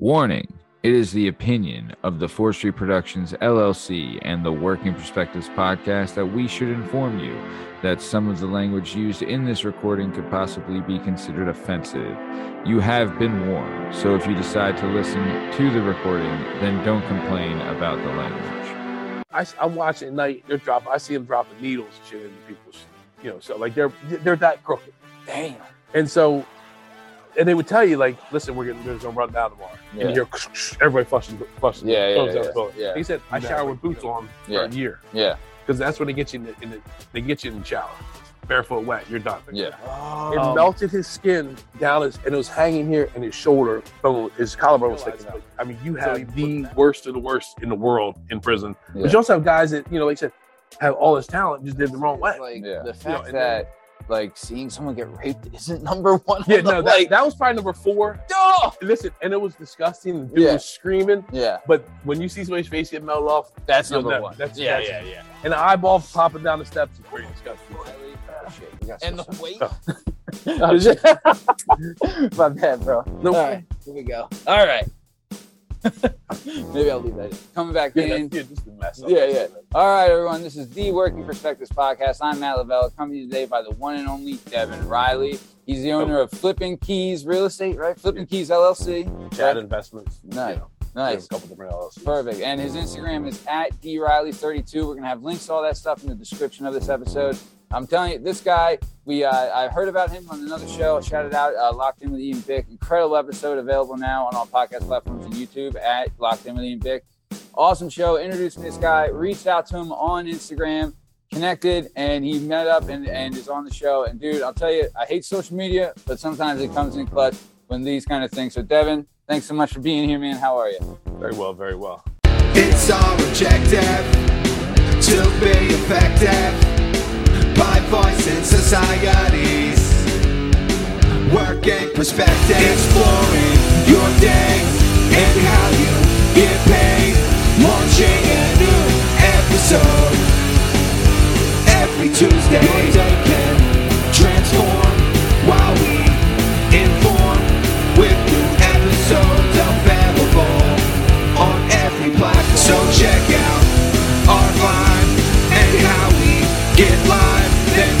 Warning It is the opinion of the Forestry Productions LLC and the Working Perspectives podcast that we should inform you that some of the language used in this recording could possibly be considered offensive. You have been warned, so if you decide to listen to the recording, then don't complain about the language. I, am watching at night. They're dropping. I see them dropping needles and shit into people's, you know. So like they're they're that crooked. Damn. And so, and they would tell you like, listen, we're gonna, we're gonna run down tomorrow. Yeah. And you're everybody flushing, flushing. Yeah, yeah, clothes yeah, yeah. He said, I shower with boots on for Yeah. a year Yeah. because that's when they get you in the, in the they get you in the shower, barefoot, wet. You're done. Yeah. It Um, melted his skin down his, and it was hanging here, and his shoulder, from his collarbone was sticking out. I mean, you have the worst of the worst in the world in prison. Yeah. But you also have guys that, you know, like I said, have all this talent, just did the wrong way. Like Yeah. the You know, fact and that like seeing someone get raped isn't number one. Yeah, on no, that, that was probably number four. oh! Listen, and it was disgusting. The dude Yeah. was screaming, Yeah, but when you see somebody's face get melted off, that's you know, number that- one. That's, yeah, that's- yeah, yeah. And the eyeball popping down the steps is pretty disgusting. Oh, and the weight. Oh. oh My bad, bro. No, All right, here we go. All right. Maybe I'll leave that. in. Coming back yeah, in. yeah, just a mess up. Yeah, yeah. All right, everyone. This is the Working Perspectives podcast. I'm Matt Lavelle, coming to you today by the one and only Devin Reilly. He's the owner of Flipping Keys Real Estate, right? Flipping Keys LLC. Chat investments. Nice. You know, Nice. A couple different LLCs. Perfect. And his Instagram is at dreilly32. We're gonna have links to all that stuff in the description of this episode. I'm telling you, this guy, we uh, I heard about him on another show. Shout it out, uh, Locked In with Ian Bick. Incredible episode available now on all podcast platforms and YouTube at Locked In with Ian Bick. Awesome show. Introduced me this guy. Reached out to him on Instagram. Connected and he met up and, and is on the show. And dude, I'll tell you, I hate social media, but sometimes it comes in clutch when these kind of things. So Devin, thanks so much for being here, man. How are you? Very well, very well. It's all objective to be effective by voicing societies. Working perspective, exploring your day and how you get paid. Launching a new episode every Tuesday. Your day can transform while we inform with new episodes available on every platform. So check out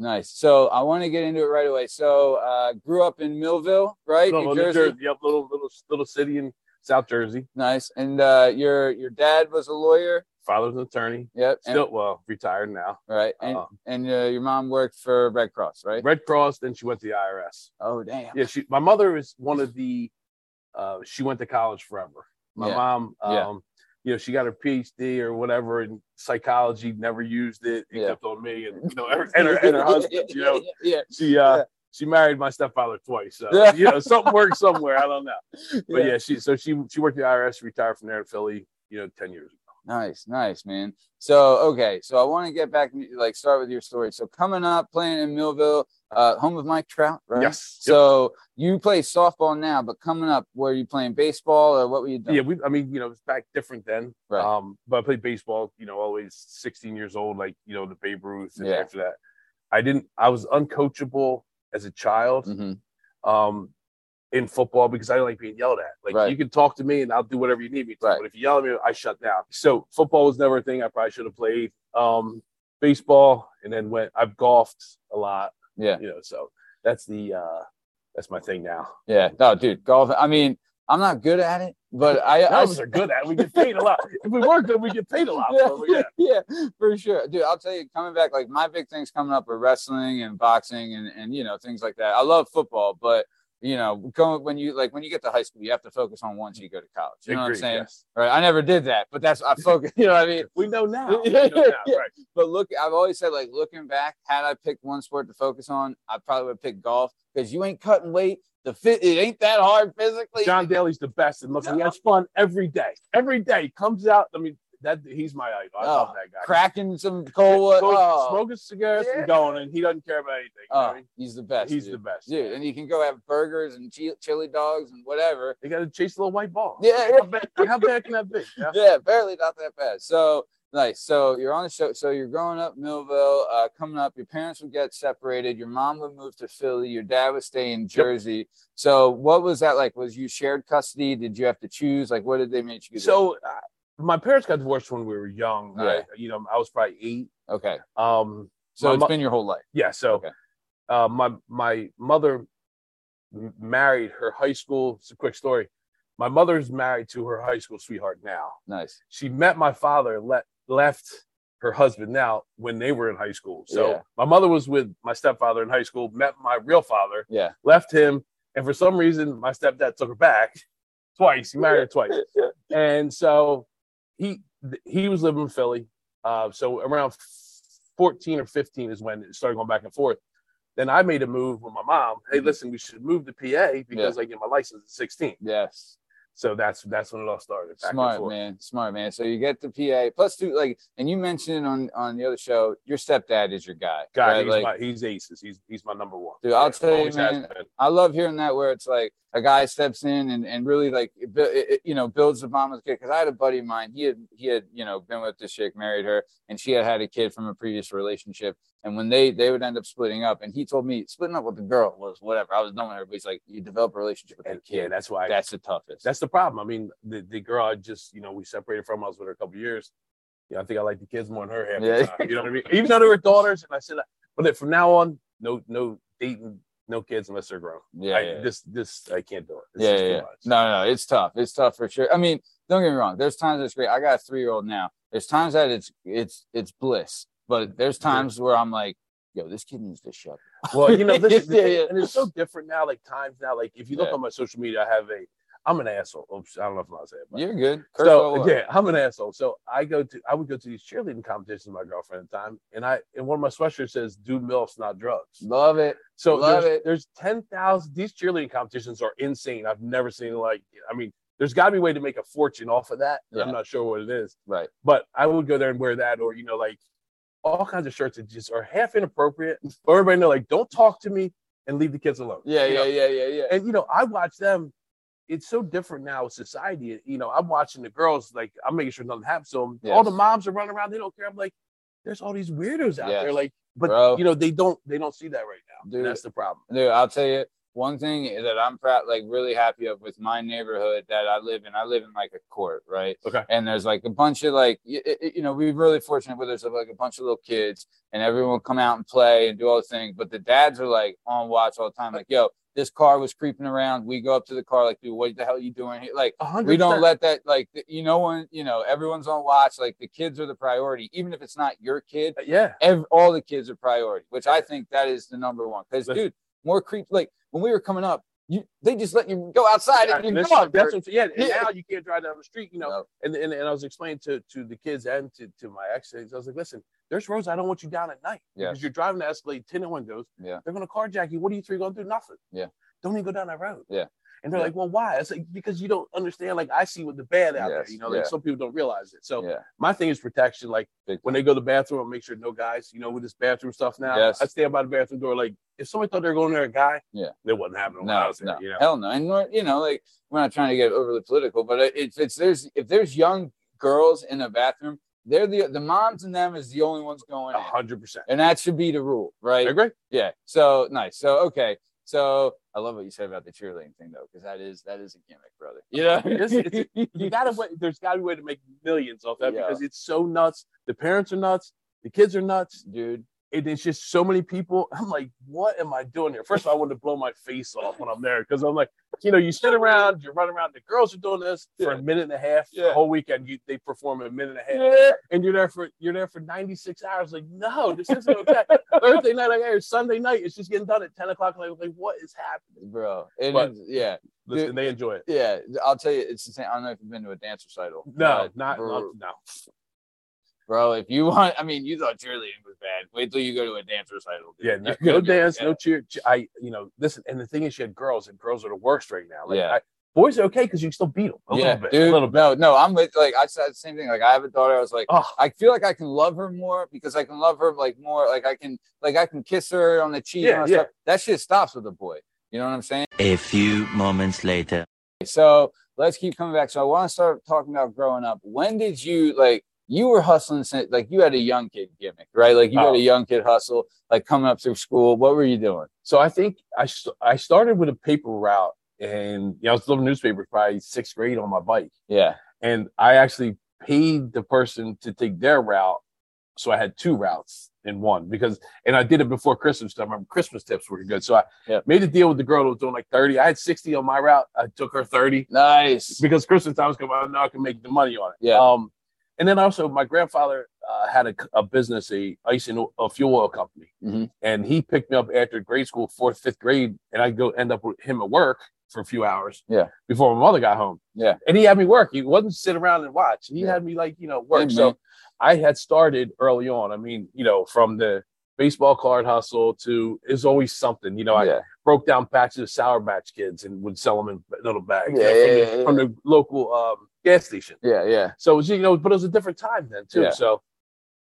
Nice. So I want to get into it right away. So uh, grew up in Millville, right? Little, New Jersey. Yep, little little little city in South Jersey. Nice. And uh, your your dad was a lawyer. Father's an attorney. Yep. And, Still, well, retired now. right. And Uh, and uh, your mom worked for Red Cross, right? Red Cross. Then she went to the IRS. Oh damn. Yeah, she. My mother is one of the. Uh, she went to college forever. My Yeah. mom. Um, Yeah. You know, she got her PhD or whatever in psychology. Never used it Yeah. except on me and you know, and her, and her, and her husband. You know, Yeah. she uh Yeah. she married my stepfather twice. So Yeah. you know, something worked somewhere. I don't know. yeah. But yeah, she so she she worked at the IRS, retired from there in Philly. You know, ten years ago. Nice, nice, man. So okay, so I want to get back, like, start with your story. So coming up, playing in Millville, uh, home of Mike Trout, right? Yes. So you play softball now, but coming up, were you playing baseball or what were you doing? Yeah, we. I mean, you know, it's back different then. Right. Um, but I played baseball. You know, always 16 years old, like you know, the Babe Ruth. And Yeah. after that, I didn't. I was uncoachable as a child. hmm Um, in football because I don't like being yelled at. Like Right. you can talk to me and I'll do whatever you need me to. Right. But if you yell at me, I shut down. So football was never a thing. I probably should have played. Um, baseball and then went. I've golfed a lot. Yeah. You know, so that's the uh that's my thing now. Yeah. No, dude, golf. I mean, I'm not good at it, but I. None I of us are good at it. We get paid a lot. If we were good, we get paid a lot. yeah, So, yeah. yeah, for sure, dude. I'll tell you, coming back, like my big things coming up are wrestling and boxing and and you know things like that. I love football, but you know, going when you like when you get to high school, you have to focus on once you go to college. You know what I'm saying? yes. Right? I never did that, but that's I focus. You know what I mean? We know now. We know now. Right. But look, I've always said like looking back, had I picked one sport to focus on, I probably would pick golf because you ain't cutting weight. The fit it ain't that hard physically. John Daly's the best, and look, he has fun every day. Every day he comes out. I mean, that he's my idol. I Oh, love that guy. Cracking some cold. Go- Oh, smoking cigars Yeah. and going, and he doesn't care about anything. you know oh, I mean? he's the best. he's dude. the best. dude. And you can go have burgers and chili dogs and whatever. You got to chase the little white ball. Yeah, How bad, how bad can that be? Yeah. yeah, barely not that bad. So nice. So you're on the show. So you're growing up Millville, uh, coming up. Your parents would get separated. Your mom would move to Philly. Your dad would stay in Jersey. So what was that like? Was you shared custody? Did you have to choose? Like, what did they make you do? So uh, my parents got divorced when we were young. Yeah. I, you know, I was probably eight. okay. Um, So it's mo- been your whole life. yeah. So, Okay. uh, my my mother married her high school. It's a quick story. My mother's married to her high school sweetheart now. Nice. She met my father. Let left her husband now when they were in high school. So Yeah. my mother was with my stepfather in high school. Met my real father. Yeah. left him, and for some reason, my stepdad took her back twice. He married her twice, and so he he was living in Philly. Uh, so around fourteen or fifteen is when it started going back and forth. Then I made a move with my mom. Hey, Mhm. listen, we should move to PA because I get my license at sixteen. Yes. So that's that's when it all started. Smart man, smart man. So you get the PA plus two, like, and you mentioned on on the other show, your stepdad is your guy. God, right? he's Like, my he's aces. He's he's my number one. Dude, I'll Yeah, tell you, man. I love hearing that where it's like a guy steps in and, and really like it, it, you know builds the bond with the kid. Because I had a buddy of mine, he had he had you know been with this chick, married her, and she had had a kid from a previous relationship. And when they they would end up splitting up, and he told me splitting up with the girl was whatever. I was done with her, but he's like, you develop a relationship with that kid. yeah, that's why that's the toughest. that's the problem. I mean, the, the girl I just, you know, we separated from, I was with her a couple years. Yeah, I think I like the kids more than her half Yeah. the time. You know what I mean? Even though they were daughters, and I said, but from now on, no, no dating, no kids unless they're grown. yeah, I, yeah. This, this, I can't do it. It's yeah, just yeah, too much. No, no, it's tough. It's tough for sure. I mean, don't get me wrong. There's times it's great. I got a three year old now. There's times that it's it's it's bliss, but there's times where I'm like, yo, this kid needs to shut. up. Well, you know, this is Yeah, yeah. and it's so different now. Like times now, like if you look Yeah. on my social media, I have a, I'm an asshole. Oh, Oops, I don't know if I'm allowed to say it. but- You're good. Curse so yeah, I'm an asshole. So I go to I would go to these cheerleading competitions with my girlfriend at the time, and I and one of my sweatshirts says "Do milfs, not drugs." love it. So Love there's, it. there's ten thousand. These cheerleading competitions are insane. I've never seen like. I mean, there's got to be a way to make a fortune off of that. Yeah. I'm not sure what it is, Right. but I would go there and wear that, or you know, like all kinds of shirts that just are half inappropriate. Everybody know, like, don't talk to me and leave the kids alone. Yeah, You yeah, know? yeah, yeah, yeah. and you know, I watch them. It's so different now with society. You know, I'm watching the girls. Like, I'm making sure nothing happens to them. All the moms are running around. They don't care. I'm like, there's all these weirdos out Yes. there. Like, but Bro. you know, they don't. They don't see that right now. Dude. That's the problem. Dude, I'll tell you one thing that I'm proud, like really happy of with my neighborhood that I live in. I live in like a court, right? Okay. And there's like a bunch of like, you, you know, we're really fortunate where there's like a bunch of little kids and everyone will come out and play and do all the things. But the dads are like on watch all the time, like, yo, this car was creeping around. We go up to the car, like, dude, what the hell are you doing here? Like, A hundred we don't let that like you know when you know everyone's on watch like the kids are the priority even if it's not your kid uh, Yeah. ev- all the kids are priority which i think that is the number one because dude more creep like when we were coming up you they just let you go outside and you That's, go that's what, yeah, and Yeah. now you can't drive down the street, you know. No. And, and and I was explaining to to the kids and to, to my ex, I was like, listen, there's roads I don't want you down at night Yes. because you're driving the Escalade, tinted windows. Yeah. They're gonna carjack you. What are you three gonna do? Nothing. Yeah. Don't even go down that road. Yeah. And they're Yeah. like, well, why? It's like because you don't understand. Like I see what the bad out Yes. there. You know, like Yeah. some people don't realize it. So yeah my thing is protection. Like Big when they go to the bathroom, I make sure no guys. You know, with this bathroom stuff now, Yes. I stand by the bathroom door. Like if somebody thought they were going there, a guy, Yeah. it wasn't happening. when I no was there, no you know? hell no and you know like we're not trying to get overly political but it's it's there's if there's young girls in a bathroom they're the the moms and them is the only ones going A hundred percent. and that should be the rule right I agree. Yeah. So nice. So okay. So I love what you said about the cheerleading thing though, because that is that is a gimmick, brother. You know, It's- it's- you gotta wait. There's gotta be a way to make millions off that Yeah. because it's so nuts. The parents are nuts. The kids are nuts. dude. And it's just so many people. I'm like, what am I doing here? First of all, I want to blow my face off when I'm there because I'm like, you know, you sit around, you run around. The girls are doing this for Yeah. a minute and a half. Yeah. The whole weekend, you, they perform a minute and a half, Yeah. and you're there for you're there for 96 hours. Like, no, this isn't okay. Thursday night, like, hey, Sunday night, it's just getting done at 10 o'clock. Like, like what is happening? Bro. It But- is- yeah. Listen, Dude. they enjoy it. Yeah. I'll tell you, it's the same. I don't know if you've been to a dance recital. No, not, not no. Bro. If you want, I mean, you thought cheerleading was bad. Wait till you go to a dance recital. dude. Yeah, no, no gonna be like, dance, yeah. no cheer. I, you know, listen, and the thing is, you had girls, and girls are the worst right now. Like, Yeah. I, boys are okay because you can still beat them a yeah, little bit. dude. a little bit. No, no, I'm with like I said the same thing. Like I have a daughter. I was like, Oh, I feel like I can love her more because I can love her like more. Like I can like I can kiss her on the cheek. Yeah, and yeah. stuff. That shit stops with a boy. You know what I'm saying? A few moments later. So let's keep coming back. So I want to start talking about growing up. When did you like? You were hustling since like you had a young kid gimmick, right? Like you had Oh. a young kid hustle, like coming up through school. What were you doing? so I think I st- I started with a paper route, and you know, I was delivering newspapers probably sixth grade on my bike, Yeah, and I actually paid the person to take their route, so I had two routes in one because, and I did it before Christmas. I remember Christmas tips were good, so I Yep. made a deal with the girl that was doing like thirty. I had sixty on my route. I took her thirty. nice. because Christmas time was coming. I know I can make the money on it. Yeah. Um, and then also my grandfather uh, had a, a business, a ice and a fuel oil company, Mhm. and he picked me up after grade school, fourth, fifth grade, and I go end up with him at work for a few hours. Yeah. Before my mother got home. Yeah. And he had me work. He wasn't sit around and watch. He Yeah. had me like you know work. So. I had started early on. I mean, you know, from the baseball card hustle to is always something. You know, I yeah, broke down batches of Sour Patch Kids and would sell them in little bags Yeah, you know, yeah, from, the, from the local um, gas station. yeah, yeah. So it was, you know, but it was a different time then too. So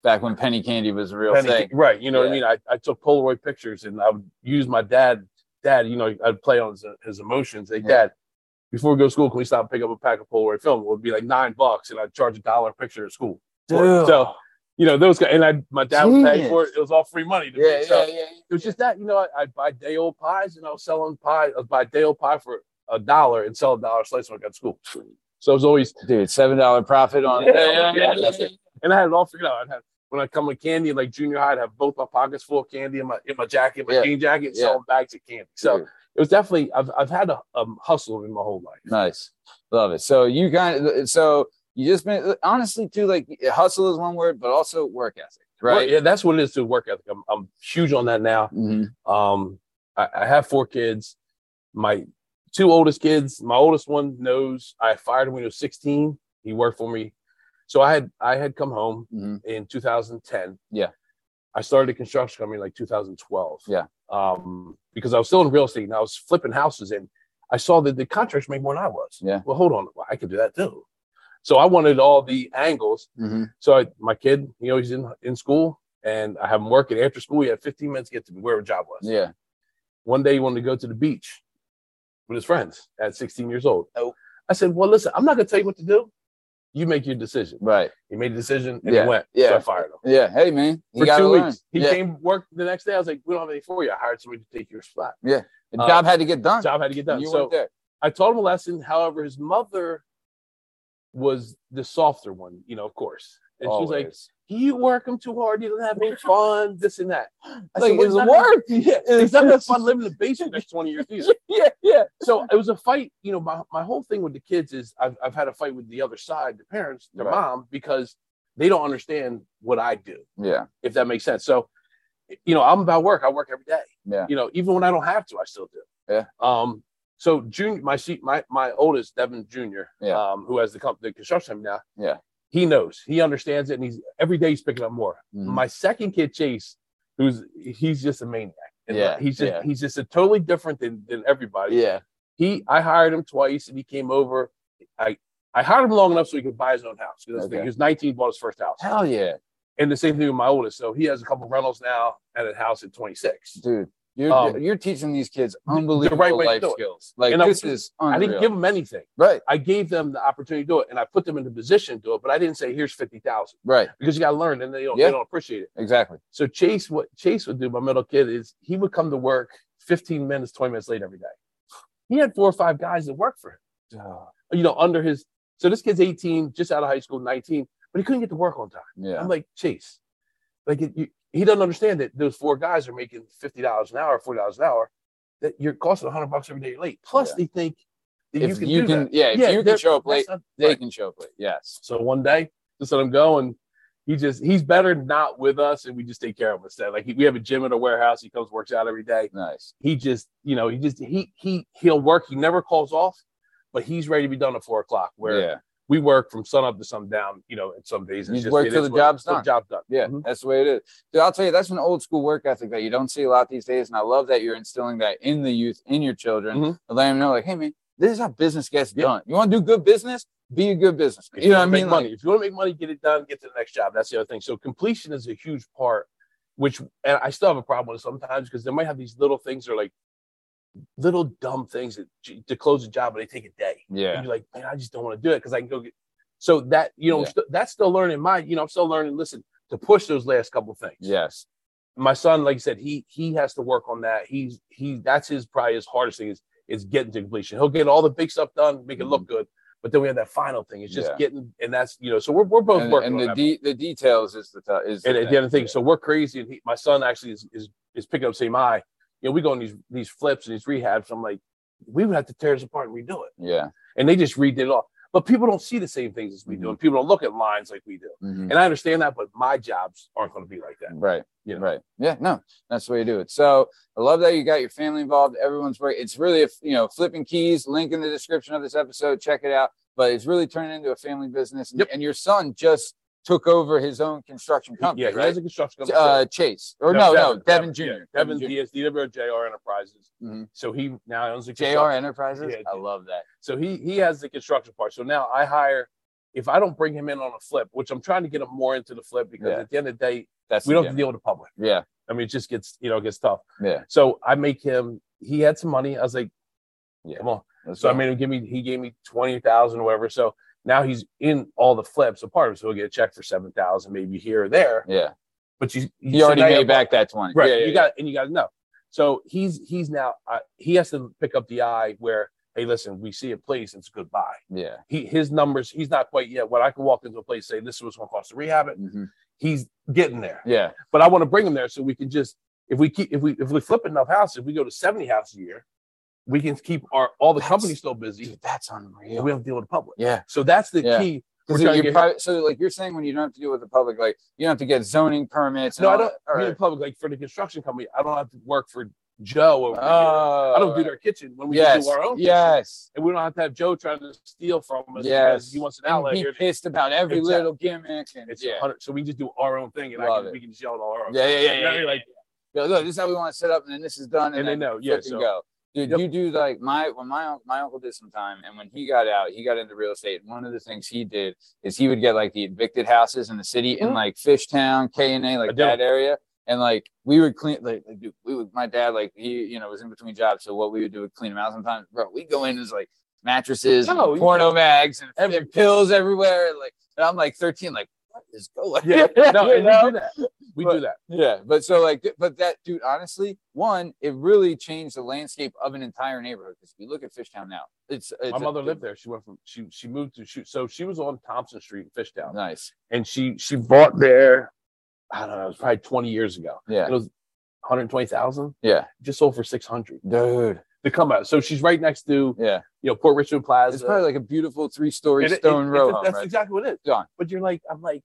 Back when penny candy was a real penny- thing. right? You know what I mean? I, I took Polaroid pictures and I would use my dad. Dad, you know, I'd play on his, his emotions. Hey. Dad, before we go to school, can we stop and pick up a pack of Polaroid film? It would be like nine bucks, and I'd charge a dollar a picture at school. Dude. So, you know, those guys, and I, my dad would pay Genius. for it. It was all free money. To yeah, me. So, yeah, yeah, it was just that, you know, I, I'd buy day old pies and I was selling pie, I'd buy day old pie for a dollar and sell a dollar slice when I got to school. So it was always, dude. Seven dollar profit on Yeah, yeah, yeah, it. and I had it all figured out. I'd have, when I come with candy, like junior high, I'd have both my pockets full of candy in my in my jacket, my Yeah. jean jacket, Yeah. selling bags of candy. So Dude, it was definitely, I've, I've had a um, hustle in my whole life. nice, love it. So you kind of so you just been honestly too like hustle is one word, but also work ethic, Right. right? Yeah, that's what it is to work ethic. I'm, I'm huge on that now. Mhm. Um, I, I have four kids. My two oldest kids, my oldest one knows I fired him when he was 16. He worked for me. So I had I had come home Mhm. in 2010. Yeah. I started a construction company like 2012. Yeah. Um, because I was still in real estate and I was flipping houses and I saw that the contractors make more than I was. Yeah. Well, hold on. I could do that too. So I wanted all the angles. Mhm. So I, my kid, you know, he's in in school and I have him working after school. He had 15 minutes to get to wherever job was. Yeah. One day he wanted to go to the beach with his friends at 16 years old. Oh. I said, Well, listen, I'm not gonna tell you what to do. You make your decision. Right. He made a decision and Yeah, he went. yeah. So I fired him. Yeah. Hey man, For two learn. weeks. He yeah. came work the next day. I was like, We don't have any for you. I hired somebody to take your spot. the uh, job had to get done. Job had to get done. You so there. I taught him a lesson. However, his mother was the softer one, you know, of course. And she was like, Always. You work him too hard, you don't have any fun, this and that. I like "Well, it's not- work. Yeah, it's not that fun living in the basement next 20 years either. yeah, yeah. So it was a fight. You know, my, my whole thing with the kids is I've, I've had a fight with the other side, the parents, their Right. mom, because they don't understand what I do, Yeah. if that makes sense. So, you know, I'm about work. I work every day. Yeah. You know, even when I don't have to, I still do. Yeah. Um, so junior, my seat, my my oldest, Devin Jr., Yeah. um, who has the company, the construction company now. Yeah. He knows, he understands it, and he's every day he's picking up more. Mhm. My second kid, Chase, who's he's just a maniac. And Yeah, he's just yeah. he's just a totally different than than everybody. Yeah. He I hired him twice and he came over. I I hired him long enough so he could buy his own house. Okay. He was 19, bought his first house. Hell yeah, And the same thing with my oldest. So he has a couple rentals now and a house at 26. dude. You're Um, you're teaching these kids the unbelievable right way to life skills. Like And I- this is unreal. I didn't give them anything. right, I gave them the opportunity to do it and I put them in the position to do it, but I didn't say here's 50,000 right, because you got to learn and they don't, Yeah. they don't appreciate it. exactly. So Chase, what Chase would do, my middle kid, is he would come to work 15 minutes, 20 minutes late every day. He had four or five guys that work for him, you know, under his. So this kid's 18, just out of high school, 19, but he couldn't get to work on time. Yeah, I'm like, Chase, like it, you, he doesn't understand that those four guys are making $50 an hour, $40 an hour, that you're costing 100 bucks every day late. Plus, Yeah. they think that if you can, you do can, that. yeah, if you can show up late, not- they right. can show up late. Yes, So one day, just let him go, and he just he's better not with us, and we just take care of him instead. Like he, we have a gym at our warehouse. He comes works out every day. nice. He just you know he just he he he'll work. He never calls off, but he's ready to be done at four o'clock. Where yeah, we work from sun up to sundown. You know, in some days it's You just work till the job's done. Job's done. yeah, Mhm. that's the way it is. Dude, I'll tell you, that's an old school work ethic that you don't see a lot these days, and I love that you're instilling that in the youth, in your children, Mhm. letting them know, like, hey man, this is how business gets Yeah. done. You want to do good business? Be a good business. If You know what I mean? Money. Like, if you want to make money, get it done. Get to the next job. That's the other thing. So completion is a huge part. Which and I still have a problem with sometimes because they might have these little things that are like little dumb things that to close a job, but they take a day. yeah, And you're like, man, I just don't want to do it because I can go get. So that you know, Yeah. st- that's still learning. My, you know, I'm still learning. Listen, to push those last couple things. yes, My son, like I said, he he has to work on that. He's he that's his probably his hardest thing is is getting to completion. He'll get all the big stuff done, make it look good, but then we have that final thing. It's just Mm-hmm. Yeah. getting, and that's you know. So we're we're both and, working and on the that. de- the details is the t- is and the at the the thing, Yeah. so we're crazy. And he, my son actually is, is is picking up same eye. You know, we go on these these flips and these rehabs. I'm like, we would have to tear this apart and redo it. yeah, And they just redid it all. But people don't see the same things as we Mm-hmm. do, and people don't look at lines like we do. Mhm. And I understand that, but my jobs aren't going to be like that. right, You know? right, yeah, no, that's the way you do it. So I love that you got your family involved. Everyone's work. It's really a you know flipping keys. Link in the description of this episode. Check it out. But it's really turning into a family business. And, Yep. and your son just took over his own construction company, yeah, he right? has a construction company. uh, Chase or no, no, Devin, Jr. Devin, he has DWR JR Enterprises. Mhm. So he now owns the JR Enterprises. Yeah, I love that. So he he has the construction part. So now I hire. If I don't bring him in on a flip, which I'm trying to get him more into the flip because Yeah. at the end of the day, That's we don't have to deal with the public. yeah, I mean, it just gets you know it gets tough. yeah. So I make him. He had some money. I was like, Yeah. come on. So I made him give me. He gave me twenty thousand or whatever. So now he's in all the flips. So part of so he'll get a check for seven thousand, maybe here or there. yeah. But you, you He so already you made back that twenty. Right. Yeah, yeah, you got and you got to know. So he's he's now uh, he has to pick up the eye where hey listen we see a place it's goodbye. yeah. He his numbers he's not quite yet. When I can walk into a place say this is what's going to cost to rehab it. Mhm. He's getting there. Yeah. But I want to bring him there so we can just if we keep if we if we flip enough houses if we go to seventy houses a year we can keep our all the That's- companies still busy Dude, that's unreal. we don't deal with the public. Yeah. So that's the Yeah. key. We're Because trying to you're so like you're saying when you don't have to deal with the public, like you don't have to get zoning permits. And No, I don't. mean, the public like for the construction company. I don't have to work for Joe. Oh, I don't do their kitchen when we yes. do our own. kitchen. yes. and we don't have to have Joe trying to steal from us Yes. he wants an outlet here. pissed about every Exactly. little gimmick. And It's yeah. so we just do our own thing, and I can, we can just yell it all our own. Yeah, yeah, yeah, know what yeah. Like, like, look, this is how we want to set up, and then this is done, and, And they know, yeah, so- go. Dude, Yep. you do like my when my un- my uncle did some time, and when he got out, he got into real estate. One of the things he did is he would get like the evicted houses in the city in Mhm. like Fishtown, K and A, like that area, and like we would clean like, like dude, we would my dad like he you know was in between jobs, so what we would do would clean them out sometimes. Bro, we go in as like mattresses, and No, porno bags, and, Every- and pills everywhere. Like and I'm like 13, like what is going? yeah, no, You know? we do that. We But- do that. Yeah, but so like, but that dude, honestly, one, it really changed the landscape of an entire neighborhood. Because if you look at Fishtown now, it's, it's My a- mother lived there. She went from she she moved to shoot. So she was on Thompson Street in Fishtown, Nice. and she she bought there. I don't know. It was probably 20 years ago. Yeah. It was 120,000. Yeah, Just sold for 600 dude. To come out. So she's right next to Yeah, you know Port Richmond Plaza. it's probably like a beautiful three-story And it- stone it- row home, That's right? exactly what it is. Done. But you're like, I'm like,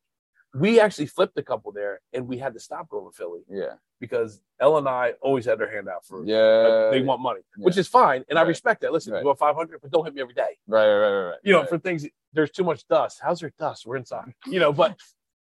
we actually flipped a couple there, and we had to stop going to Philly Yeah, because L&I always had their hand out for. yeah. Uh, they want money, yeah. which is fine, and I respect that. Listen, Right. you want 500, but don't hit me every day. right, right, right, right. You know, for things there's too much dust. How's there dust? We're inside. You know, but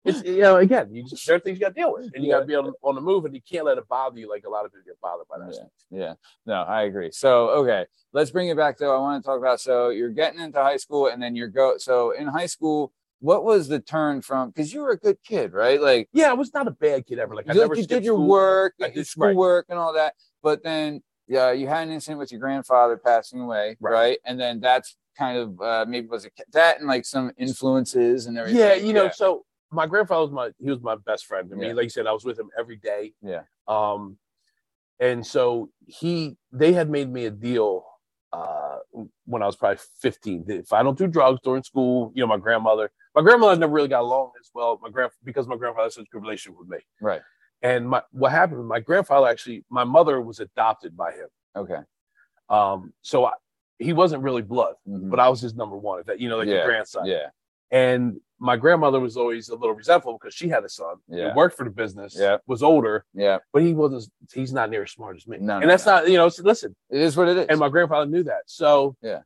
it's you know again, you just there are things you got to deal with, and you got to be on, on the move, and you can't let it bother you like a lot of people get bothered by that. Yeah, stuff. yeah. No, I agree. So, okay, let's bring it back though. I want to talk about so you're getting into high school and then you're go. So in high school, what was the turn from? Because you were a good kid, right? Like Yeah, I was not a bad kid ever. Like I you, never you did your school. work, I did- school right. work and all that. But then, yeah, you had an incident with your grandfather passing away, right? Right. And then that's kind of uh, maybe was it that and like some influences and everything. Yeah, you know, so my grandfather was my he was my best friend to me. Yeah. Like you said, I was with him every day. Yeah. Um, and so he they had made me a deal uh when I was probably 15. If I don't do drugs during school, you know, my grandmother, my grandmother never really got along as well. My grand because my grandfather had such a good relationship with me. right. And my what happened, my grandfather actually, my mother was adopted by him. Okay. Um, so I, he wasn't really blood, Mhm. but I was his number one, that you know, like Yeah, grandson. yeah. And my grandmother was always a little resentful because she had a son Yeah. who worked for the business, Yeah. was older, Yeah. but he wasn't. He's not near as smart as me. No, and no, that's no. not, you know. So listen, It is what it is. and my grandfather knew that, so yeah.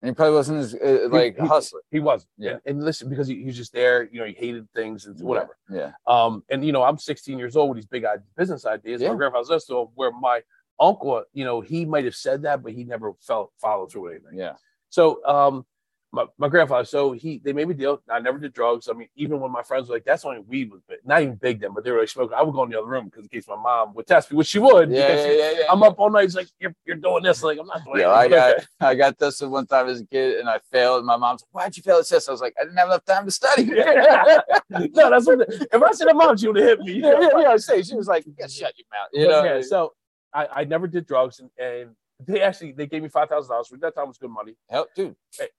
and he probably wasn't as uh, like he- hustler. he wasn't. Yeah. And, and listen, because he, he was just there, you know, he hated things and whatever. Yeah. Um, and you know, I'm 16 years old with these big business ideas. Yeah. My grandfather's there, so where my uncle, you know, he might have said that, but he never felt followed through with anything. Yeah. So um my, my grandfather, so he they made me deal. I never did drugs. I mean, even when my friends were like, that's only weed was big. not even big then, but they were like smoking. I would go in the other room because in case my mom would test me, which she would. Yeah, yeah, yeah, yeah, I'm up all night. He's like, You're you're doing this. Like, I'm not doing Yeah, I got I got tested one time as a kid and I failed. My mom's like, Why'd you fail this test? I was like, I didn't have enough time to study. Yeah. no, that's what if I said to mom, she would have hit me. yeah, yeah, yeah. I say she was like, yeah, shut your mouth. You know, yeah, so I, I never did drugs and, and they actually they gave me five thousand dollars, which that time was good money. help, dude.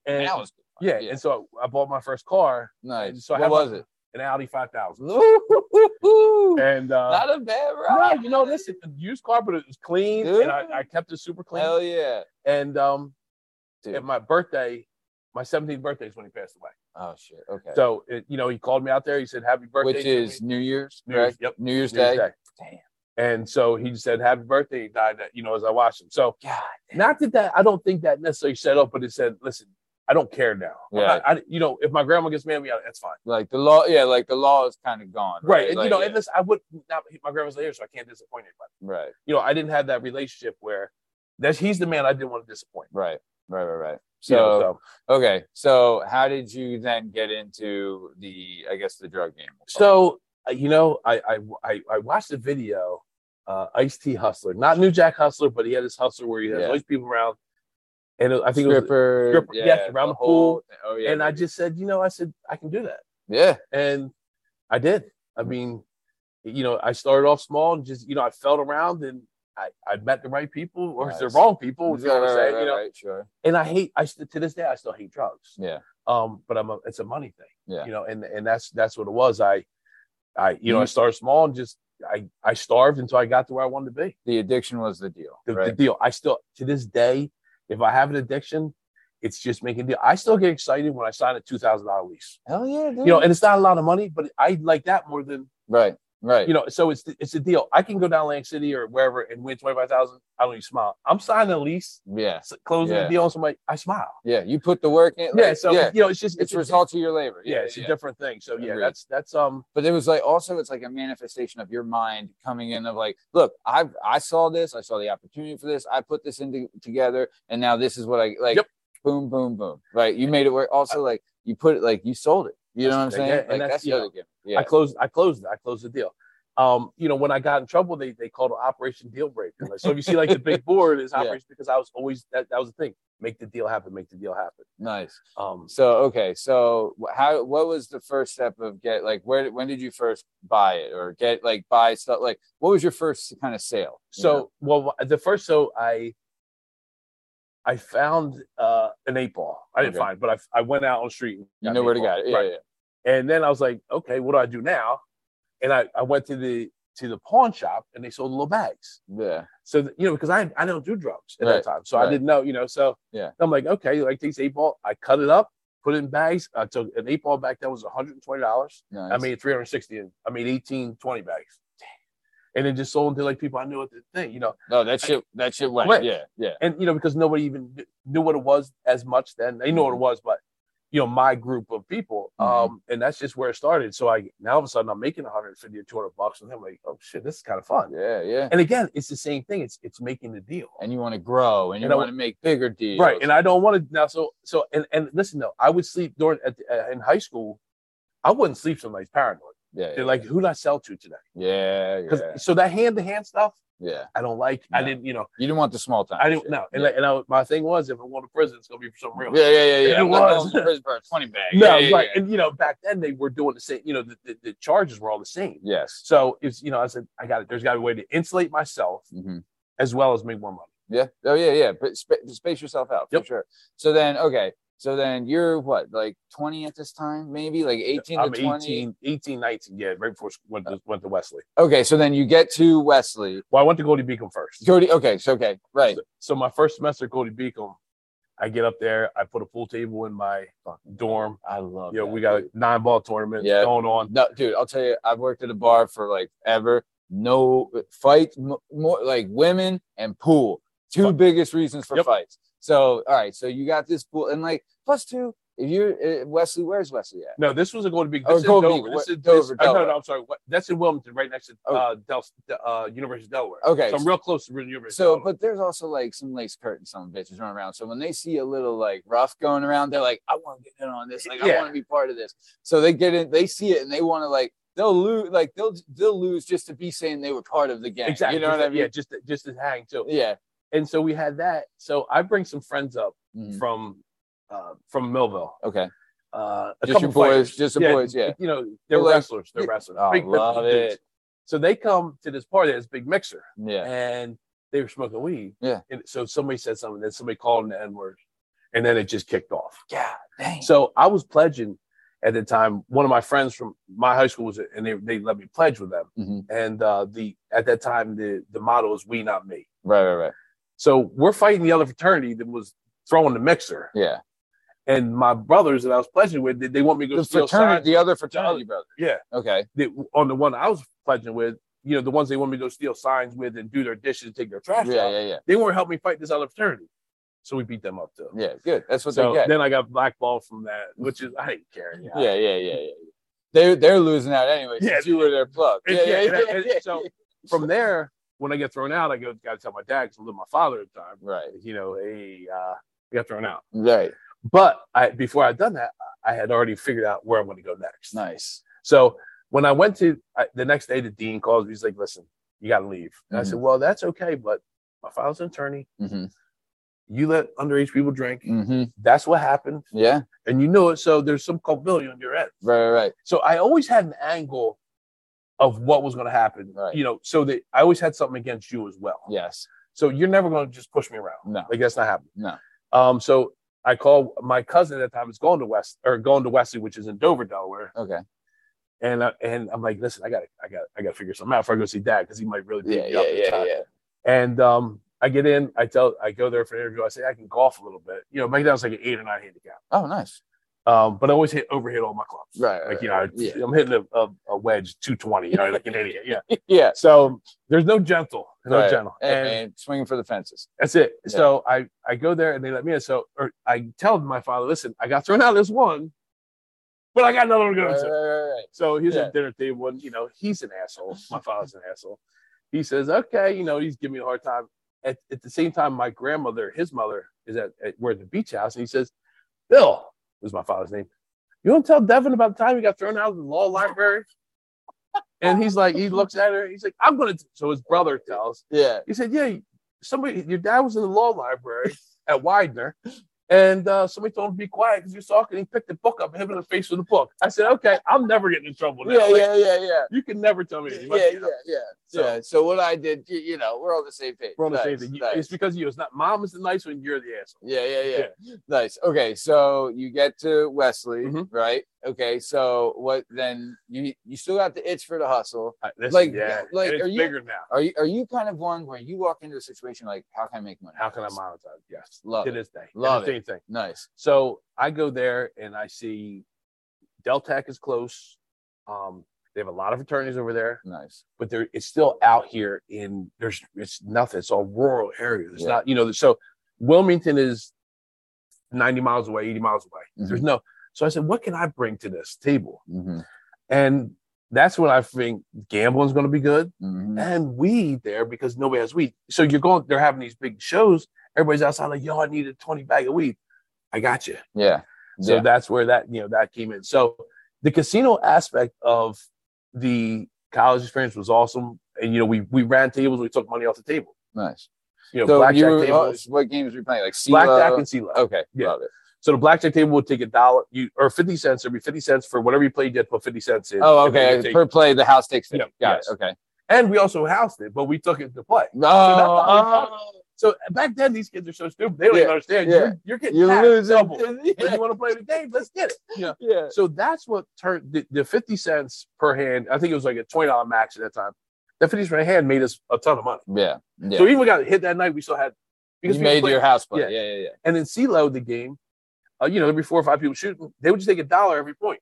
And it's good. yeah, yeah. and so I bought my first car, Nice. so I what was my- it? an Audi five thousand. And uh Not a bad ride. no, you know, listen, a used car, but it was clean, Dude. and I, I kept it super clean. Hell yeah. And um, Dude. at my birthday, my 17th birthday is when he passed away. Oh shit. Okay. So it, you know, he called me out there. He said, "Happy birthday!" Which is. New Year's, New Year's, yep. New Year's New Year's Day. Day. Damn. And so he said, "Happy birthday!" He died. That you know, as I watched him. So God. not that that I don't think that necessarily set up, but it said, "Listen, I don't care now. Yeah. not- I, you know, if my grandma gets mad at me, I- that's fine." Like the law, yeah, like the law is kind of gone. Right. And, Like, you know, yeah. and this, I would not. My grandma's not here, so I can't disappoint anybody. right, You know, I didn't have that relationship where that's he's the man I didn't want to disappoint. right, right, right, right. You So, know, so okay, so how did you then get into the, I guess, the drug game? So uh, you know, I I I, I watched a video, uh, Ice T Hustler, not New Jack Hustler, but he had this hustler where he has Yeah. all these people around, and it- I think it was, stripper, stripper, yes, around the whole- Oh yeah, and I just said, you know, I said I can do that, yeah, and I did. I mean, you know, I started off small and just you know I felt around and. I, I met the right people or the wrong people, you Right, want to say, right, right, you know. right, sure, And I hate, I to this day, I still hate drugs. yeah, Um, but I'm a, it's a money thing. Yeah. You know, and and that's that's what it was. I, I, you know, I started small and just I I starved until I got to where I wanted to be. the addiction was the deal, The, the deal. I still to this day, if I have an addiction, it's just making a deal. I still get excited when I sign a two thousand dollar lease. Hell yeah, dude. You know, and it's not a lot of money, but I like that more than right, right, you know. So it's it's a deal. I can go down Lang City or wherever and win twenty five thousand. I don't even smile. I'm signing a lease, yeah, closing Yeah. the deal on somebody. I smile. yeah. You put the work in, yeah. So yeah, you know, it's just it's a- results of your labor. Yeah, it's a different thing. So yeah, Agreed. that's that's um but it was like also it's like a manifestation of your mind coming in of like look i i saw this i saw the opportunity for this i put this into together and now this is what i like Yep. boom boom boom right you made it work also like you put it like you sold it you know what i'm saying yeah, and like that's- that's the you other know, game yeah I closed. I closed. I closed the deal. Um, you know, when I got in trouble, they they called it Operation Deal Breaker. Like, so if you see like the big board is Yeah. Because I was always that, that was the thing. Make the deal happen. Make the deal happen. nice Um, so okay so how what was the first step of get like where when did you first buy it or get like buy stuff like what was your first kind of sale so know? well, the first so I I found uh an eight ball. I didn't Okay. find, but I I went out on the street. you know where to get it yeah, Right. yeah And then I was like, okay, what do I do now? And I I went to the to the pawn shop and they sold little bags. yeah So you know, because I I don't do drugs at Right, that time, so right. I didn't know, you know. So Yeah. I'm like, okay, like these eight ball, I cut it up, put it in bags. I took an eight ball back that was 120 dollars. nice. I made 360, and I made 18, 20 bags, and then just sold them to like people I knew at the thing, you know. no that shit that shit went Went. yeah yeah And you know, because nobody even knew what it was as much then. They knew what it mm-hmm. was, but you know, my group of people, Mhm. um, and that's just where it started. So I now all of a sudden I'm making 150 or 200 bucks, and I'm like, oh shit, this is kind of fun. yeah yeah And again, it's the same thing. It's it's making the deal. and you want to grow and you want to make bigger deals. right and i don't want to now so so and and listen though i would sleep during at, uh, in high school i wouldn't sleep somebody's paranoid yeah, they're like who i sell to today yeah, yeah, so that hand-to-hand stuff yeah. i don't like i didn't you know You didn't want the small time. i didn't shit. know and, yeah. like, and I, my thing was if i want to prison it's gonna be for something real yeah, yeah, yeah, yeah. It I'm was. to prison for a twenty bag. no yeah, yeah, right yeah. and you know back then they were doing the same you know the, the, the charges were all the same Yes. so it's you know i said i got it there's got to be a way to insulate myself hmm as well as make more money Yeah. Oh yeah, yeah. But sp- space yourself out for Yep. sure. So then, okay. So then you're what, like 20 at this time, maybe like 18 i'm to 20. 18 18 19 yeah right before I went to, oh. went to wesley Okay, so then you get to Wesley. well i went to Goldey-Beacom first Cody. Okay, so okay, right. So, so my first semester at Cody Beacom, I get up there, I put a pool table in my dorm. I love. You know, we got dude. a nine ball tournament Yeah. going on. No, dude, I'll tell you, I've worked at a bar for like ever. No fight, m- more like women and pool. Two biggest reasons for Yep. fights. So, all right, so you got this pool, and like plus two, If you're uh, Wesley, where's Wesley at? No, this was a going to be. Oh, This is Golden Dover. This is Dover, this- uh, no, no, I'm sorry. What, that's in Wilmington, right next to Oh. uh, Del, uh, University of Delaware. Okay. So I'm real close to the University. of So, Delaware. but there's also like some lace curtains, some bitches running around. So when they see a little like rough going around, they're like, I want to get in on this. Like, I want to be part of this. So they get in, they see it, and they want to like, they'll lose, like they'll they'll lose just to be saying they were part of the gang. exactly, You know what I mean? Yeah, just to- just to hang too. Yeah. And so we had that. So I bring some friends up Mhm. from uh, from Millville. Okay. Uh, a Just your boys, just the boys, yeah. You know, they're like- wrestlers. They're wrestlers. Oh, big, love dudes. it. So they come to this party. This big mixer. Yeah. and they were smoking weed. Yeah. And so somebody said something, then somebody called them the N word, and then it just kicked off. Yeah. dang. So I was pledging at the time. One of my friends from my high school was, and they, they let me pledge with them. Mhm. And uh, the at that time the the motto was "We not me." Right, right, right. So we're fighting the other fraternity that was throwing the mixer, Yeah. and my brothers that I was pledging with, they, they want me to go The steal fraternity, signs. the other fraternity brother. Yeah, Okay. they, on the one I was pledging with, you know, the ones they want me to go steal signs with and do their dishes, and take their trash Yeah, out. yeah, yeah. They weren't helping me fight this other fraternity. So we beat them up too. Yeah, good. That's what so they get. then I got blackballed from that, which is I didn't care. yeah, yeah, yeah, yeah. They're they're losing out anyway. Yeah. you were their plug. Yeah, yeah, yeah, yeah, yeah, so- From there, when I get thrown out, I go got to tell my dad because I live with my father at the time. Right, You know, hey, uh, I got thrown out. right. But I before I'd done that, I had already figured out where I'm going to go next. Nice. So when I went to I, the next day, the dean calls me. He's like, "Listen, you got to leave." And I said, "Well, that's okay, but my father's an attorney. Mm-hmm. You let underage people drink. Mm-hmm. That's what happened, Yeah. and you know it. So there's some culpability on your end." Right, right, right. So I always had an angle of what was going to happen, Right. you know, so that I always had something against you as well. Yes. So you're never going to just push me around. No. Like that's not happening. No. Um, so I call my cousin at the time is going to West or going to Wesley, which is in Dover, Delaware. Okay. And uh, and I'm like, listen, I got I got I got to figure something out before I go see dad because he might really beat Yeah, me yeah, up the yeah, yeah. And um, I get in, I tell, I go there for an interview. I say I can golf a little bit. You know, I was like an eight or nine handicap. Oh, nice. Um, but I always hit overhit all my clubs. Right, Like you know, right. Yeah. I'm hitting a, a, a wedge 220. You know, like an idiot. Yeah. Yeah. So there's no gentle, no Right. gentle, and man, swinging for the fences. that's it. Yeah. So I I go there and they let me in. So or I tell my father, listen, I got thrown out of this one, but I got another one to go Right, to. So he's Yeah. at dinner table, and you know he's an asshole. My father's an asshole. He says, "Okay," you know, he's giving me a hard time. At, at the same time, my grandmother, his mother, is at, at we're at the beach house, and he says, "Bill," was my father's name. You don't tell Devin about the time he got thrown out of the law library. And he's like, he looks at her. He's like, "I'm gonna." So his brother tells. Yeah. He said, "Yeah, somebody, your dad was in the law library at Widener, and uh, somebody told him to be quiet because he was talking. He picked the book up, and hit him in the face with the book. I said, "Okay, I'm never getting in trouble now. Yeah, Like, yeah, yeah, yeah. You can never tell me. Yeah, anything. yeah, You yeah. So- yeah. So what I did, you, you know, we're on the same page. We're on the same Nice. You- nice. It's because you. It's not mom is the nice one. You're the asshole. Yeah, yeah, yeah, Nice. Okay, so you get to Wesley, Mhm. right? Okay, so what then? You you still got the itch for the hustle. I- listen, Like- yeah, like, are you- bigger now. Are you are you kind of one where you walk into a situation like, how can I make money? How can I monetize? Yes, Love to it. this day. Love Same thing. Nice. So I go there and I see Deltec is close. Um, they have a lot of attorneys over there. Nice. but there it's still out here in there's it's nothing. It's all rural areas. It's Yeah. not, you know, so Wilmington is 90 miles away, 80 miles away. Mhm. There's no so I said, what can I bring to this table? hmm And that's when I think gambling's gonna be good hmm and weed there because nobody has weed. So you're going, they're having these big shows, everybody's outside like, yo, I need a 20 bag of weed. I got you. Yeah. So yeah. that's where that you know that came in. So the casino aspect of the college experience was awesome, and you know we we ran tables, we took money off the table. nice. You know, So blackjack you were, oh, tables, what games were you playing? Like blackjack CeeLo? and CeeLo. Okay. Yeah. Love it. So the blackjack table would take a dollar, you or fifty cents. There'd be fifty cents for whatever you played. You had to put fifty cents in. Oh, you okay. Per play, the house takes it. Yeah. Got yes. it. Okay. and we also housed it, but we took it to play. No. Oh, oh. So back then, these kids are so stupid; they don't Yeah, even understand. yeah. You're, you're getting You're losing. double. But you want to play the game? Let's get it. Yeah. yeah. So that's what turned the, the 50 cents per hand. I think it was like a $20 max at that time. That 50 cents per hand made us a ton of money. Yeah. Yeah. So even we got hit that night, we still had you people made your house play. Yeah. Yeah. Yeah. Yeah. and then CeeLo the game, uh, you know, there'd be four or five people shooting. They would just take a dollar every point.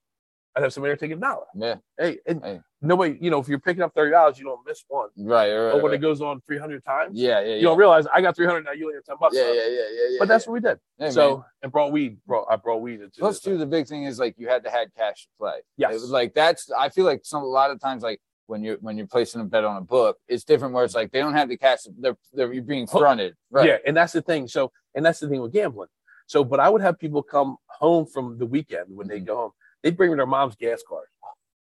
I'd have somebody there taking a dollar. Yeah. Hey, and Hey. nobody, you know, if you're picking up thirty dollars, you don't miss one. Right. right, But when right. it goes on three hundred times, yeah, yeah, yeah. you don't realize I got three hundred now. You only have ten bucks. yeah, yeah, yeah, yeah, yeah. But that's what we did. Hey, so man. and brought weed. Brought I brought weed into plus too, the big thing is like you had to have cash to play. Yes. It was like that's I feel like some a lot of times like when you're when you're placing a bet on a book, it's different where it's like they don't have the cash. They're they're you're being fronted. Right. Yeah, and that's the thing. So, and that's the thing with gambling. So, but I would have people come home from the weekend when they Mhm. go home. They'd bring me their mom's gas card.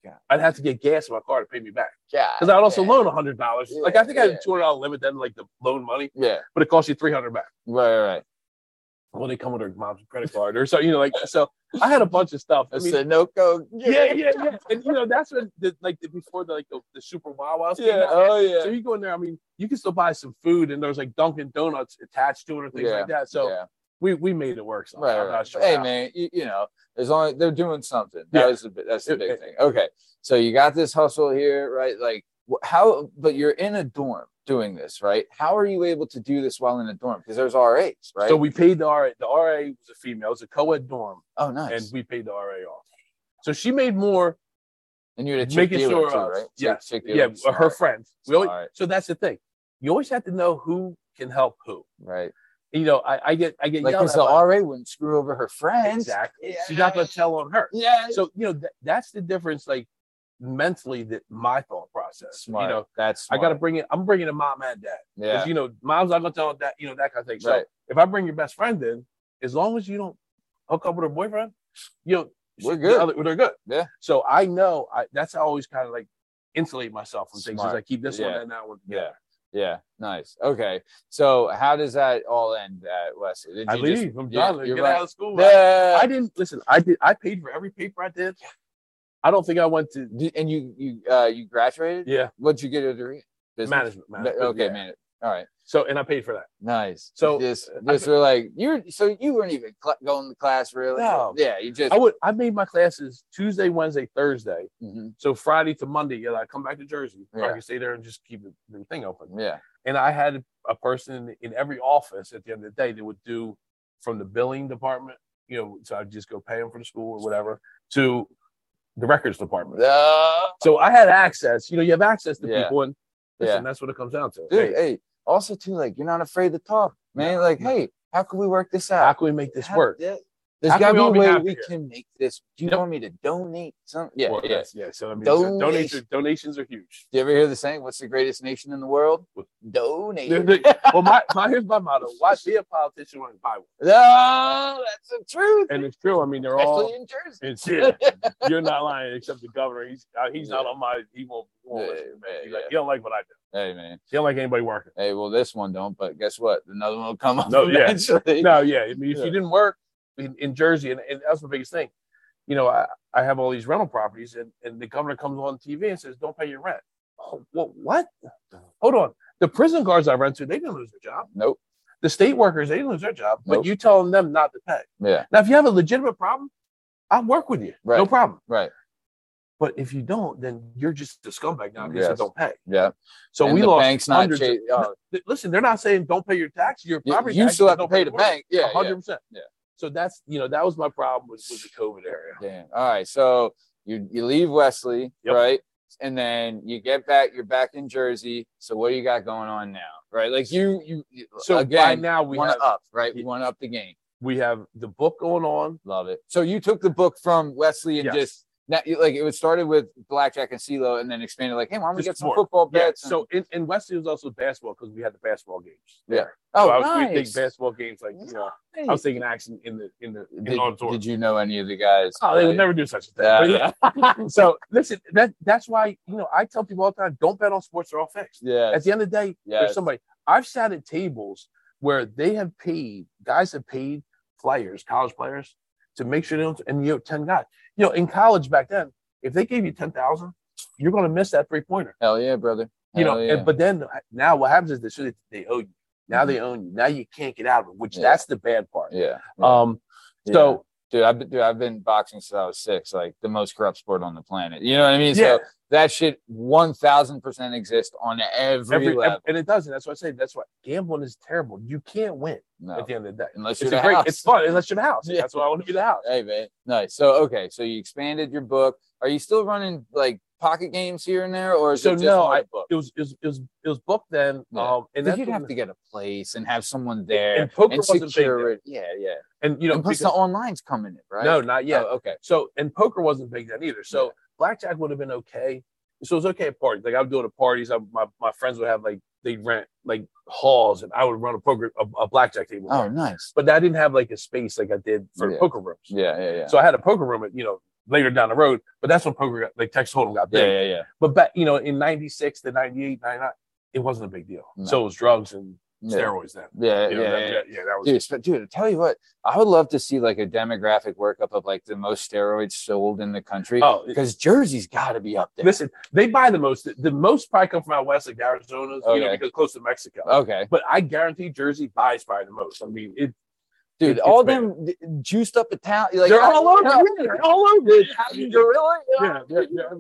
God. I'd have to get gas in my car to pay me back Yeah. because I'd also yeah. loan hundred dollars. like I think I had a two hundred dollar limit then, like the loan money, Yeah. but it costs you three hundred back. Right. Right. Well, they come with their mom's credit card or so, you know, like so. I had a bunch of stuff. I mean, said no go. yeah, yeah, yeah, and you know that's when the, like the, before the like the, the super Wawa's Yeah. out. Oh yeah. So you go in there. I mean, you can still buy some food, and there's like Dunkin' Donuts attached to it or things Yeah, like that. So yeah. We we made it work. So Right, I'm right. not sure Hey how. man, you, you know, as long as they're doing something. That Yeah. was the that's the big it- thing. Okay, so you got this hustle here, right? Like how? But you're in a dorm doing this, right? How are you able to do this while in a dorm? Because there's RAs, right? So we paid the RA. The RA was a female. It was a co-ed dorm, oh nice. and we paid the RA off. So she made more And you're the chick making sure. too, right? yeah, Chick- yeah, her friends. We always, Smart. so that's the thing. You always have to know who can help who. right? You know, I, I get I get Like the RA wouldn't screw over her friends. exactly. She's not going to tell on her. Yeah. So you know that, that's the difference. Like mentally, that my thought process. smart. You know, that's I got to bring it. I'm bringing a mom and dad. yeah. you know, mom's not gonna tell that, you know, that kind of thing. So Right. if I bring your best friend in, as long as you don't hook up with her boyfriend, you know, We're good. the other- they're good. Yeah. So I know I that's how I always kind of like insulate myself from things. Is I keep this one and that one. Yeah. Yeah, nice. Okay, so how does that all end at Wesley? Did I you just- leave. I'm yeah, done. you're Get right. out of school. Yeah. I didn't listen. I did. I paid for every paper I did. I don't think I went to. And you you uh you graduated? Yeah, What'd you get a degree? Business? management. Management Okay, yeah. man. All right, So and I paid for that. nice. So, just I- were like you're so you weren't even cl- going to class really. No. Yeah, you just I would. I made my classes Tuesday, Wednesday, Thursday. Mhm. So Friday to Monday, yeah, you know, I come back to Jersey. Yeah. I can stay there and just keep the, the thing open. yeah. And I had a person in every office at the end of the day that would do from the billing department, you know, so I'd just go pay them for the school or whatever, to the records department. Uh, So I had access. You know, you have access to Yeah. people, and listen, Yeah. that's what it comes down to. dude, Hey, hey, also too like you're not afraid to talk, man. Like, hey, how can we work this out? how can we make this How- work? yeah. There's got to be a way we here? can make this. Do you Yep. want me to donate some? Yeah, Well, yeah. yeah. So I mean, Donation. donations, donations are huge. Do you ever hear the saying, "What's the greatest nation in the world?" Donate. well, my, my here's my motto: Why be a politician when buy one? No, that's the truth. And it's true. I mean, they're Especially all. in Jersey. It's yeah. You're not lying, except the governor. He's uh, he's not on my. He won't. won't Yeah, listen to me. yeah, like, yeah. he don't like what I do. Hey man. He don't like anybody working. Hey, well, this one don't, but guess what? Another one will come up No, yeah. eventually. No, yeah. I mean, if Yeah. you didn't work in, in Jersey, and, and that's the biggest thing. You know, I, I have all these rental properties, and, and the governor comes on TV and says, "Don't pay your rent." Oh, well, what? Hold on. The prison guards I rent to, they didn't lose their job. Nope. The state workers, they didn't lose their job. But you telling them not to pay. Yeah. Now, if you have a legitimate problem, I'll work with you. Right. No problem. Right. But if you don't, then you're just a scumbag now because Yes. you don't pay. Yeah. So And we lost bank's not cha- oh. Listen, they're not saying don't pay your tax. Your You, property you taxes, still have to pay the bank. Yeah. Hundred percent. Yeah. So that's you know that was my problem with, with the COVID area. Damn. All right. So you you leave Wesley, Yep. right? And then you get back. You're back in Jersey. So what do you got going on now? Right? Like you you. you- So again, now we want to up, right? We want to up the game. we have the book going on. Love it. So you took the book from Wesley and Yes. just now, like it was started with blackjack and CeeLo, and then expanded like, hey, why don't we Just get some more. football Yeah. bets? So in, in Wesley was also basketball because we had the basketball games. Yeah. there. oh, so I was nice. basketball games like you know I was taking action in the in the in Did, the auditorium. did you know any of the guys? Oh, they would never do such a thing. Yeah, yeah. so listen, that that's why you know I tell people all the time, don't bet on sports; they're all fixed. Yeah. At the end of the day, Yes. there's somebody. I've sat at tables where they have paid guys have paid players, college players, to make sure they don't. And you know, ten guys. You know, in college back then, if they gave you ten thousand, you're going to miss that three pointer. Hell yeah, brother. You know, yeah. and, but then now what happens is they so they owe you. Now they own you. Now you can't get out of it, which Yeah. that's the bad part. yeah. yeah. Um. So dude, I've been, dude, I've been boxing since I was six, like the most corrupt sport on the planet. You know what I mean? Yeah. So that shit one thousand percent exists on every, Every, level. and it doesn't. That's what I say. That's why gambling is terrible. You can't win No, at the end of the day. unless It's you're a the great. house. It's fun unless you're the house. Yeah. That's why I want to be the house. Hey man, nice. So okay, so you expanded your book. Are you still running like pocket games here and there, or is So it just no, I- book? It was it was it was, it was booked then. Yeah. Um, and you'd have to get a place and have someone there and poker and wasn't big secure it. Yeah, yeah. And you know, and plus because- the online's coming in, right? no, not yet. Oh, okay. So and poker wasn't big then either. So. Blackjack would have been okay. So it was okay at parties. Like I would go to parties. I, my my friends would have like they'd rent like halls, and I would run a poker a, a blackjack table. Oh, nice. but I didn't have like a space like I did for Yeah. poker rooms. Yeah, yeah, yeah. So I had a poker room at you know later down the road. But that's when poker got like Texas Hold'em got yeah, big. yeah, yeah. But back you know in '96 to '98, '99, it wasn't a big deal. No. So it was drugs and Yeah, steroids then. yeah, You know, yeah, that, yeah. yeah, yeah, that was Dude, sp- dude, I tell you what, I would love to see like a demographic workup of like the most steroids sold in the country. oh. Because Jersey's got to be up there. Listen, they buy the most. The most probably come from out west, like Arizona, you know, because close to Mexico. Okay, But I guarantee Jersey buys probably the most. I mean, it, dude, It- all it's them juiced up Italian, like they're all over. Yeah, yeah, They're all over. Italian gorilla. Yeah, they're- they're.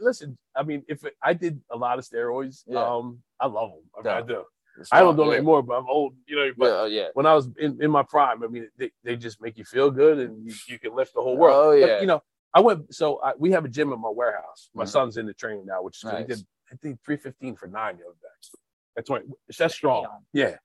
Listen, I mean, if it, I did a lot of steroids, Yeah. um, I love them. I, mean, I do. I don't do them yeah. anymore, but I'm old, you know. But Yeah, oh, yeah. when I was in, in my prime, I mean, they, they just make you feel good and you, you can lift the whole world. Oh, But, yeah. you know, I went, so I, we have a gym in my warehouse. My Mhm. son's in the training now, which is good. He did, I think, 315 for nine the other day. That's right. That's strong. Yeah.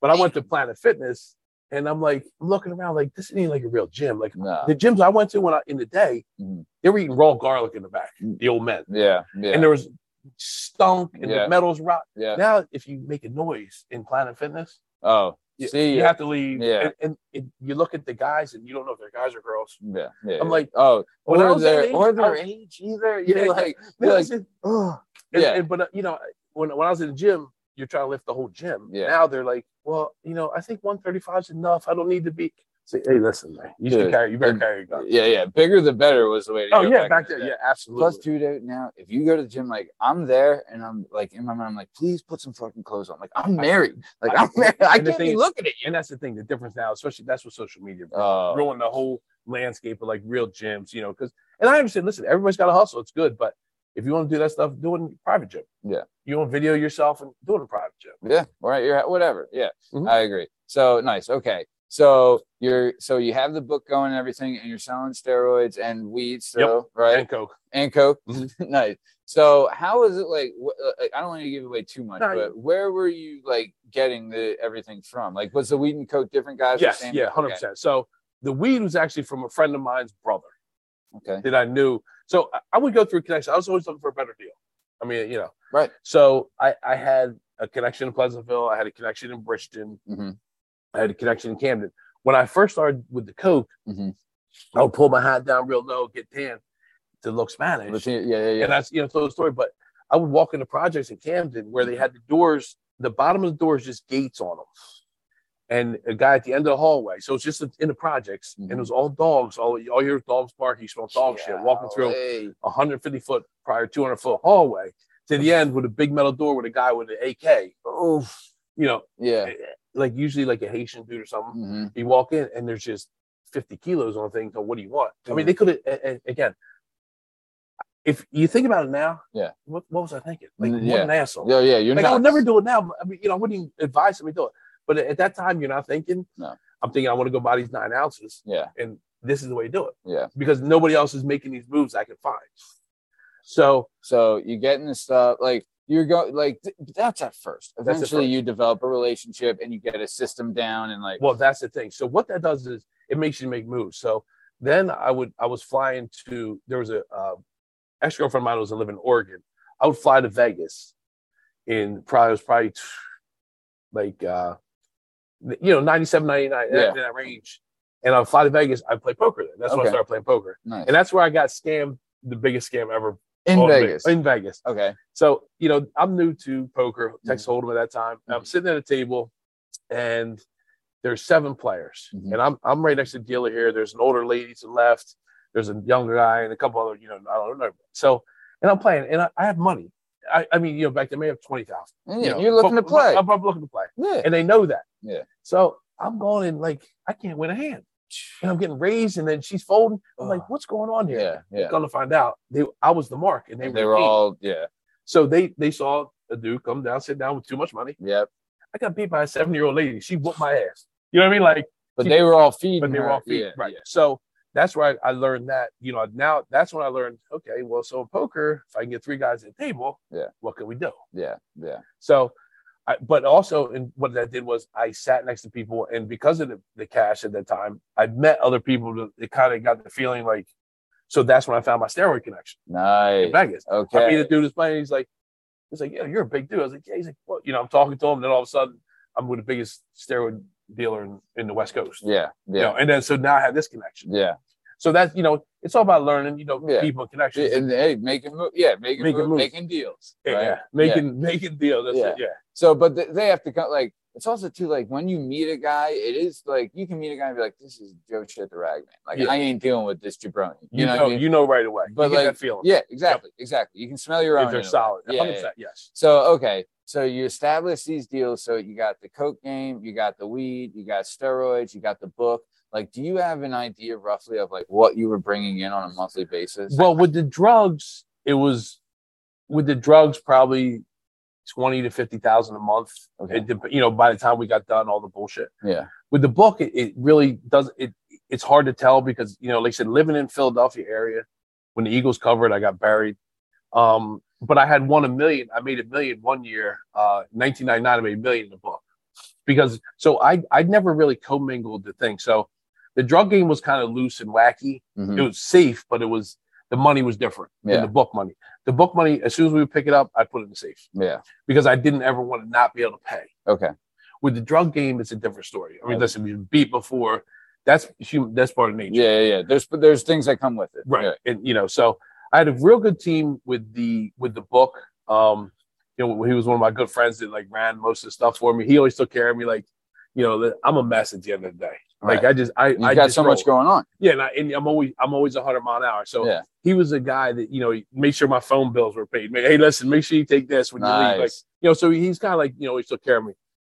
But I went to Planet Fitness and I'm like, I'm looking around like, this ain't like a real gym. Like, No. the gyms I went to when I, in the day, Mhm. they were eating raw garlic in the back, the old men. Yeah, yeah, And there was stunk and Yeah. the metals rot. yeah. Now, if you make a noise in Planet Fitness, Oh, you, see, you have to leave. Yeah. And, and, and you look at the guys and you don't know if they're guys or girls. yeah, yeah. I'm like, oh, when I or was their age, or their age either. Yeah, You're like, you're like, oh, and- yeah. and- but you know, when, when I was in the gym, you're trying to lift the whole gym. Yeah. Now they're like, well, you know, I think 135 is enough. I don't need to be. Say, hey, listen, man, you should carry. You better And- carry your gun. yeah, yeah. Bigger the better was the way to Oh go yeah, back in the there, yeah, absolutely. Plus, dude, uh, now if you go to the gym, like I'm there, and I'm like in my mind, I'm like, please put some fucking clothes on. Like I'm married. Like I- I'm married. I can't thing be is- looking at you. and that's the thing. The difference now, especially that's what social media Oh. ruined the whole landscape of like real gyms. You know, because and I understand. Listen, everybody's got a hustle. It's good, but if you want to do that stuff, do it in a private gym. Yeah. You want to video yourself and do it in a private gym. Yeah, all right. You're whatever. Yeah, Mhm. I agree. So nice. Okay. So you're so you have the book going and everything, and you're selling steroids and weed still, right? And Coke. and coke. Mhm. nice. So how is it like? wh- uh, like, I don't want to give away too much, No, but where were you like getting the everything from? Like, was the weed and coke different guys? or Yes, same- yeah, hundred percent. So the weed was actually from a friend of mine's brother Okay. that I knew. So I- I would go through connection. I was always looking for a better deal. I mean, you know. Right. So I, I had a connection in Pleasantville. I had a connection in Bridgeton. Mhm. I had a connection in Camden. When I first started with the coke, Mhm. I would pull my hat down real low, get tan to look Spanish. Yeah, yeah, yeah. And that's you know, so the story. But I would walk into projects in Camden where they had the doors, the bottom of the doors just gates on them. And a guy at the end of the hallway. So it's just in the projects, and it was all dogs. All all your dogs barking, you smell dog shit, walking through a 150 foot, prior 200 foot hallway to the end with a big metal door with a guy with an AK. Oof. You know, Yeah. Like usually like a Haitian dude or something. Mhm. You walk in and there's just 50 kilos on things. So what do you want? I mean, they could have, again, if you think about it now, Yeah. what, what was I thinking? Like, Mm, what yeah. an asshole. Yeah, yeah. You're like, I would never do it now. I mean, you know, I wouldn't even advise somebody to do it. But at that time, you're not thinking, No. I'm thinking, I want to go buy these nine ounces. Yeah. And this is the way to do it Yeah. because nobody else is making these moves I can find. So, So you getting the stuff like you're going like th- that's at first. Eventually, first. you develop a relationship and you get a system down and like. well, that's the thing. So, what that does is it makes you make moves. So, then I would, I was flying to, there was a uh, ex girlfriend of mine who was living in Oregon. I would fly to Vegas in probably, it was probably t- like, uh, you know, 97, 99, Yeah. in that range. And I would fly to Vegas. I'd play poker there. That's when I started playing poker. nice. And that's where I got scammed, the biggest scam ever. In on Vegas. In Vegas. okay. So, you know, I'm new to poker, Texas Mm-hmm. Hold'em at that time. I'm sitting at a table and there's seven players. Mhm. And I'm I'm right next to the dealer here. There's an older lady to the left, there's a younger guy and a couple other, you know, I don't know. So and I'm playing and I, I have money. I, I mean, you know, back then may have twenty thousand. Yeah, you're looking to play. I'm, I'm looking to play. Yeah. And they know that. Yeah. So I'm going in like I can't win a hand. And I'm getting raised, and then she's folding. I'm like, Oh. what's going on here? Yeah, yeah. Gonna find out. They, I was the mark, and they, They were, were all yeah, So they they saw a dude come down, sit down with too much money. yep. I got beat by a seven year old lady. She whooped my ass. You know what I mean? Like, But She- they were all feeding. but they were all feet, Yeah, right? yeah. So that's where I, I learned that. You know, now that's when I learned. Okay, well, so in poker, if I can get three guys at the table, Yeah. what can we do? Yeah, yeah, So, I, but also, and what that did was I sat next to people, and because of the, the cash at that time, I met other people. That it kind of got the feeling like. So that's when I found my steroid connection in nice. Vegas. I mean, Okay. the dude was playing. He's like, he's like, yeah, you're a big dude. I was like, yeah. He's like, well, you know, I'm talking to him, and then all of a sudden, I'm with the biggest steroid dealer in, in the West Coast. Yeah, You yeah, know, and then so now I have this connection. yeah. So that's you know, it's all about learning. You know, Yeah. people and connections. And hey, making move. Yeah, making Making move, making deals. yeah, right? yeah, making making deals. That's Yeah. it. Yeah, So, but they have to come like it's also too like when you meet a guy, it is like you can meet a guy and be like, "This is Joe shit the ragman." Like Yeah. I ain't dealing with this jabroni. You, you, know, know, I mean? you know right away. But you get like, that feeling. yeah, exactly, exactly. You can smell your own. if they're in a way. solid, Yeah, 100. yeah, Yes. So okay, so you establish these deals. So you got the coke game, you got the weed, you got steroids, you got the book. Like, do you have an idea roughly of like what you were bringing in on a monthly basis? Well, with the drugs, it was with the drugs probably twenty to fifty thousand a month. Okay. It you know, by the time we got done all the bullshit. yeah, With the book, it, it really does. It it's hard to tell because you know, like I said, living in Philadelphia area, when the Eagles covered, I got buried. Um, but I had won a million. I made a million one year. Uh, 1999, I made a million in the book because so I I'd never really commingled the thing. So the drug game was kind of loose and wacky. Mhm. It was safe, but it was the money was different Yeah. than the book money. The book money, as soon as we would pick it up, I put it in the safe yeah. because I didn't ever want to not be able to pay. Okay, With the drug game, it's a different story. I mean, listen, we beat before. That's human. That's part of nature. yeah, yeah, yeah. There's there's things that come with it. right Yeah. and you know so i had a real good team with the with the book um you know he was one of my good friends that like ran most of the stuff for me he always took care of me like you know i'm a mess at the end of the day like Right. i just i You've I got so much going on. yeah and, I, and i'm always i'm always a 100 mile an hour so Yeah. he was a guy that you know he made sure my phone bills were paid hey listen make sure you take this when you leave like you know so he's kind of like you know he took care of me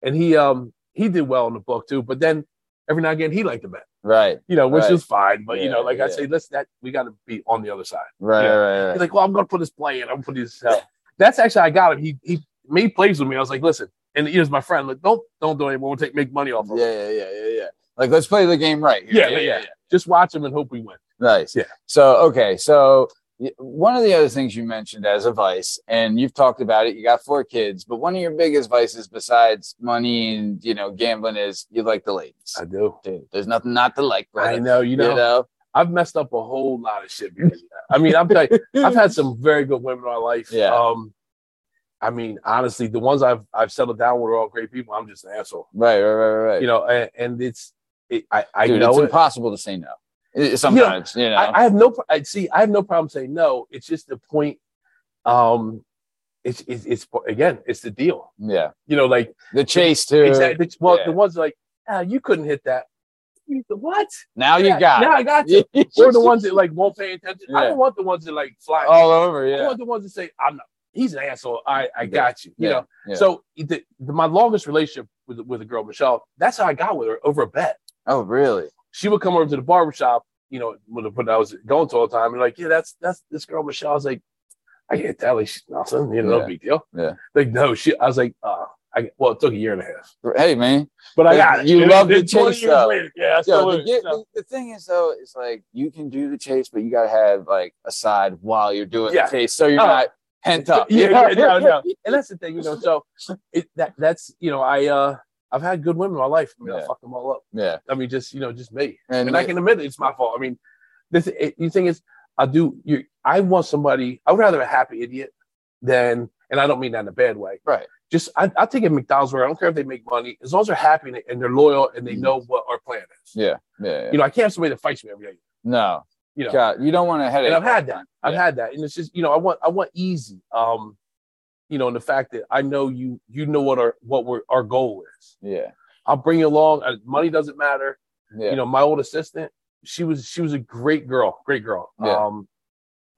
and he um he did well in the book too but then every now and again he liked to bet Right, you know which Right. is fine but you know Yeah, like i say let's that we got to be on the other side right, Yeah. right, right. He's like, well, I'm gonna put this play in. I'm gonna put this. Uh, that's actually I got him. He he made plays with me. I was like, listen, and he was my friend. Like, don't don't do it anymore. We'll take make money off of yeah, him. yeah, yeah, yeah, yeah. Like, let's play the game right. here. Yeah, yeah, yeah. Just watch them and hope we win. Nice. Yeah. So okay, so one of the other things you mentioned as a vice, and you've talked about it. You got four kids, but one of your biggest vices, besides money and you know gambling, is you like the ladies. I do. Dude, there's nothing not to like, brother. I know. You know, You know? I've messed up a whole lot of shit. Because of that. I mean, I'm telling you, I've had some very good women in my life. Yeah. Um, I mean, honestly, the ones I've I've settled down with are all great people. I'm just an asshole. Right, right, right, right. You know, and, and it's it, I I Dude, know it's it. impossible to say no. Sometimes, you know. I, I have no. I see. I have no problem saying no. It's just the point. Um, it's it's, it's again. It's the deal. yeah, You know, like the chase too. exactly. Well, yeah. the ones like, ah, you couldn't hit that. What? Now you Yeah, got. Yeah, I got you. it. Or the ones that like won't pay attention. I don't want the ones that like fly. all over. Yeah. I Yeah, want the ones that say, "I'm not." He's an asshole. I I got you. You Yeah. know. Yeah. So the, the, my longest relationship with with a girl, Michelle. That's how I got with her over a bet. Oh, really? she would come over to the barbershop, you know, when, I was going to all the time, and like, yeah, that's that's this girl Michelle. I was like, I get that, like she's nothing, you know, Yeah. no big deal. Yeah. Like, no, she I was like, uh, I well, it took a year and a half. Hey, man. But I got it. you love the chase, though. later, Yeah, Yo, the, get- the, the thing is though, it's like you can do the chase, but you gotta have like a side while you're doing Yeah. the chase, so you're Oh. not pent up. Yeah, yeah, no, no. And that's the thing, you know. So it that that's you know, I uh I've had good women in my life. I mean, I Yeah. fucked them all up. yeah. I mean, just you know, just me. And, and I can admit it, it's my fault. I mean, this it, the thing is, I do you. I want somebody. I would rather a happy idiot than, and I don't mean that in a bad way. Right. Just I, I take a McDonald's where I don't care if they make money as long as they're happy and, and they're loyal and they Mhm. know what our plan is. yeah, yeah, yeah. You know, I can't have somebody that fights me every day. no. You know, God, you don't want a headache. and I've had that. I've Yeah. had that, and it's just you know, I want I want easy. Um, you know, and the fact that I know you you know what our what we're, our goal is. Yeah, I'll bring you along. Uh, money doesn't matter. yeah. you know my old assistant she was she was a great girl great girl Yeah. um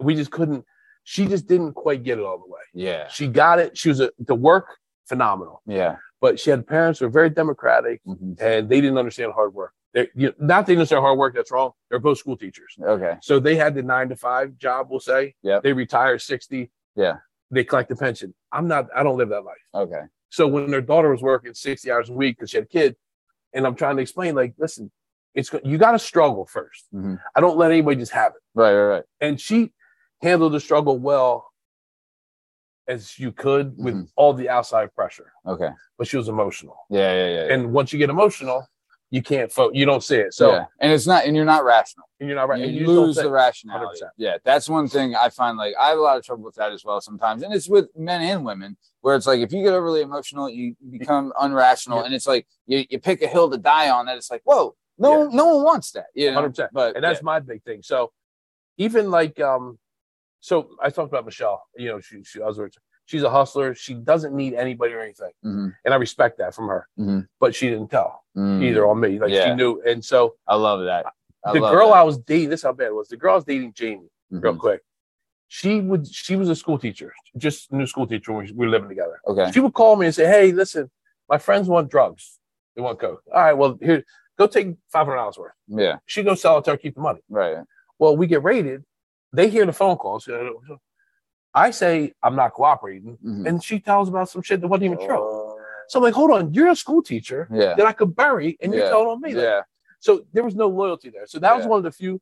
we just couldn't she just didn't quite get it all the way yeah, she got it she was a, the work phenomenal yeah. but she had parents who were very democratic Mhm. and they didn't understand hard work They, you know, not they necessarily hard work. That's wrong. They're both school teachers. Okay. So they had the nine to five job, we'll say. Yeah. They retire 60. Yeah. They collect the pension. I'm not, I don't live that life. Okay. So when their daughter was working 60 hours a week because she had a kid, and I'm trying to explain, like, listen, it's you got to struggle 1st Mhm. I don't let anybody just have it. Right. Right. Right. And she handled the struggle well as you could with Mhm. all the outside pressure, Okay. but she was emotional. Yeah. Yeah. Yeah. yeah. And once you get emotional, you can't vote. you don't see it. So yeah. and it's not, and you're not rational. and you're not right. You, you lose the it. rationality. 100%. Yeah, that's one thing I find. Like I have a lot of trouble with that as well sometimes, and it's with men and women, where it's like if you get overly emotional, you become unrational, Yeah. and it's like you, you pick a hill to die on. That it's like, whoa, no, no one wants that. You know, 100%. but and that's my big thing. So even like um, so I talked about Michelle. You know, she she I was she's a hustler. She doesn't need anybody or anything. Mhm, and I respect that from her. Mhm. But she didn't tell mm. either on me. Like Yeah. she knew, and so I love that. I the love girl that. I was dating. This is how bad it was. The girl I was dating, Jamie, real Mhm. quick. She would. She was a school teacher, just a new school teacher when we we were living together. Okay. She would call me and say, "Hey, listen, my friends want drugs. They want coke. All right, well here, go take five hundred dollars worth. Yeah. She go sell it to her, keep the money. Right. Well, we get raided. They hear the phone calls. I say I'm not cooperating, Mhm. and she tells about some shit that wasn't even Oh. true. So I'm like, hold on, you're a school teacher Yeah. that I could bury, and you're telling on me. Like, Yeah. so there was no loyalty there. So that was one of the few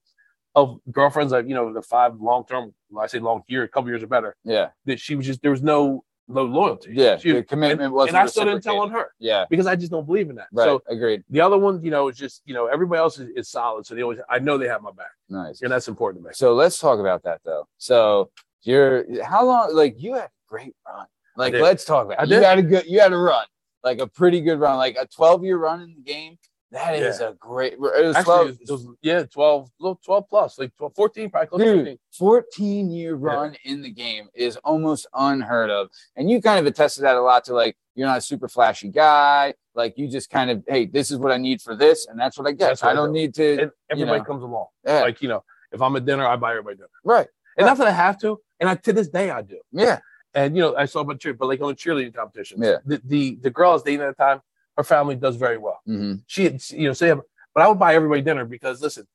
of girlfriends that you know the five long term. I say long year, a couple years or better. Yeah. That she was just there was no no loyalty. Yeah. She- the commitment wasn't. and I still didn't tell on her Yeah. because I just don't believe in that. Right. So Agreed. the other one, you know, is just you know everybody else is, is solid, so they always I know they have my back, Nice. and that's important to me. So let's talk about that though. So you're how long? Like you had a great run. Like let's talk about. It. You had a good. You had a run. Like a pretty good run. Like a 12 year run in the game. That is a great. It was 12. It was, yeah, 12, 12 plus, like 12, 14, probably Dude, 15. 14 year run in the game is almost unheard of. And you kind of attested that a lot to like, you're not a super flashy guy. Like, you just kind of, hey, this is what I need for this. And that's what I get. What I I don't do. need to. And everybody know. comes along. yeah. Like, you know, if I'm at dinner, I buy everybody dinner. right. And not that I have to. And I, to this day, I do. Yeah. And, you know, I saw about cheer, but like on the cheerleading competitions, Yeah. the, the, the girl I was dating at the time, her family does very well. hmm She had, you know, say, but I would buy everybody dinner because listen,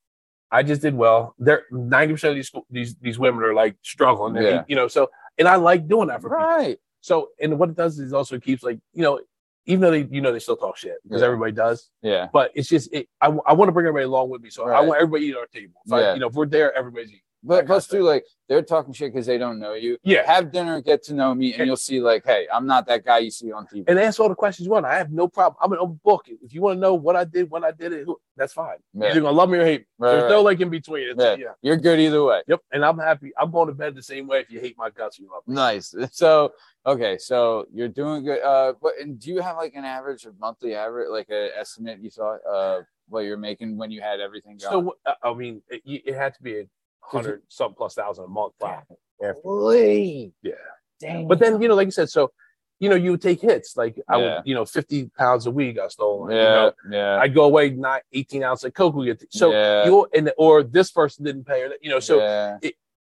I just did well. They're 90% of these, school- these, these women are like struggling. And, Yeah. you know, so, and I like doing that for people. Right. So, and what it does is also keeps like, you know, even though they, you know, they still talk shit because Yeah. everybody does, Yeah. but it's just, it, I, want to bring everybody along with me. So I want everybody to eat at our table. If I, Yeah. you know, if we're there, everybody's eating. But plus, too, like they're talking shit because they don't know you. Yeah. Have dinner, get to know me, and you'll see, like, hey, I'm not that guy you see on TV. And ask all the questions you want. I have no problem. I'm an open book. If you want to know what I did, when I did it, who- that's fine. Yeah. You're gonna love me or hate me. Right, There's right. no like in between. It's, Yeah. yeah. You're good either way. Yep. And I'm happy. I'm going to bed the same way if you hate my guts, you love me. Nice. So okay, so you're doing good. Uh, but and do you have like an average or monthly average, like a estimate you thought uh what you're making when you had everything going? So I mean, it, it had to be a hundred something plus thousand a month. Probably. Holy. Yeah. Dang. But then, you know, like you said, so you know, you would take hits. Like I would, you know, 50 pounds a week got stolen. yeah, You know, yeah, I'd go away not 18 ounces of coke. We get so Yeah. you and or this person didn't pay or that, you know. So yeah.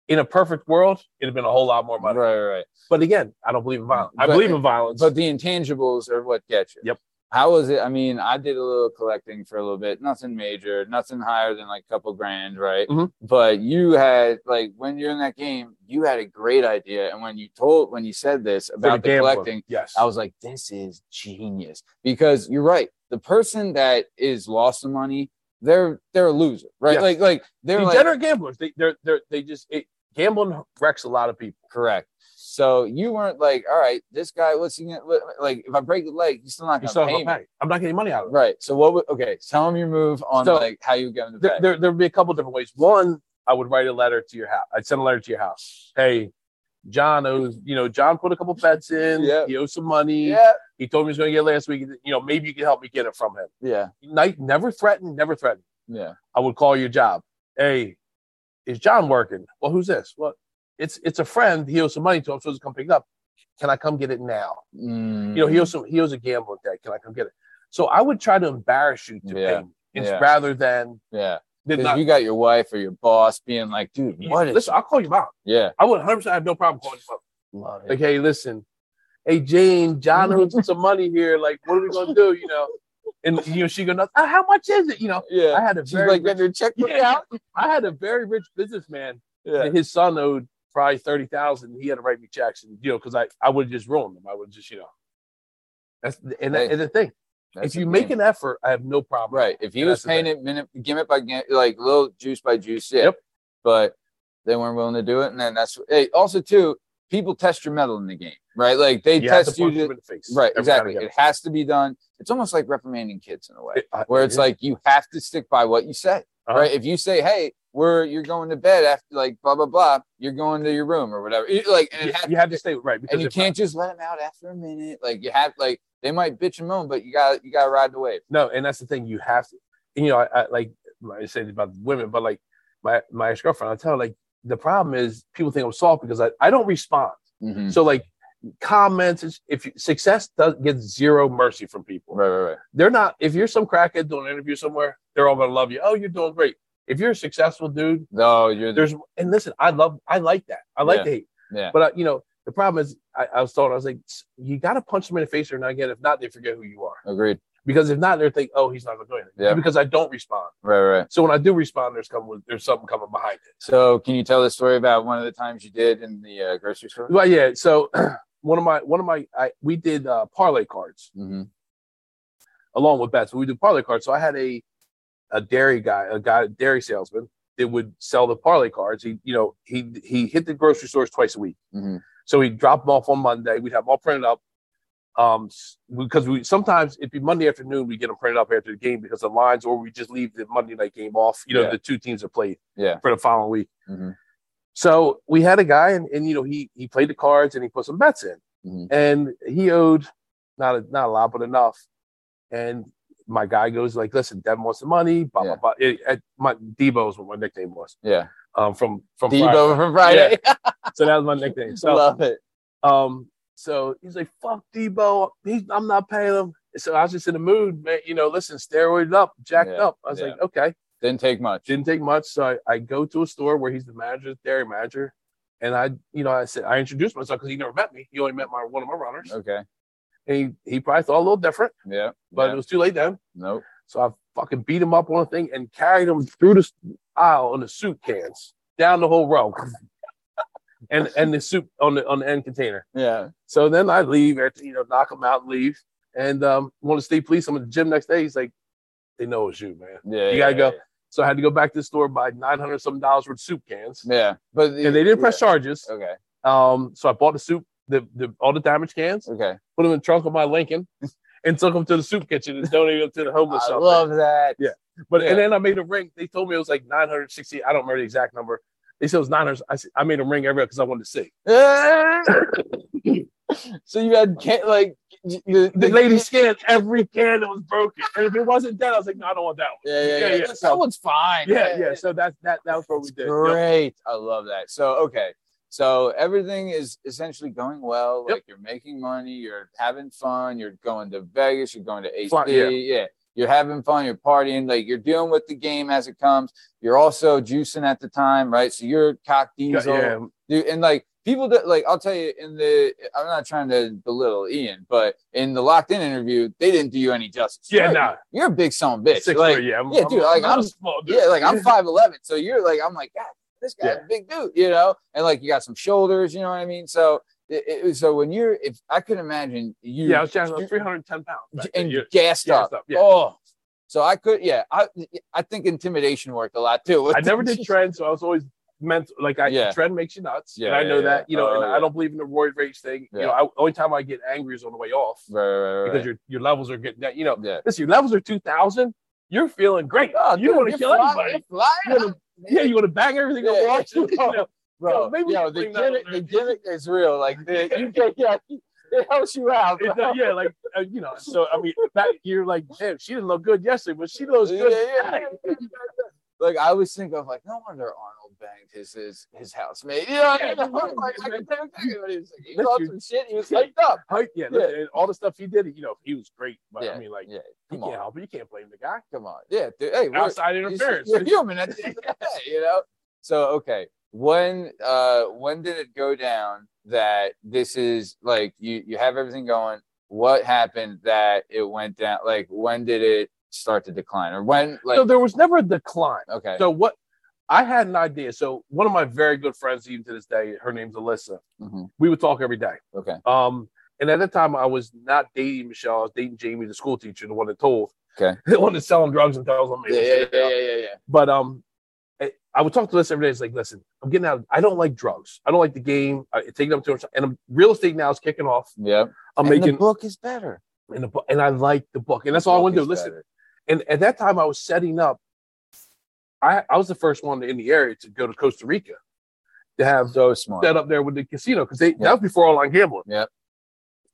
in a perfect world, it'd have been a whole lot more money. right, right. But again, I don't believe in violence. I believe in violence. But the intangibles are what get you. Yep. How was it? I mean, I did a little collecting for a little bit. Nothing major, nothing higher than like a couple grand, right? Mhm. But you had like when you're in that game, you had a great idea. And when you told when you said this about the, collecting, yes, I was like, this is genius. Because you're right. The person that is lost the money, they're they're a loser, right? Yes. Like like they're like, degenerate gamblers. They they're, they're they just it, gambling wrecks a lot of people. correct. So you weren't like, all right, this guy, what's he gonna like? If I break the leg, he's still not gonna still pay me. I'm not getting money out of it. Right. So what would okay, tell him your move on So, like how you get him to There, pay. there there would be a couple different ways. One, I would write a letter to your house. I'd send a letter to your house. Hey, John owes. You know, John put a couple bets in. Yeah. He owes some money. yeah. He told me he was going to get it last week. You know, maybe you can help me get it from him. Yeah. Night, never threatened, Never threatened. Yeah. I would call your job. Hey, is John working? Well, who's this? Well, it's it's a friend. He owes some money to him, so he's come pick it up. Can I come get it now? Mm, You know, he owes some. He owes a gambling debt. Can I come get it? So I would try to embarrass you to Yeah. pay it's Yeah. rather than yeah. than not. you got your wife or your boss being like, dude, what is listen, I'll call you mom. yeah. I would 100 percent have no problem calling you mom. Like, hey, listen, hey Jane, John owes some money here. Like, what are we gonna do? You know, and you know she go nuts. "Ah, how much is it? You know, Yeah. I had a She's very like getting her checkbook Yeah. out. I had a very rich businessman Yeah. his son owed probably thirty thousand. He had to write me checks, and you know, because I I would have just ruined them. I would just you know. That's and, that, Hey, and the thing. If you make an effort, I have no problem. Right. If he And was paying it minute, gimmick by gimmick, like little juice by juice, yeah. Yep. But they weren't willing to do it, and then that's hey, also too. People test your mettle in the game, right? Like they You test you to, in the face. right. every Exactly. It has to be done. It's almost like reprimanding kids in a way, again. I- where it's yeah. like you have to stick by what you say, Uh-huh. right? If you say, "Hey, we're you're going to bed after like blah blah blah," you're going to your room or whatever. Like, and, you, you have to stay right and you can't just let them out after a minute. Like you have, like they might bitch and moan, but you got you got to ride the wave. No, and that's the thing. You have to. You know, I, I like I said about women, but like my my ex girlfriend, I tell her like the problem is people think I'm soft because I, I don't respond. Mhm. So like comments, if you, success does get zero mercy from people. Right, right, right. They're not. If you're some crackhead doing an interview somewhere, they're all gonna love you. Oh, you're doing great. If you're a successful dude, No, you're there's and listen, I love I like that. I like Yeah. the hate. yeah. But uh, you know, the problem is I, I was told I was like, you got to punch them in the face or not again. If not, they forget who you are. Agreed. Because if not, they're think, oh, he's not going to do anything. Yeah. Because I don't respond. Right, right. So when I do respond, there's come there's something coming behind it. So, can you tell the story about one of the times you did in the uh, grocery store? Well, yeah. So one of my one of my I, we did uh, parlay cards Mm-hmm. along with bets. We do parlay cards. So I had a a dairy guy, a guy, dairy salesman that would sell the parlay cards. He, you know, he he hit the grocery stores twice a week. Mm-hmm. So he'd drop them off on Monday. We'd have them all printed up. Um, because we sometimes it'd be Monday afternoon, we get them printed up after the game because the lines, or we just leave the Monday night game off. You know, Yeah. the two teams are played Yeah. for the following week. Mhm. So we had a guy, and, and you know, he he played the cards and he put some bets in, Mhm. and he owed not a, not a lot, but enough. And my guy goes like, "Listen, Devin wants the money." Blah Yeah. blah blah. It, it, my Debo is what my nickname was. Yeah. Um, from from Friday. Debo from Friday. So that was my nickname. So Love it. um, so he's like, "Fuck Debo, he's, I'm not paying him." So I was just in the mood, man. You know, listen, steroid up, jacked Yeah, up. I was yeah. like, okay, Didn't take much. didn't take much. So I, I go to a store where he's the manager, dairy manager, and I, you know, I said I introduced myself because he never met me. He only met my one of my runners, Okay. And he, he probably thought a little different, Yeah. but yeah. it was too late then. nope. So I fucking beat him up on a thing and carried him through the aisle on the soup cans down the whole row, and and the soup on the on the end container. Yeah. So then I leave, you know, knock him out and leave. And um, one of the state police, I'm at the gym next day. He's like, they know it's you, man. Yeah. You gotta go. Yeah. So I had to go back to the store, buy 900 some dollars worth of soup cans. Yeah. But And they didn't press charges. Okay. Um, so I bought the soup, the, the all the damaged cans, Okay. put them in the trunk of my Lincoln, and took them to the soup kitchen and donated them to the homeless I shelter. love that. Yeah. But yeah. and then I made a ring. They told me it was like 960. I don't remember the exact number. They said it was 900. I, I made a ring everywhere because I wanted to see. so you had can- like the, The lady scanned every can that was broken, and if it wasn't that, I was like, no, I don't want that one. Yeah, yeah, Yeah, yeah. yeah. That So- one's fine. Yeah, yeah. So that that that was what we did. Yep. Great. I love that. So okay. So everything is essentially going well. Yep. Like you're making money, you're having fun, you're going to Vegas, you're going to AC. Fun, yeah. yeah. You're having fun, you're partying, like you're dealing with the game as it comes. You're also juicing at the time, right? So you're cock diesel. Yeah, Dude, and like people that like I'll tell you in the I'm not trying to belittle Ian, but in the locked in interview, they didn't do you any justice. yeah, You're- nah. You're a big son of a bitch. Six like, yeah, I'm, yeah, dude, like, not I'm- a small dude. yeah, like I'm five eleven, so you're like I'm like God, this guy's Yeah. a big dude, you know, and like you got some shoulders, you know what I mean. So, it, it- so when you're, if I could imagine you, yeah, I was challenging 310 pounds. and Yeah. gassed, gassed up. up, yeah. Oh, so I could, yeah, I I think intimidation worked a lot too. I never did tren, so I was always meant like I Yeah. tren makes you nuts. Yeah, and I know yeah, that, you know, and Oh, I don't believe in the roid rage thing. You know, I, only time I get angry is on the way off Right, right, right, because your your levels are getting that. You know, yeah. listen, your levels are 2,000. You're feeling great. Oh, you dude, want to kill flying- you're flying You wanna- up, Yeah, you want to bang everything Yeah, on yeah. You know, bro. Yo, maybe we yo, the gimmick, the gimmick is real. Like the, you get, yeah, it helps you out. It does- yeah, like uh, you know. So I mean, that, you're like, damn, she didn't look good yesterday, but she looks good. yeah, yeah. Like I always think of like, no wonder Arnold banged his his his housemate. You know, Yeah, I mean? like, I can tell exactly what he was like. He some shit. He was hyped up. Hype, yeah, listen, and all the stuff he did, you know, he was great. But Yeah, I mean, like, yeah. you Come can't on, help it. You can't blame the guy. come on. Yeah, dude, hey, Outside you're, interference. you're human at the end of the day, you know. So okay, when uh when did it go down that this is like you you have everything going? what happened that it went down? Like, when did it start to decline, or when? Like, so there was never a decline. okay, So what I had an idea. So one of my very good friends, even to this day, her name's Alyssa. Mhm. We would talk every day. okay, Um, and at the time, I was not dating Michelle. I was dating Jamie, the school teacher, the one that told, Okay. the one that's selling drugs and tells them. yeah, yeah, yeah, yeah, yeah. But um, I, would talk to Alyssa every day. It's like, listen, I'm getting out. I don't like drugs. I don't like the game. I take it up to her. And um, real estate now is kicking off. Yeah, I'm and making the book is better. in the book, and I like the book, and that's all I want to do. Listen, and at that time, I was setting up. I I was the first one in the area to go to Costa Rica to have so smart. set up there with the casino because they Yeah. that was before online gambling. Yeah.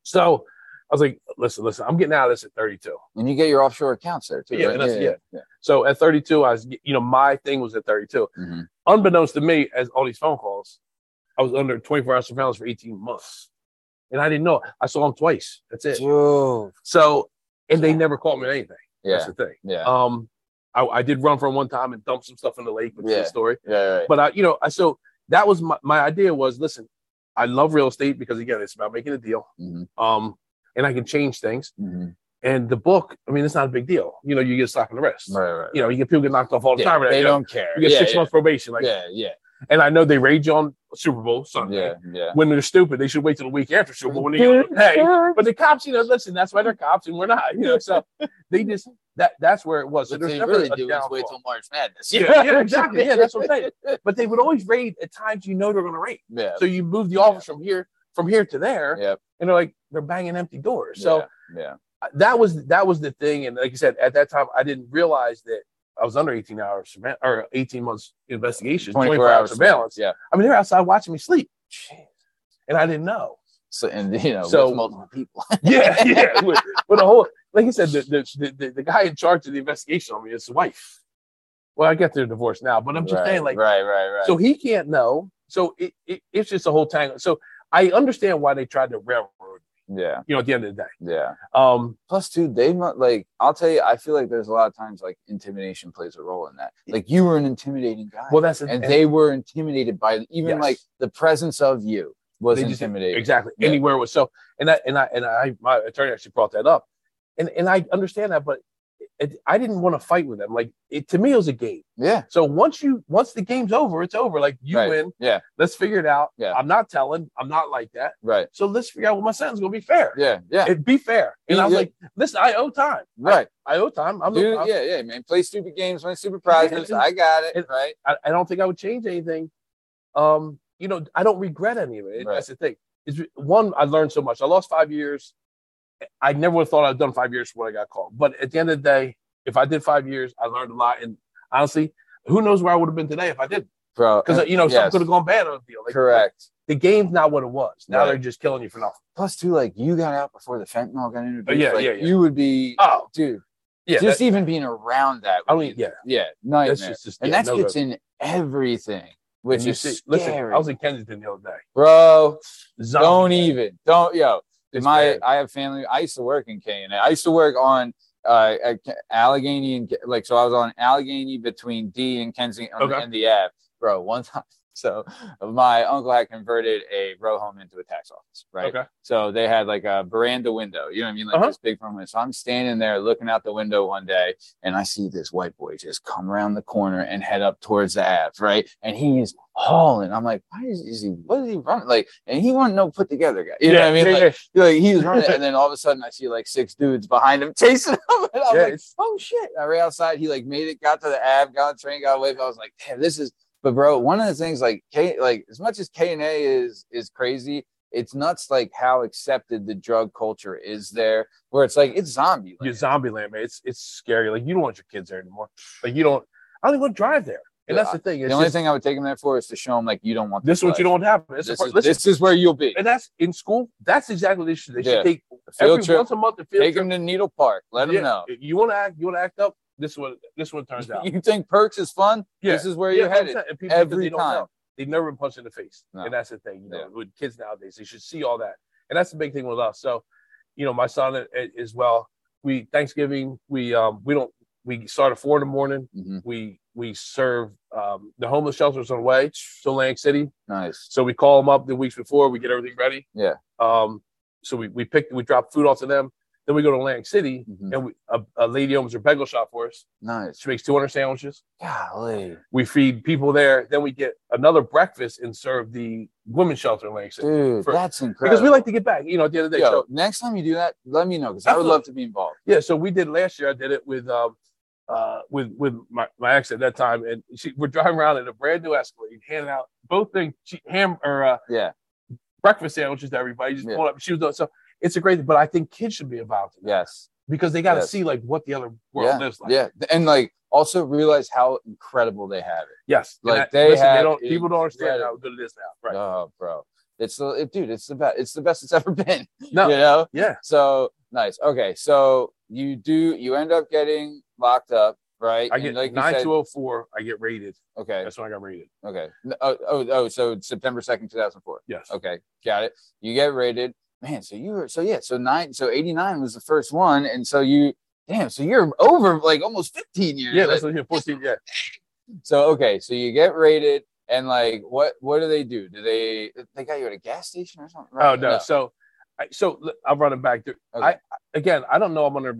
So I was like, listen, listen, I'm getting out of this at 32. And you get your offshore accounts there too. Yeah, right? and that's- yeah, yeah. So at 32, I was, you know, my thing was at 32. Mhm. Unbeknownst to me, as all these phone calls, I was under 24 hour surveillance for 18 months, and I didn't know. it. I saw them twice. That's it. So, and they never caught me anything. Yeah, That's the thing. yeah, Um, I, I did run from one time and dump some stuff in the lake, which is Yeah. a story. yeah, right. But I, you know, I so that was my, my idea was listen, I love real estate because again, it's about making a deal. Mhm. Um, and I can change things. Mhm. And the book, I mean, it's not a big deal. You know, you get a slap on the wrist. Right, right. You know, you get people get knocked off all the Yeah, time. they you know, don't care. You get yeah, six yeah. months probation. Like, yeah, yeah, and I know they rage on Super Bowl Sunday. yeah, yeah. When they're stupid, they should wait till the week after Super Bowl when they get hey. But the cops, you know, listen, that's why they're cops and we're not. You know, so they just that that's where it was. So What they never really do is wait till March Madness. Yeah, yeah, exactly. Yeah, that's what I'm saying. But they would always raid at times you know they're going to raid. Yeah. So you move the office from here from here to there, Yep. and they're like they're banging empty doors. So yeah, yeah. that was that was the thing. And like you said, at that time, I didn't realize that I was under 18 hours or 18 months investigation, 24 hours surveillance. Yeah. I mean, they're outside watching me sleep, and I didn't know. So and you know, So- with multiple people. Yeah, yeah. With, with a whole, like you said, the, the the the guy in charge of the investigation on me is his wife. Well, I get they're divorced now, but I'm just right, saying, like, right, right, right. so he can't know. So it, it it's just a whole tangle. So I understand why they tried to railroad. Yeah, You know, at the end of the day. yeah. Um, Plus, too, they like. I'll tell you, I feel like there's a lot of times like intimidation plays a role in that. Like you were an intimidating guy, well, that's and they were intimidated by even Yes. like the presence of you was they just intimidating. exactly Yeah. anywhere was so. And that and I and I my attorney actually brought that up, and and I understand that, but it, I didn't want to fight with them. Like it to me, it was a game. Yeah, So once you once the game's over, it's over. Like you Right. win. yeah, Let's figure it out. Yeah. I'm not telling. I'm not like that. right. So let's figure out what my sentence is gonna be fair. Yeah, yeah, It be fair. And I was like, listen, I owe time. right. I owe time. I'm, Dude, I'm yeah, yeah, man. Play stupid games, win stupid prizes. I got it. and- right. I, I don't think I would change anything. Um, you know, I don't regret any of it. Right. That's the thing. It's one, I learned so much. I lost five years. I never would have thought I'd done five years before I got called. But at the end of the day, if I did five years, I learned a lot. And honestly, who knows where I would have been today if I didn't? Bro, Because you know, yes, something could have gone bad on the deal. Like, correct. The game's not what it was. Now Right. they're just killing you for nothing. Plus, too, like you got out before the fentanyl got introduced. Oh, yeah, like, yeah, yeah. You would be, Oh, dude. yeah. just that- even being around that. I mean, be- yeah. yeah, nightmare. That's just, just and yeah, that no gets good. in everything, which And you is see- scary. listen, I was in Kensington the other day. bro. Zombie Don't day. even. Don't yo. My bad. I have family. I used to work in K and I used to work on uh at Allegheny and like so I was on Allegheny between D and Kensington Okay. and the Ave, bro. One time, so my uncle had converted a row home into a tax office, right? Okay. So they had like a veranda window, you know what I mean, like Uh-huh. this big front window. So I'm standing there looking out the window one day, and I see this white boy just come around the corner and head up towards the Ave, right? And he's hauling. I'm like, why is, is he? What is he running? Like, and he wasn't no put together guy. You know what I mean? yeah, Like, yeah. like he was running, and then all of a sudden I see like six dudes behind him chasing him, and I'm Yeah, like, oh shit! I ran outside. He like made it, got to the Ave, got on the train, got away. But I was like, damn, this is. But bro, one of the things like K, like as much as K and A is is crazy, it's nuts like how accepted the drug culture is there. Where it's like it's zombie. You're zombie land, man. It's it's scary. Like you don't want your kids there anymore. Like you don't. I don't even want to drive there. And Yeah, that's the thing. The only just, thing I would take them there for is to show them like you don't want this is what you don't want to happen. It's a This part- is, listen, this is where you'll be. and that's in school. That's exactly they should. They should Yeah. take Field every trip. once a month. A field Take trip. him to Needle Park. Let Yeah, know. You want to act. You want to act up. This is what this one turns out. You think Percs is fun? Yeah. This is where Yeah, you're headed. People, every they time. know. They've never been punched in the face, No. and that's the thing. You know, Yeah. with kids nowadays, they should see all that, and that's the big thing with us. So, you know, my son a- a- as well. We Thanksgiving. We um we don't we start at four in the morning. Mhm. We we serve um the homeless shelters on the way to Atlantic City. Nice. So we call them up the weeks before. We get everything ready. Yeah. Um, so we we pick we drop food off to them. Then we go to Atlantic City, Mhm. and we, a, a lady owns her bagel shop for us. Nice. She makes 200 sandwiches. Golly. We feed people there. Then we get another breakfast and serve the women's shelter in Atlantic City. Dude, For- that's incredible. Because we like to get back, you know, at the end of the day. Yo, So, next time you do that, let me know because I would love to be involved. yeah, so we did last year. I did it with um, uh, with with my, my ex at that time, and she, we're driving around in a brand new Escalade, handing out both things, she, ham or uh, Yeah. breakfast sandwiches to everybody. Just Yeah. pulled up. She was doing so. It's a great thing, but I think kids should be involved in Yes. because they got to Yes. see like what the other world Yeah. lives like. Yeah. And like also realize how incredible they have it. Yes, Like, that- they listen, have don't people don't understand how good it is now. Right? Oh, bro. It's the it, dude, it's the best. It's the best it's ever been. No. You know? Yeah. So nice. Okay. So you do you end up getting locked up, right? I And get like nine two oh four. I get rated. Okay. That's when I got rated. Okay. Oh, oh, oh, so September 2nd, 2004. Yes. Okay. Got it. You get rated. Man, so you were, so yeah, so nine, so 89 was the first one. And so you, damn, so you're over like almost 15 years. Yeah, Like, that's what here. Fourteen. Yeah. so, okay. So you get rated and like, what, what do they do? Do they, they got you at a gas station or something? Oh no. So, I, so l- I'm running back. Okay. I again, I don't know. I'm under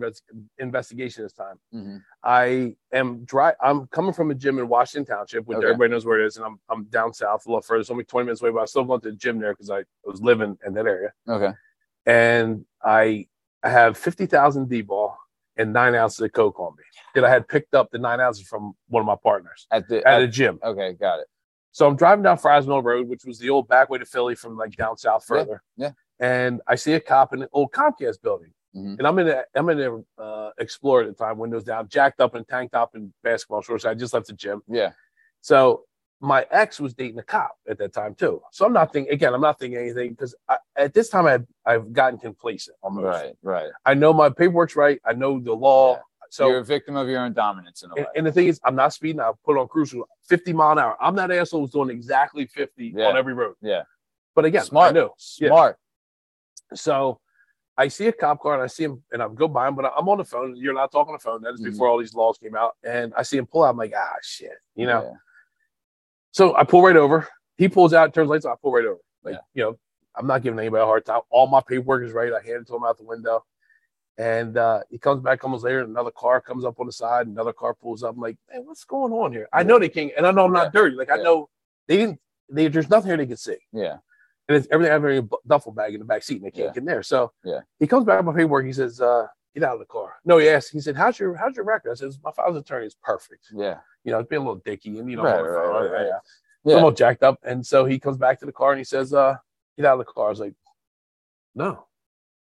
investigation this time. Mhm. I am dry. I'm coming from a gym in Washington Township, which Okay. everybody knows where it is, and I'm I'm down south a little further. It's only 20 minutes away, but I still went to the gym there because I was living in that area. Okay. And I I have 50,000 D-bol and nine ounces of coke on me that I had picked up the nine ounces from one of my partners At the, at at- a gym. okay. Got it. So I'm driving down Fries Mill Road, which was the old back way to Philly from like down south Yeah, further. yeah. And I see a cop in an old Comcast building. Mhm. And I'm in a I'm in a uh, Explorer at the time, windows down, jacked up and tank top and basketball shorts. I just left the gym. Yeah. So my ex was dating a cop at that time too. So I'm not thinking again. I'm not thinking anything because at this time I've I've gotten complacent almost. Right. Right. I know my paperwork's right. I know the law. Yeah. So you're a victim of your own dominance in a way. and, and the thing is, I'm not speeding. I put on cruise 50 mile an hour. I'm that asshole who's doing exactly 50 Yeah. on every road. Yeah. But again, Smart. I know. Yeah. So I see a cop car and I see him and I go by him, but I'm on the phone. You're not talking on the phone. That is Mhm. before all these laws came out. And I see him pull out. I'm like, ah, shit. You know? Yeah. So I pull right over. He pulls out, turns lights on. I pull right over. Like, Yeah. you know, I'm not giving anybody a hard time. All my paperwork is right. I hand it to him out the window. And uh, he comes back almost later. and Another car comes up on the side. Another car pulls up. I'm like, man, what's going on here? I know they can't, and I know I'm not dirty. Like I Yeah. know they didn't. They, there's nothing here they can see, Yeah. And it's everything. I have a duffel bag in the back seat, and they can't Yeah. get in there. So Yeah. he comes back with my paperwork. He says, uh, "Get out of the car." No, he asked. He said, "How's your How's your record?" I says, "My father's attorney is perfect. Yeah. You know, it's being a little dicky, and you know, Right, I'm right, right, right. yeah. Yeah. I'm all jacked up. And so he comes back to the car and he says, uh, get out of the car. I was like, no,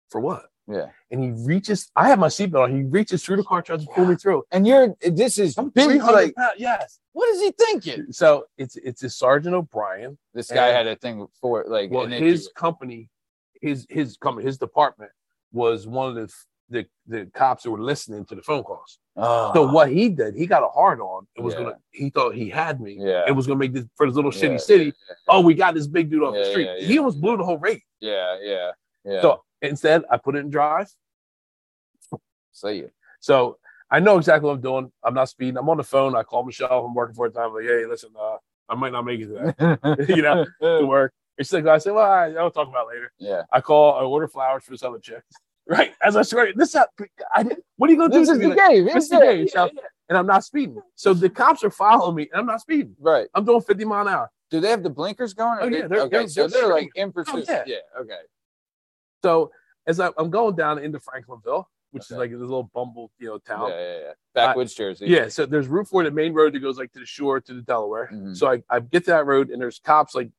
for what? Yeah. And he reaches, I have my seatbelt on. He reaches through the car, tries to pull me through. And you're this is I'm big 300 like pounds, yes. what is he thinking? So it's it's a Sergeant O'Brien. This guy And- had a thing for like Well, his company, his his company, his department was one of the the, the cops that were listening to the phone calls. oh, So ah. what he did, he got a hard on. It was Yeah. gonna. He thought he had me. Yeah. It was gonna make this for this little shitty Yeah, city. yeah, Oh, we got this big dude off the street. He almost blew the whole rate. Yeah, yeah, yeah. So instead, I put it in drive. So you So I know exactly what I'm doing. I'm not speeding. I'm on the phone. I call Michelle. I'm working for a time. I'm like, hey, listen, uh, I might not make it to that You know, to work. And she's like, I said, well, I, I'll talk about it later. yeah. I call. I order flowers for this other chick. Right as I swear, this is I did. What are you gonna do? This is the game. this is the game, so- And I'm not speeding. So the cops are following me, and I'm not speeding. Right. I'm doing 50 mile an hour. Do they have the blinkers going? Oh, yeah, they're- okay, they're- so they're they're like in pursuit. Oh, yeah. yeah. Okay. So as I, I'm going down into Franklinville, which is like this little bumble, you know, town. Yeah, yeah, yeah. Backwoods Jersey. Yeah, so there's Route 4, the main road that goes like to the shore to the Delaware. Mhm. So I, I get to that road and there's cops like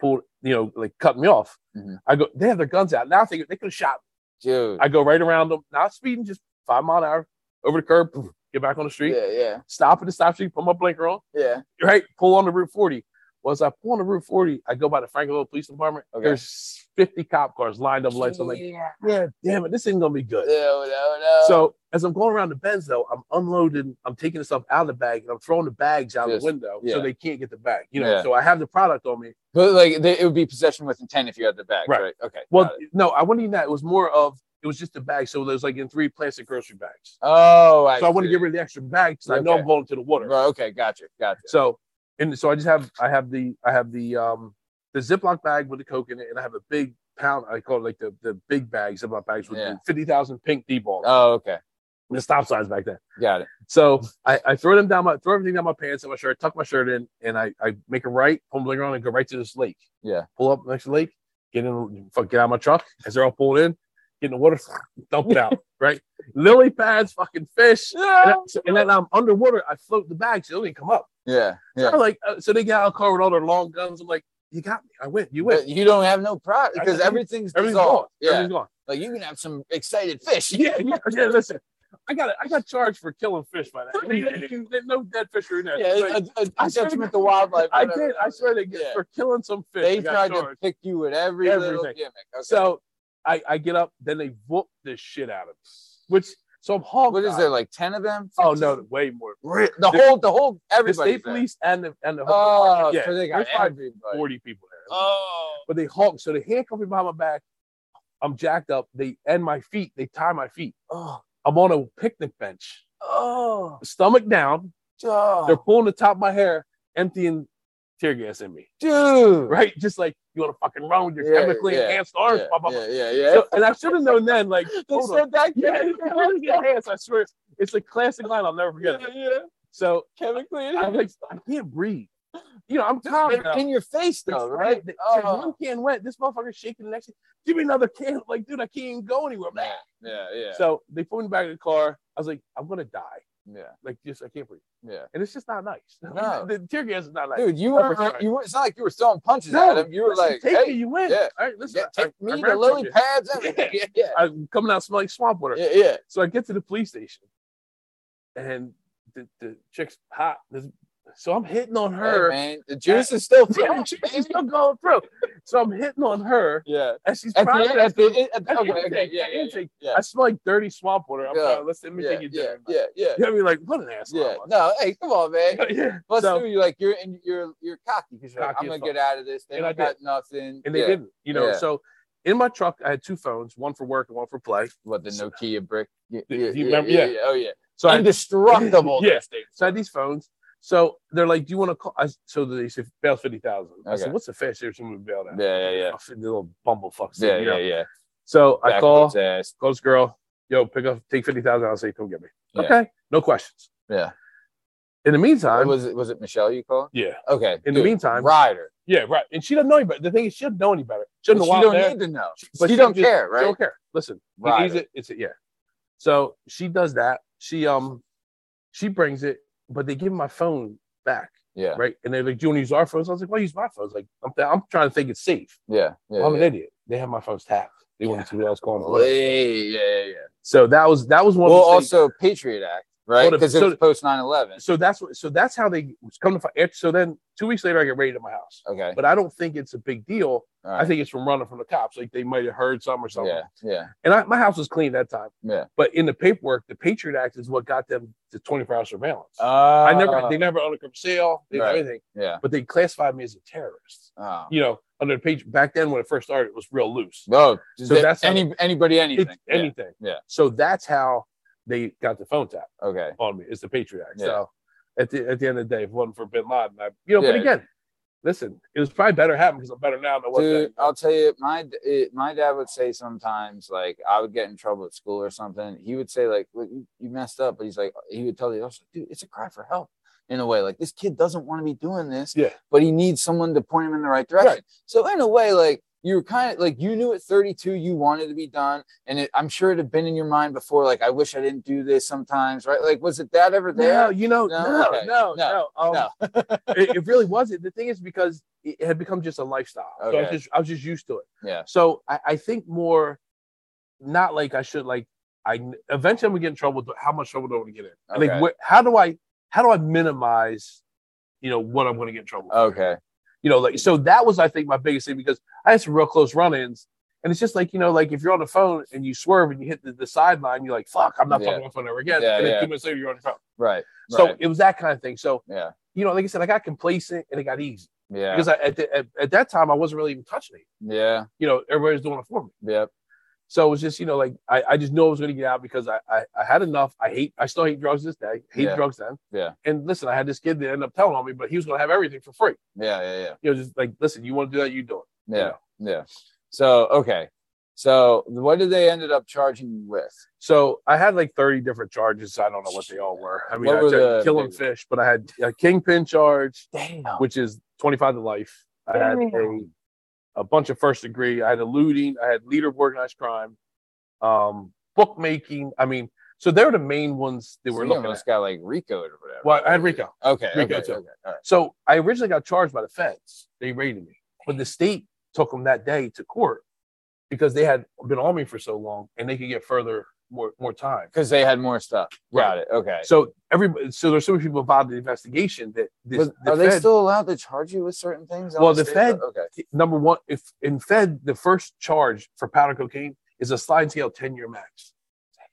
pulled, you know, like cutting me off. Mhm. I go, they have their guns out. Now they, they could have shot me. Dude. I go right around them, not speeding, just five mile an hour over the curb, get back on the street, yeah, yeah, stop at the stop street, put my blinker on, yeah. right, pull on the Route 40. Well, as I pull on the Route 40, I go by the Franklinville Police Department. Okay. There's 50 cop cars lined up lights. I'm like, yeah. yeah, damn it, this ain't gonna be good. No, no, no. So as I'm going around the bends, though, I'm unloading, I'm taking the stuff out of the bag, and I'm throwing the bags out Yes. the window Yeah. so they can't get the bag. You know, Yeah. so I have the product on me. but like they, it would be possession with intent if you had the bag, right? Right. Okay. Well, no, I wasn't even that. It was more of it was just a bag. So there's like in three plastic grocery bags. oh, I so I want to see. get rid of the extra bags. 'cause I know I'm going to the water. Right, okay, gotcha, gotcha. So and so I just have I have the I have the um the Ziploc bag with the coke in it, and I have a big pound. I call it like the, the big bags of my bags with Yeah. fifty thousand pink D-bols. Oh, okay. the stop signs back then. Got it. So I, I throw them down my throw everything down my pants and my shirt, tuck my shirt in, and I, I make a right, pull my around and go right to this lake. Yeah. Pull up next to the lake, get in, fuck, get out of my truck as they're all pulled in, get in the water, dump it out. right, lily pads, fucking fish, and, I- and then I'm underwater. I float the bag so they don't even come up. Yeah. So Yeah. I'm like, uh, so they get out of the car with all their long guns. I'm like, you got me. I win. You win. But you don't have no pride because everything's Everything's gone. Yeah. Everything's gone. Like you can have some excited fish. Yeah, yeah, yeah. Listen, I got it. I got charged for killing fish by that. no dead fish are in there. Yeah, But a, a, I swear to wildlife. I did. I swear to God, Yeah. for killing some fish. They got tried to pick you with every little gimmick. Okay. So I, I get up, then they whoop the shit out of me. Which so I'm hog. what is there like ten of them? Oh 15? no, way more. Re- the The- whole the whole The everybody. state police and the and the Oh, yeah, so they got everybody. forty people there. Oh, But they hawk, so they handcuff me behind my back. I'm jacked up. They and my feet. They tie my feet. oh, I'm on a picnic bench, oh, stomach down. oh. They're pulling the top of my hair, emptying tear gas in me. dude. Right? Just like you want to fucking run with your Yeah, chemically yeah, enhanced arms. Yeah, blah, blah, blah. yeah, yeah, yeah. So- and I should have known then, like, they hold on. said that. Yeah, chemically enhanced. I swear, it's a classic line. I'll never forget. yeah, it. yeah. So Chemically, I'm like, I can't breathe. You know, I'm tired. in, your face though, It's right? It's Oh. One can wet. This motherfucker's shaking the next. Give me another can. Like, dude, I can't even go anywhere. Yeah, yeah, So they put me back in the car. I was like, I'm gonna die. Yeah, Like, just I can't breathe. yeah. And it's just not nice. No. the tear gas is not nice. Dude, you weren't. You weren't. It's not like you were throwing punches No, at him. You were listen, like, take "Hey, it, you win. yeah. All right, listen. yeah, I- take me I the lily pads." everything. Yeah, yeah, I'm coming out smelling like swamp water. yeah, yeah. So I get to the police station, and the, the chick's hot. There's- So I'm hitting on Hey, her. man, the juice is still Yeah, flowing. she's still going through. So I'm hitting on her, Yeah. and she's At the end, at the, at the, the okay, okay, intake, yeah, yeah, yeah. I smell like dirty swamp water. I'm Yeah. like, let's let me yeah, take you yeah, dinner. yeah, yeah, You know I mean? Like, what an asshole. yeah. No, hey, come on, man. yeah. Plus, So- you're like you're and you're you're cocky because you're like, I'm gonna get out of this. They And I got nothing. and they Yeah. didn't, you know. Yeah. So in my truck, I had two phones, one for work and one for play. What the Nokia brick? Yeah, Do yeah, you yeah, remember? yeah, Yeah. Oh yeah. So I, Indestructible. Yeah. so I had these phones. So they're like, "Do you want to call?" I, so they said, "Bail fifty thousand. I Okay. said, "What's the fast here? Someone bailed out." Yeah, yeah, yeah. Oh, the little bumblefucks. Yeah, you yeah, know? yeah. So I call, ass. call this girl. Yo, pick up, take fifty thousand. I'll say, come get me. Yeah. Okay, no questions. Yeah. In the meantime, was it was it Michelle you called? yeah, Okay. In the meantime- Ryder. yeah, right. And she doesn't know any better. The thing is, she doesn't know any better. She doesn't she don't there. need to know. But she she don't just- care, right? She don't care. Listen. He's a- it's a, yeah. So she does that. She um, she brings it, but they give my phone back, Yeah. right? And they're like, "Do you want to use our phones?" I was like, "Why use my phones?" Like, I'm, I'm trying to think it's safe. Yeah. Yeah. I'm an idiot. They have my phones tapped. They want to see what else going on. Way, yeah, yeah, yeah. So that was that was one. Well, of the things- also Patriot Act, right? Because it so- was post 9/11. so that's what. So that's how they come to find. So then two weeks later, I get raided at my house. Okay. But I don't think it's a big deal. All I think it's from running from the cops. Like they might have heard something or something. Yeah. Yeah. And I, my house was clean that time. Yeah. But in the paperwork, the Patriot Act is what got them to 24 hour surveillance. Uh, I never, they never undercover sale, they Right. right. anything, Yeah. but they classified me as a terrorist. Oh. You know, under the page back then when it first started, it was real loose. No. So So that's that's how- any anybody anything. It's anything. Yeah. So that's how they got the phone tap Okay. on me. It's the Patriot Act. Yeah. So at the at the end of the day, if it wasn't for Bin Laden, I, you know. But again, listen, it was probably better happen because I'm better now than I was Dude, then. I'll tell you, my it, my dad would say sometimes, like I would get in trouble at school or something. He would say, like, "Look, you, you messed up," but he's like, he would tell the officer, "Dude, it's a cry for help." In a way, like this kid doesn't want to be doing this, Yeah. but he needs someone to point him in the right direction. Right. So in a way, like you were kind of like you knew at 32 you wanted to be done, and it, I'm sure it had been in your mind before. Like, I wish I didn't do this sometimes, right? Like, was it that ever there No, you know, No? no, Okay. no, No. no. Um, No. it, it really wasn't. The thing is because it had become just a lifestyle. So I was Okay. just I was just used to it. Yeah. So I, I think more, not like I should like. I eventually I'm gonna get in trouble. but How much trouble do I want to get in? Okay. Like, where, how do I how do I minimize, you know, what I'm going to get in trouble? for? You know, like so that was I think my biggest thing because I had some real close run-ins, and it's just like you know, like if you're on the phone and you swerve and you hit the, the sideline, you're like, "Fuck, I'm not Yeah. talking on the phone ever again." Yeah, and then yeah. two minutes later, you're on your phone. Right. So right. it was that kind of thing. So yeah. you know, like I said, I got complacent and it got easy Yeah. because I, at, the, at at that time I wasn't really even touching it. yeah. You know, everybody was doing it for me. Yep. So it was just, you know, like I, I just knew I was going to get out because I, I I had enough. I hate, I still hate drugs this day. Hate Yeah. drugs then. Yeah. And listen, I had this kid that ended up telling on me, but he was going to have everything for free. Yeah. Yeah. Yeah. You know, just like, listen, you want to do that, you do it. Yeah. Yeah. So okay. So what did they ended up charging you with? So I had like 30 different charges. I don't know what they all were. I mean, I were the killing fish, but I had a kingpin charge, Damn. which is 25 to life. I had a. a bunch of first degree. I had eluding. I had leader of organized crime, um, bookmaking. I mean, so they're the main ones that So we're looking at. got this guy like RICO or whatever. Well, I had RICO. Okay. RICO okay, too. okay. All right. So I originally got charged by the feds. They raided me, but the state took them that day to court because they had been on me for so long and they could get further more more time. Because they had more stuff. Got it. Okay. So everybody, so there's so many people involved in the investigation that this, But the are they still allowed to charge you with certain things? Well, the state? Fed- oh, Okay. number one, if in Fed the first charge for powder cocaine is a sliding scale 10 year max.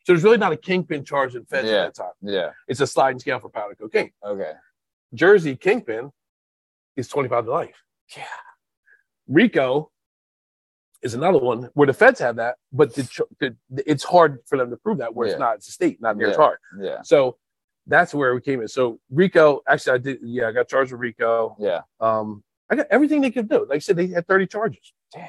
So there's really not a kingpin charge in Fed Yeah. at that time. Yeah. It's a sliding scale for powder cocaine. Okay. Jersey kingpin is 25 to life. Yeah. RICO is another one where the feds have that, but the, the, it's hard for them to prove that where Yeah. it's not. It's a state, not near Yeah. hard. Yeah. So that's where we came in. So RICO, actually, I did. Yeah, I got charged with RICO. Yeah. Um, I got everything they could do. Like I said, they had 30 charges. Damn.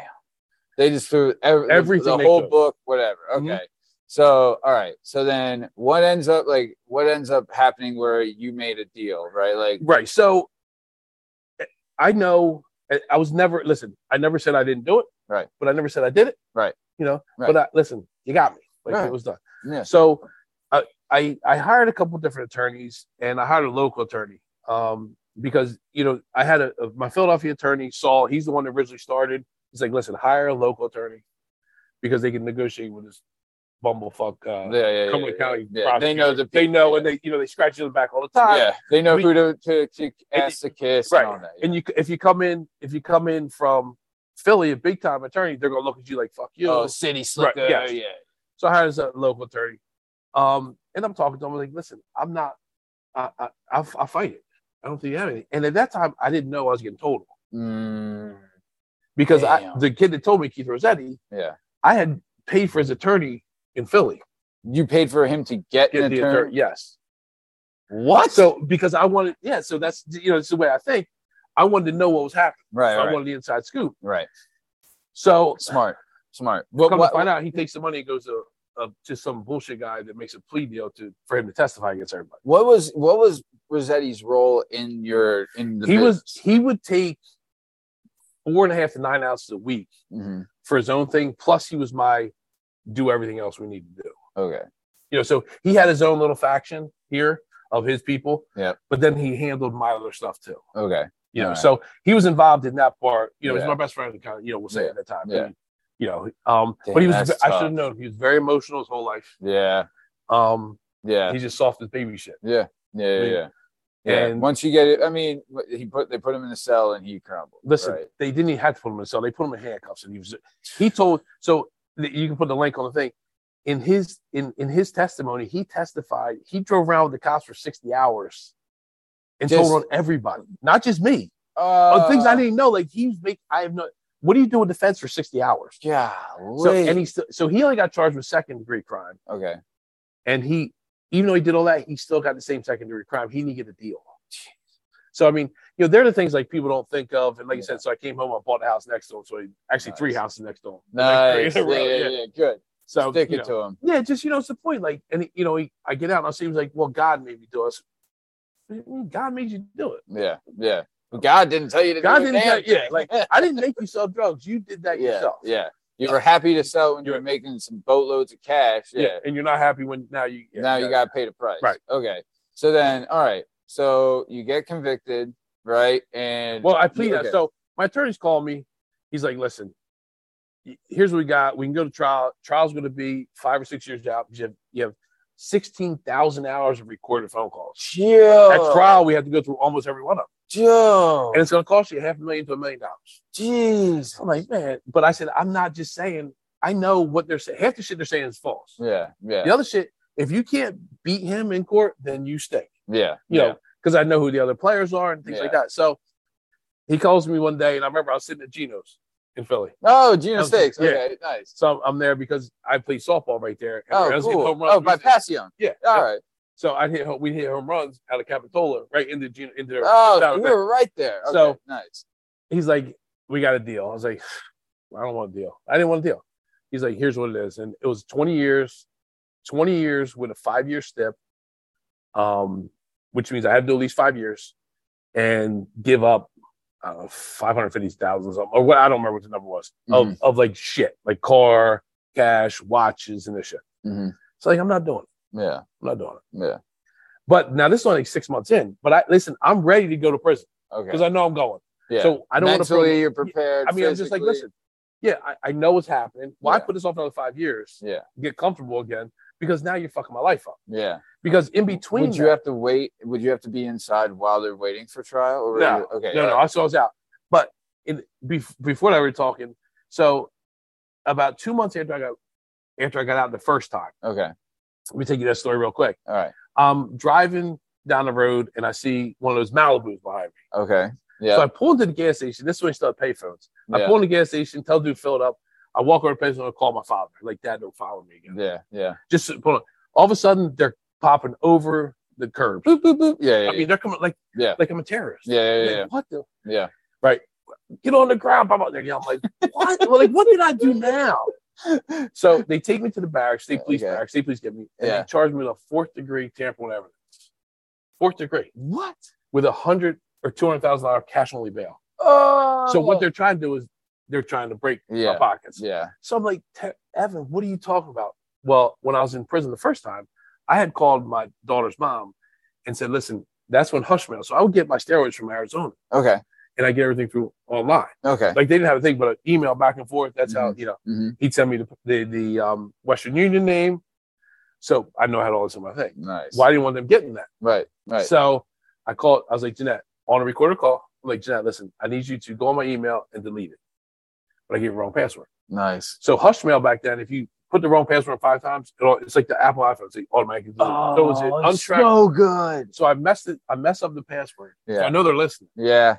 They just threw every, Everything the whole could. book, whatever. Okay. Mhm. So, all right. So then what ends up like what ends up happening where you made a deal, right? Like Right. So I know I- was never listen. I never said I didn't do it. Right. But I never said I did it. Right. You know. Right. But I, listen, you got me. Like Right. it was done. yeah. So I, I I hired a couple different attorneys and I hired a local attorney um, because you know I had a, a- my Philadelphia attorney Saul. He's the one that originally started. He's like, listen, hire a local attorney because they can negotiate with this bumblefuck. Uh, Yeah, yeah, yeah, yeah, County yeah. They know the they know yeah. and they you know they scratch you in the back all the time. Yeah, they know we- who to, to, to ask to kiss right. and that. And you if you come in if you come in from Philly, a big time attorney, they're gonna look at you like fuck you. oh, city slicker. yes. Yeah. So I hired a local attorney. Um, and I'm talking to him like, listen, I'm not, I, I, I'll, I'll fight it. I don't think you have anything. And at that time, I didn't know I was getting told Mm, because I, the kid that told me, Keith Rossetti, yeah. I had paid for his attorney in Philly. You paid for him to get, Get an the attorney. attorney, yes. What? So because I wanted, yeah. So that's you know, it's the way I think. I wanted to know what was happening. right, So I wanted the inside scoop. right. So Smart, smart. What, come what, to find out, he takes the money and goes to uh, just some bullshit guy that makes a plea deal to for him to testify against everybody. what was what was Rossetti's role in your in the he was he would take four and a half to nine ounces a week Mhm. for his own thing. Plus, he was my do everything else we need to do. okay. You know, so he had his own little faction here of his people. Yeah. But then he handled my other stuff too. Okay. You know, Alright. so he was involved in that part. You know, he's my best friend. Kind of, you know, we'll say Yeah. at that time. Yeah. You know, um, Damn, but he was. I should have known. He was very emotional his whole life. Yeah. Um, Yeah. he's just soft as baby shit. Yeah. Yeah. Yeah. mean, Yeah. Yeah. and- Once you get it, I mean, he put they put him in a cell and he crumbled. Listen, Right. they didn't even have to put him in a cell. They put him in handcuffs, and he was. He told so you can put the link on the thing. In his in in his testimony, he testified he drove around with the cops for sixty hours and Just- told on everybody, not just me. Uh, on things I didn't know. Like he's was make. I have no. What do you do with the feds for sixty hours? Yeah. So and he still. So he only got charged with second degree crime, okay. and he even though he did all that, he still got the same second degree crime. He didn't get a deal. So I mean, you know, they're the things like people don't think of. And like you said, so I came home, I bought a house next to him. So he, actually three houses next to him. Nice. Like, Yeah, yeah, yeah. yeah. Good. So Stick it know, to him. yeah, just you know, it's the point. Like, and you know, he, I get out and I see he was like, well, God made me do it. God made you do it. Yeah. Yeah. But God didn't tell you to God didn't tell yeah, like I didn't make you sell drugs. You did that yeah. yourself. Yeah. You were happy to sell when you were making some boatloads of cash. Yeah. Yeah. And you're not happy when now you yeah, now you got to pay the price. Right. Okay. So then, all right. So you get convicted, right? And Well, I plead. Okay. So my attorney's called me. He's like, listen, here's what we got. We can go to trial. Trial's going to be five or six years out. You have, you have 16,000 hours of recorded phone calls. Joe. At trial, we have to go through almost every one of them. Joe. And it's going to cost you half a million to a million dollars. Jeez. I'm like, man. But I said, I'm not just saying, I know what they're saying. Half the shit they're saying is false. Yeah. Yeah. The other shit, if you can't beat him in court, then you stay. Yeah. you yeah. know, because I know who the other players are and things like that. So he calls me one day, and I remember I was sitting at Geno's in Philly. Oh, Geno Steaks. Yeah. Okay. Nice. So I'm there because I play softball right there. Oh, I cool. home runs. Oh, by Passyunk. Yeah. All yeah. right. So I hit we hit home runs out of Capitolo right into the Geno into their Oh, there. were right there. Okay, So- nice. He's like, "We got a deal." I was like, I don't want a deal. I didn't want a deal. He's like, here's what it is. And it was 20 years, 20 years with a five year step, um, which means I had to do at least five years and give up uh, 550,000 or something, or what I don't remember what the number was of, of like shit, like car, cash, watches, and this shit. Mhm. So like, I'm not doing it. Yeah. I'm not doing it. Yeah. But now this is only six months in. But I listen, I'm ready to go to prison Okay. because I know I'm going. yeah. So I don't want to. Mentally, you're prepared. I mean, I'm just like, listen, yeah, I, I know what's happening. Why Yeah. put this off another five years? Yeah. Get comfortable again because now you're fucking my life up. Yeah. Because in between, Would you that- have to wait? Would you have to be inside while they're waiting for trial? Or No, okay. no, no, I saw I was out. But in bef- before that, we were talking. So about two months after I got after I got out the first time, Okay. let me take you that story real quick. All right. I'm driving down the road and I see one of those Malibus behind me. Okay. Yeah. So I pull into the gas station. This is when you have payphones. I yeah. pull in the gas station, tell dude fill it up. I walk over to the payphone and call my father. Like, Dad, don't follow me again. yeah. Yeah. Just. All of a sudden, they're popping over the curb. Boop, boop, boop. Yeah. Yeah. I mean, they're coming like yeah. like I'm a terrorist. Yeah. Yeah. Like, Yeah. What the? Yeah. Right. Get on the ground. I'm out there. I'm like, what? well, like, what did I do now? So they take me to the barracks, state police Okay. barracks, state police get me, and Yeah. they charge me with a fourth degree tampering evidence. Fourth degree What? with a hundred or two hundred thousand dollar cash only bail. Oh. So what they're trying to do is they're trying to break Yeah. my pockets. Yeah. So I'm like, Evan, what are you talking about? Well, when I was in prison the first time, I had called my daughter's mom and said, listen, that's when Hushmail. So I would get my steroids from Arizona Okay. and I get everything through online. Okay. Like they didn't have a thing, but an email back and forth. That's how, you know, hmm he'd send me the, the, the um, Western Union name. So I know I had all this in my thing. Nice. Why didn't want them getting that? Right. Right. So I called, I was like, Jeanette, on a recorded call, I'm like, Jeanette, listen, I need you to go on my email and delete it. But I gave the wrong password. nice. So Hushmail back then, if you put the wrong password five times, it'll, it's like the Apple iPhone, it's oh, like automatically. delete. so it an untracked. so good. So I messed it. I messed up the password. So I know they're listening. Yeah.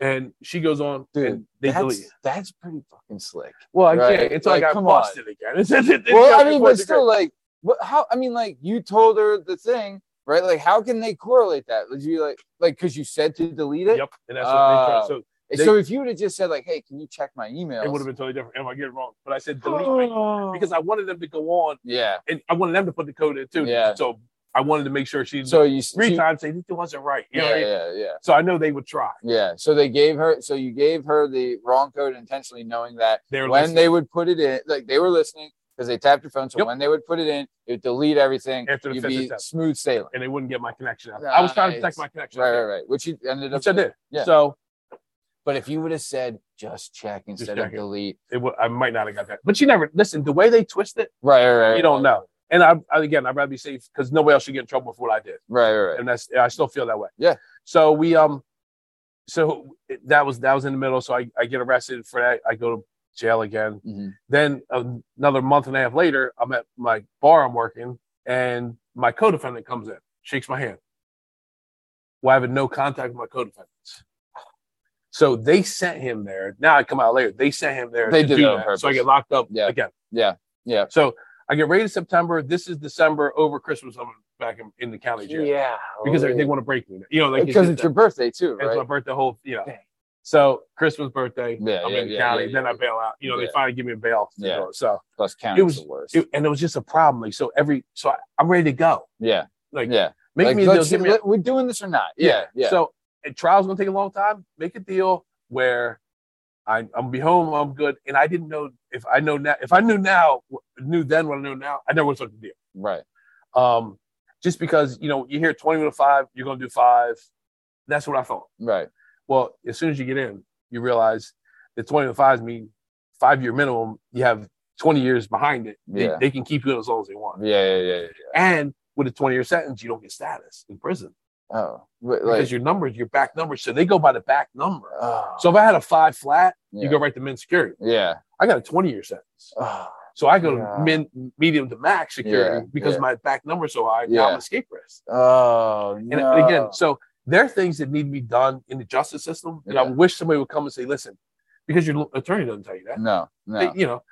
And she goes on, Dude, and they that's, delete. it. that's pretty fucking slick. Well, I right. can't until Like, I got come on. busted again. It's, it's, it's well, I mean, but still, degree. like, what? How? I mean, like, you told her the thing, right? Like, how can they correlate that? Did you like, like, because you said to delete it? Yep. And that's what they tried. Oh. So And so if you would have just said, like, hey, can you check my email? it would have been totally different. Am I getting it wrong? But I said delete my oh. because I wanted them to go on, yeah. and I wanted them to put the code in too. Yeah. So I wanted to make sure she So you three she- times say this wasn't right. You Yeah, I mean? yeah, yeah, So I know they would try. yeah. So they gave her. So you gave her the wrong code intentionally, knowing that They when listening. they would put it in, like they were listening because they tapped your phone. So Yep. when they would put it in, it would delete everything. After the You'd be attempt. smooth sailing. and they wouldn't get my connection out. I was trying to protect my connection. Right, right, right. Which you ended up. Which I did. Yeah. So But if you would have said just check instead of delete, it would, I might not have got that. But you never listen. The way they twist it, right, right, right. you don't know. And I, I again, I'd rather be safe because nobody else should get in trouble for what I did. Right, right, right. and that's I still feel that way. Yeah. So we um, so that was that was in the middle. So I, I get arrested for that. I go to jail again. Mhm. Then another month and a half later, I'm at my bar. I'm working, and my co-defendant comes in, shakes my hand. Well, I have no contact with my co-defendants. So they sent him there. Now I come out later. They sent him there. They did do that on purpose. So I get locked up Yeah. again. Yeah, yeah. So I get ready in September. This is December over Christmas. I'm back in, in the county jail Yeah, because they, they want to break me. You know, like because it's your birthday too, it's my birthday. Whole you know. Dang. So Christmas birthday, Yeah, I'm yeah, in the yeah, county. yeah, then yeah. I bail out. You know, Yeah. they finally give me a bail. Yeah. go. So Plus, county it was- the worst. it, and it was just a problem. Like so, every so I, I'm ready to go. yeah, Like yeah. make Like, me a deal. let's- Give me a, we're doing this or not? Yeah, yeah. So and trial's gonna take a long time. Make a deal where I, I'm gonna be home. I'm good. And I didn't know if I know now. If I knew now, knew then what I know now, I never would have took the deal. right. Um, just because you know you hear 20 minute five, you're gonna do five. That's what I thought. Right. Well, as soon as you get in, you realize that 20 to 5s mean five year minimum. You have 20 years behind it. They, Yeah. they can keep you in as long as they want. Yeah, yeah, yeah. yeah. And with a 20 year sentence, you don't get status in prison Oh, but, because your numbers, your back numbers. So they go by the back number. oh, So if I had a five flat, yeah. you go right to min security. Yeah. I got a 20 year sentence. Oh, So I go Yeah. to min, medium to max security Yeah, because my back number's so high. Now I'm Yeah. escape risk. oh And no. again, so there are things that need to be done in the justice system. And I wish somebody would come and say, listen, because your attorney doesn't tell you that. no, no. They- you know,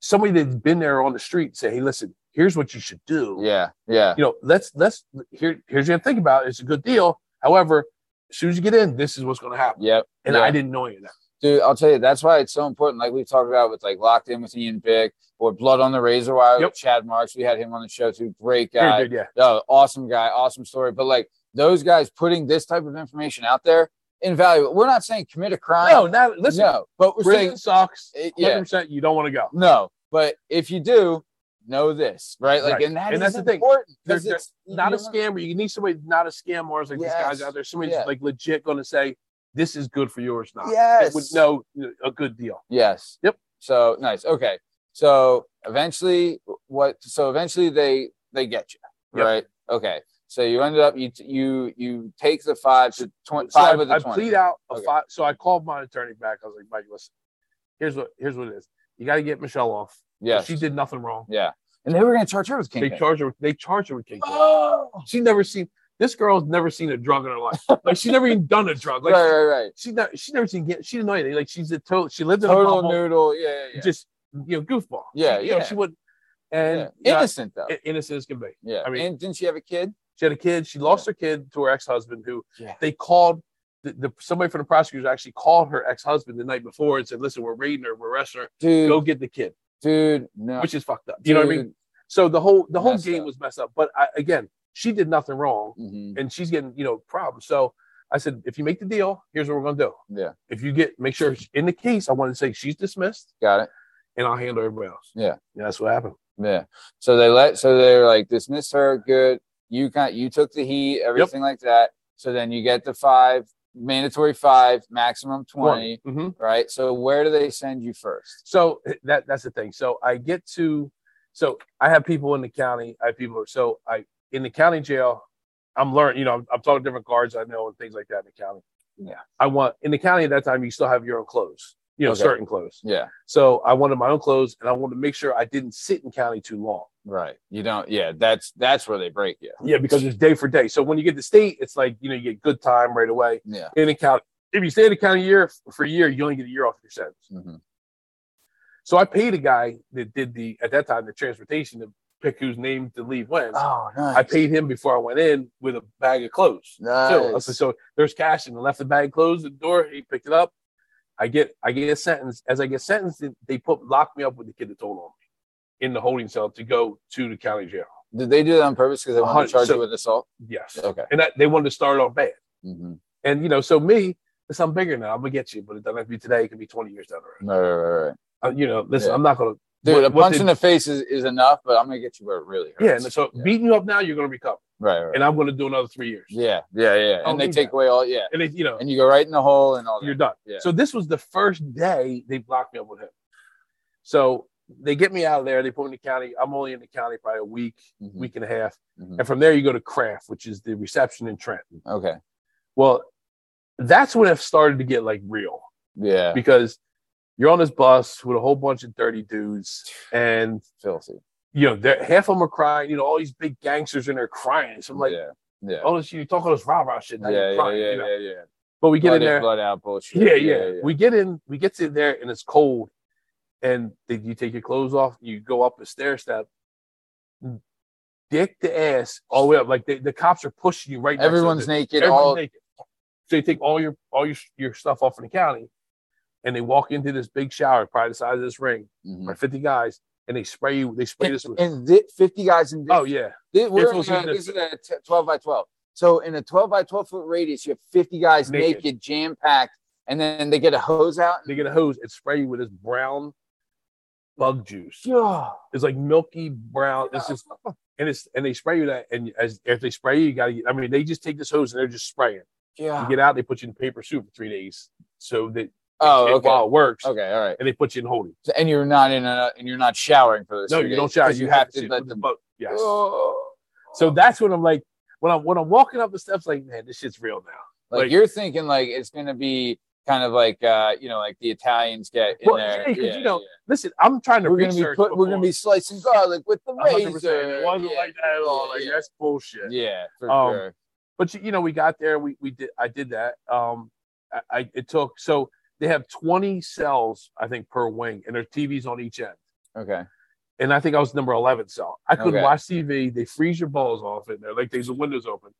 somebody that's been there on the street say, hey, listen, here's what you should do. yeah, yeah, You know, let's let's here here's your think about it. It's a good deal. However, as soon as you get in, this is what's going to happen. yep. And. I didn't know any of that. Dude, I'll tell you, that's why it's so important. Like we've talked about with like Locked In with Ian Bick or Blood on the Razor Wire Yep. Chad Marks. We had him on the show too. Great guy. good, yeah. Oh, awesome guy, awesome story. But like those guys putting this type of information out there, invaluable. We're not saying commit a crime. No, not listen. no, but we're saying Prison sucks. eh, yeah. You don't want to go. no. But if you do, know this, right? Like, Right. and that And is that's the thing. important. They're- 'cause they're it's Not a scammer. You need somebody not a scam or like these guys out there. Somebody Yeah. like legit going to say this is good for yours. Not Yes. would know uh, a good deal. Yes. Yep. So nice. Okay. So eventually, what? So eventually, they they get you, Yep. right? Okay. So you ended up you you you take the five to twenty So five I, of the I twenty. plead out a Okay. five. So I called my attorney back. I was like, Mike, listen. Here's what here's what it is. You got to get Michelle off. Yes. She did nothing wrong. Yeah. And they were going to charge her with They kingpin. charge her. They charge her with kingpin. Oh. She never seen. This girl's never seen a drug in her life. Like she never even done a drug. Like right, right, right. she never she never seen. She didn't know anything. Like she's a total. She lived in a Total noodle. Yeah, yeah, yeah. Just you know goofball. Yeah, You know, she would. And yeah. you know, Innocent though. innocent as can be. yeah. I mean- and didn't she have a kid? She had a kid. She lost her kid to her ex husband, who Yeah. they called. The, the somebody from the prosecutors actually called her ex husband the night before and said, "Listen, we're raiding her. We're arresting her. Dude, Go get the kid," dude, no. which is fucked up. You know what I mean? So the whole the whole game up. was messed up. But I, again, she did nothing wrong, Mhm. and she's getting you know problems. So I said, if you make the deal, here's what we're gonna do. Yeah. If you get make sure in the case, I want to say she's dismissed, Got it. and I'll handle everybody else. Yeah. And that's what happened. Yeah. So they let so they're like dismiss her, good. You kind you took the heat, everything like that. So then you get the five, mandatory five, maximum 20, hmm right? So where do they send you first? So that that's the thing. So I get to, so I have people in the county. I have people. So I in the county jail. I'm learning. You know, I'm, I'm talking different guards I know and things like that in the county. Yeah. I want in the county at that time. You still have your own clothes. You know, Okay. certain clothes. Yeah. So I wanted my own clothes, and I wanted to make sure I didn't sit in county too long. Right. You don't yeah, that's that's where they break you. Yeah, because it's day for day. So when you get to state, it's like you know you get good time right away. Yeah. In the county, if you stay in the county year for a year, you only get a year off your sentence. Mhm. So I paid a guy that did the at that time the transportation to pick whose name to leave when. Oh nice. I paid him before I went in with a bag of clothes. nice. So, so there's cash and I left the bag closed at the door. He picked it up. I get I get a sentence. As I get sentenced, they put lock me up with the kid that told on me in the holding cell to go to the county jail. Did they do that on purpose because they wanted to charge so- you with assault? Yes. Okay. And that, they wanted to start off bad. Mm-hmm. And you know, so me, listen, I'm bigger now. I'm gonna get you, but it doesn't have to be today. It could be 20 years down the road. Right, right, right, right. Uh, you know, listen, Yeah. I'm not gonna. Dude, what- a punch they- in the face is, is enough, but I'm gonna get you where it really hurts. Yeah. And so yeah. beating you up now, you're gonna recover, right, right. and I'm gonna do another three years. yeah, yeah, yeah. And they take that. away all yeah. And they, you know, And you go right in the hole and all that. you're done. Yeah. So this was the first day they blocked me up with him. So they get me out of there. They put me in the county. I'm only in the county probably a week, Mhm, week and a half, mhm. and from there you go to CRAF, which is the reception in Trenton. Okay. Well, that's when it started to get like real. Yeah. because you're on this bus with a whole bunch of dirty dudes, and Filthy. you know, they're, half of them are crying. You know, all these big gangsters in there crying. So I'm like, yeah. Yeah. oh, this, you talk all this rah rah shit. Now yeah, yeah, crying. yeah, you know? yeah, yeah. But we get blood in there. blood out bullshit. Yeah, yeah, We get in. We get to there, and it's cold. And then you take your clothes off. You go up a stair step. Dick the ass all the way up. Like the, the cops are pushing you right. Everyone's naked. Everyone's all naked. So you take all your all your your stuff off in the county, and they walk into this big shower, probably the size of this ring, Mhm. by 50 guys, and they spray you. They spray this with. and 50 guys in this. Oh yeah, Thi- we're This was in a, this is a t- 12 by 12. So in a 12 by 12 foot radius, you have 50 guys Naked. naked, jam packed, and then they get a hose out. they get a hose and spray you with this brown bug juice. Yeah. It's like milky brown. It's just and it's and they spray you that, and as if they spray you, you gotta. I mean, they just take this hose and they're just spraying. Yeah. You get out, they put you in paper suit for three days, so that Oh, it- okay. while it works, Okay, all right. and they put you in holding. So- and you're not in a, and you're not showering for this. No, you days, don't shower. 'cause You have to sit let the boat. Yes. Oh. So that's when I'm like, when I'm when I'm walking up the steps, like, man, this shit's real now. like, like- you're thinking like it's gonna be kind of like uh you know like the Italians get in Well, there. yeah, 'cause, you know, Listen, I'm trying to we're gonna be put, we're gonna be slicing garlic with the 100%. razor. It wasn't Yeah, like that at all. Like yeah, that's bullshit. yeah, for Um, sure. But you, you know, we got there. We we did. I did that. Um, I, I it took so they have 20 cells, I think, per wing, and there's TVs on each end. Okay. And I think I was number 11 cell. I couldn't Okay. watch TV. They freeze your balls off in there, like there's the windows open.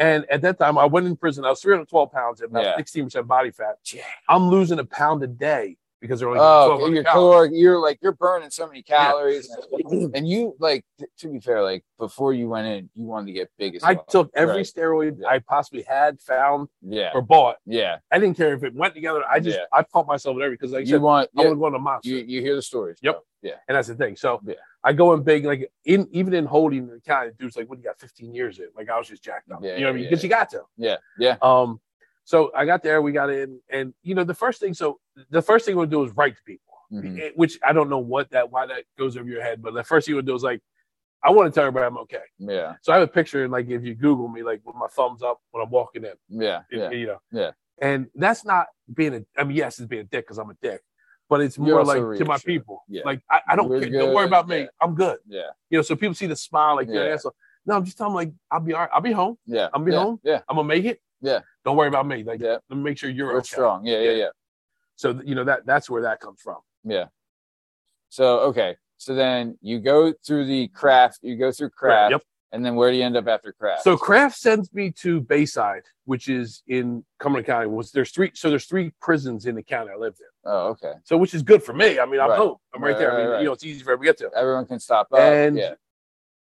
And at that time, I went in prison. I was 312 pounds and about Yeah. 16% body fat. I'm losing a pound a day because they're only Oh, 1200 you're caloric. You're like you're burning so many calories, and you like to be fair, like before you went in, you wanted to get big as I well. took every Right. steroid Yeah. I possibly had, found, yeah, or bought. yeah. I didn't care if it went together. I just Yeah. I pumped myself with everything because like I You said, want I yeah, was going to monster. you you hear the stories. Yep. bro. Yeah. and that's the thing. So Yeah. I go in big, like in even in holding the county, the dude's like, "What do you got? 15 years in?" Like I was just jacked up. Yeah, you know what I mean? yeah, Because you got to. Yeah. Yeah. Um, so I got there, we got in, and you know the first thing. So the first thing we'll do is write to people, Mhm. eh, which I don't know what that why that goes over your head, but the first thing we'll do is like, I want to tell everybody I'm okay. Yeah. So I have a picture, and like if you Google me, like with my thumbs up when I'm walking in, Yeah. you- Yeah. you know, Yeah. and that's not being a. I mean, yes, it's being a dick because I'm a dick, but it's more like to my people. Yeah. Like I, I don't We're care. Don't worry about me. yeah. I'm good. Yeah. You know, so people see the smile, like Yeah. asshole. No, I'm just telling them like I'll be all right. I'll be home. Yeah. I'm be yeah. home. Yeah. I'm gonna make it. Yeah. Don't worry about me. Like Yeah. let me make sure you're We're okay. strong. Yeah. Yeah. Yeah. Yeah. So you know that that's where that comes from. Yeah. So okay. So then you go through the CRAF. You go through CRAF. Yep. And then where do you end up after CRAF? So CRAF sends me to Bayside, which is in Cumberland County. Was there's three so there's three prisons in the county I lived in. oh, okay. So which is good for me. I mean, I'm Right. home. I'm right, Right, there. I mean, right. you know, it's easy for everybody to get to. Everyone can stop up. And yeah.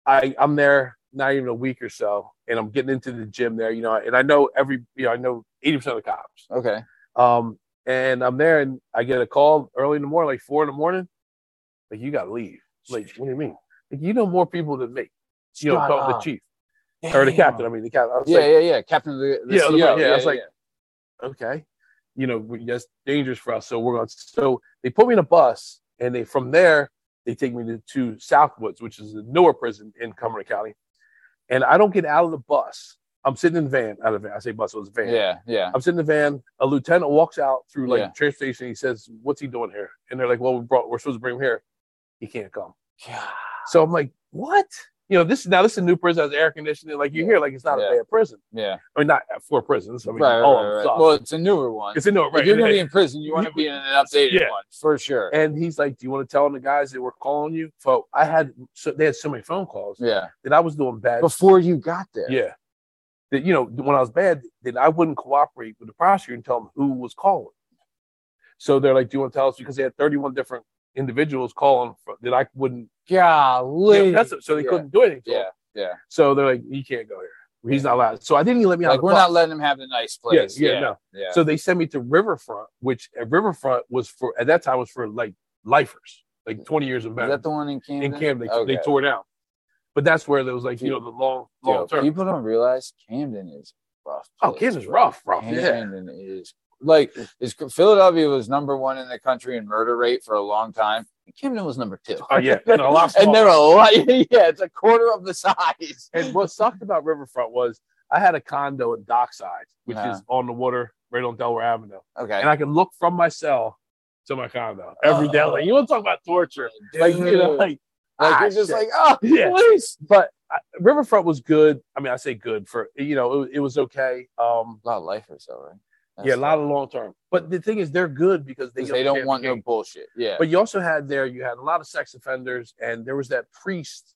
I I'm there not even a week or so, and I'm getting into the gym there. You know, and I know every you know I know 80 percent of the cops. Okay. Um, and I'm there, and I get a call early in the morning, like four in the morning. Like you got to leave. Like what do you mean? Like you know more people than me. You know, to the chief or the captain. I mean, the captain. I was Yeah, like, yeah, yeah. Captain of the, the Yeah, CEO. yeah, I was like- okay, you know, that's dangerous for us. So we're going. to So they put me in a bus, and they from there they take me to, to South Woods, which is a newer prison in Cumberland County. And I don't get out of the bus. I'm sitting in the van. Out of the van. I say bus. It was a van. yeah, yeah. I'm sitting in the van. A lieutenant walks out through like Yeah. the train station. He says, "What's he doing here?" And they're like, "Well, we brought. We're supposed to bring him here. He can't come." Yeah. So I'm like, "What?" You know, this now this is a new prison has air conditioning. Like you hear, like it's not Yeah. a bad prison. Yeah. I mean, not for prisons. I mean, right, right, all right, right. Well, it's a newer one. it's a no, If you're gonna be in prison, you want to be in an updated Yeah. one for sure. and he's like, "Do you want to tell the guys that were calling you?" So I had so they had so many phone calls yeah. that I was doing bad. Before you got there. Yeah. That you know, when I was bad, that I wouldn't cooperate with the prosecutor and tell them who was calling. So they're like, "Do you want to tell us?" Because they had 31 different individuals calling for, that I wouldn't. Golly. that's so they Yeah. couldn't do anything. to Yeah. him. Yeah. So they're like, "You can't go here. He's not allowed." So I didn't even let me out. Like of we're bus. not letting him have the nice place. yeah, no. Yeah. So they sent me to Riverfront, which at Riverfront was for at that time was for like lifers, like 20 years of Is better. that the one in Camden? in Camden, they, Okay. they tore down. But that's where there was like you know the long long Yo, term. people don't realize Camden is rough. Oh, place, Camden's bro. rough, rough. Yeah. Camden is like is Philadelphia was number one in the country in murder rate for a long time. Camden was number two. Oh yeah, and a lot and they're a lot. Yeah, it's a quarter of the size. And what sucked about Riverfront was I had a condo at Dockside, which Yeah. is on the water right on Delaware Avenue, Okay. and I can look from my cell to my condo every day. Oh. Like you want to talk about torture? Like you know, like Like ah, you're just shit. like, oh, Yeah. please. But uh, Riverfront was good. I mean, I say good for you know it, it was okay. Um, A lot of lifers, though, right? That's yeah, a lot of long term. But the thing is, they're good because they because they don't want no bullshit. Yeah. But you also had there, you had a lot of sex offenders, and there was that priest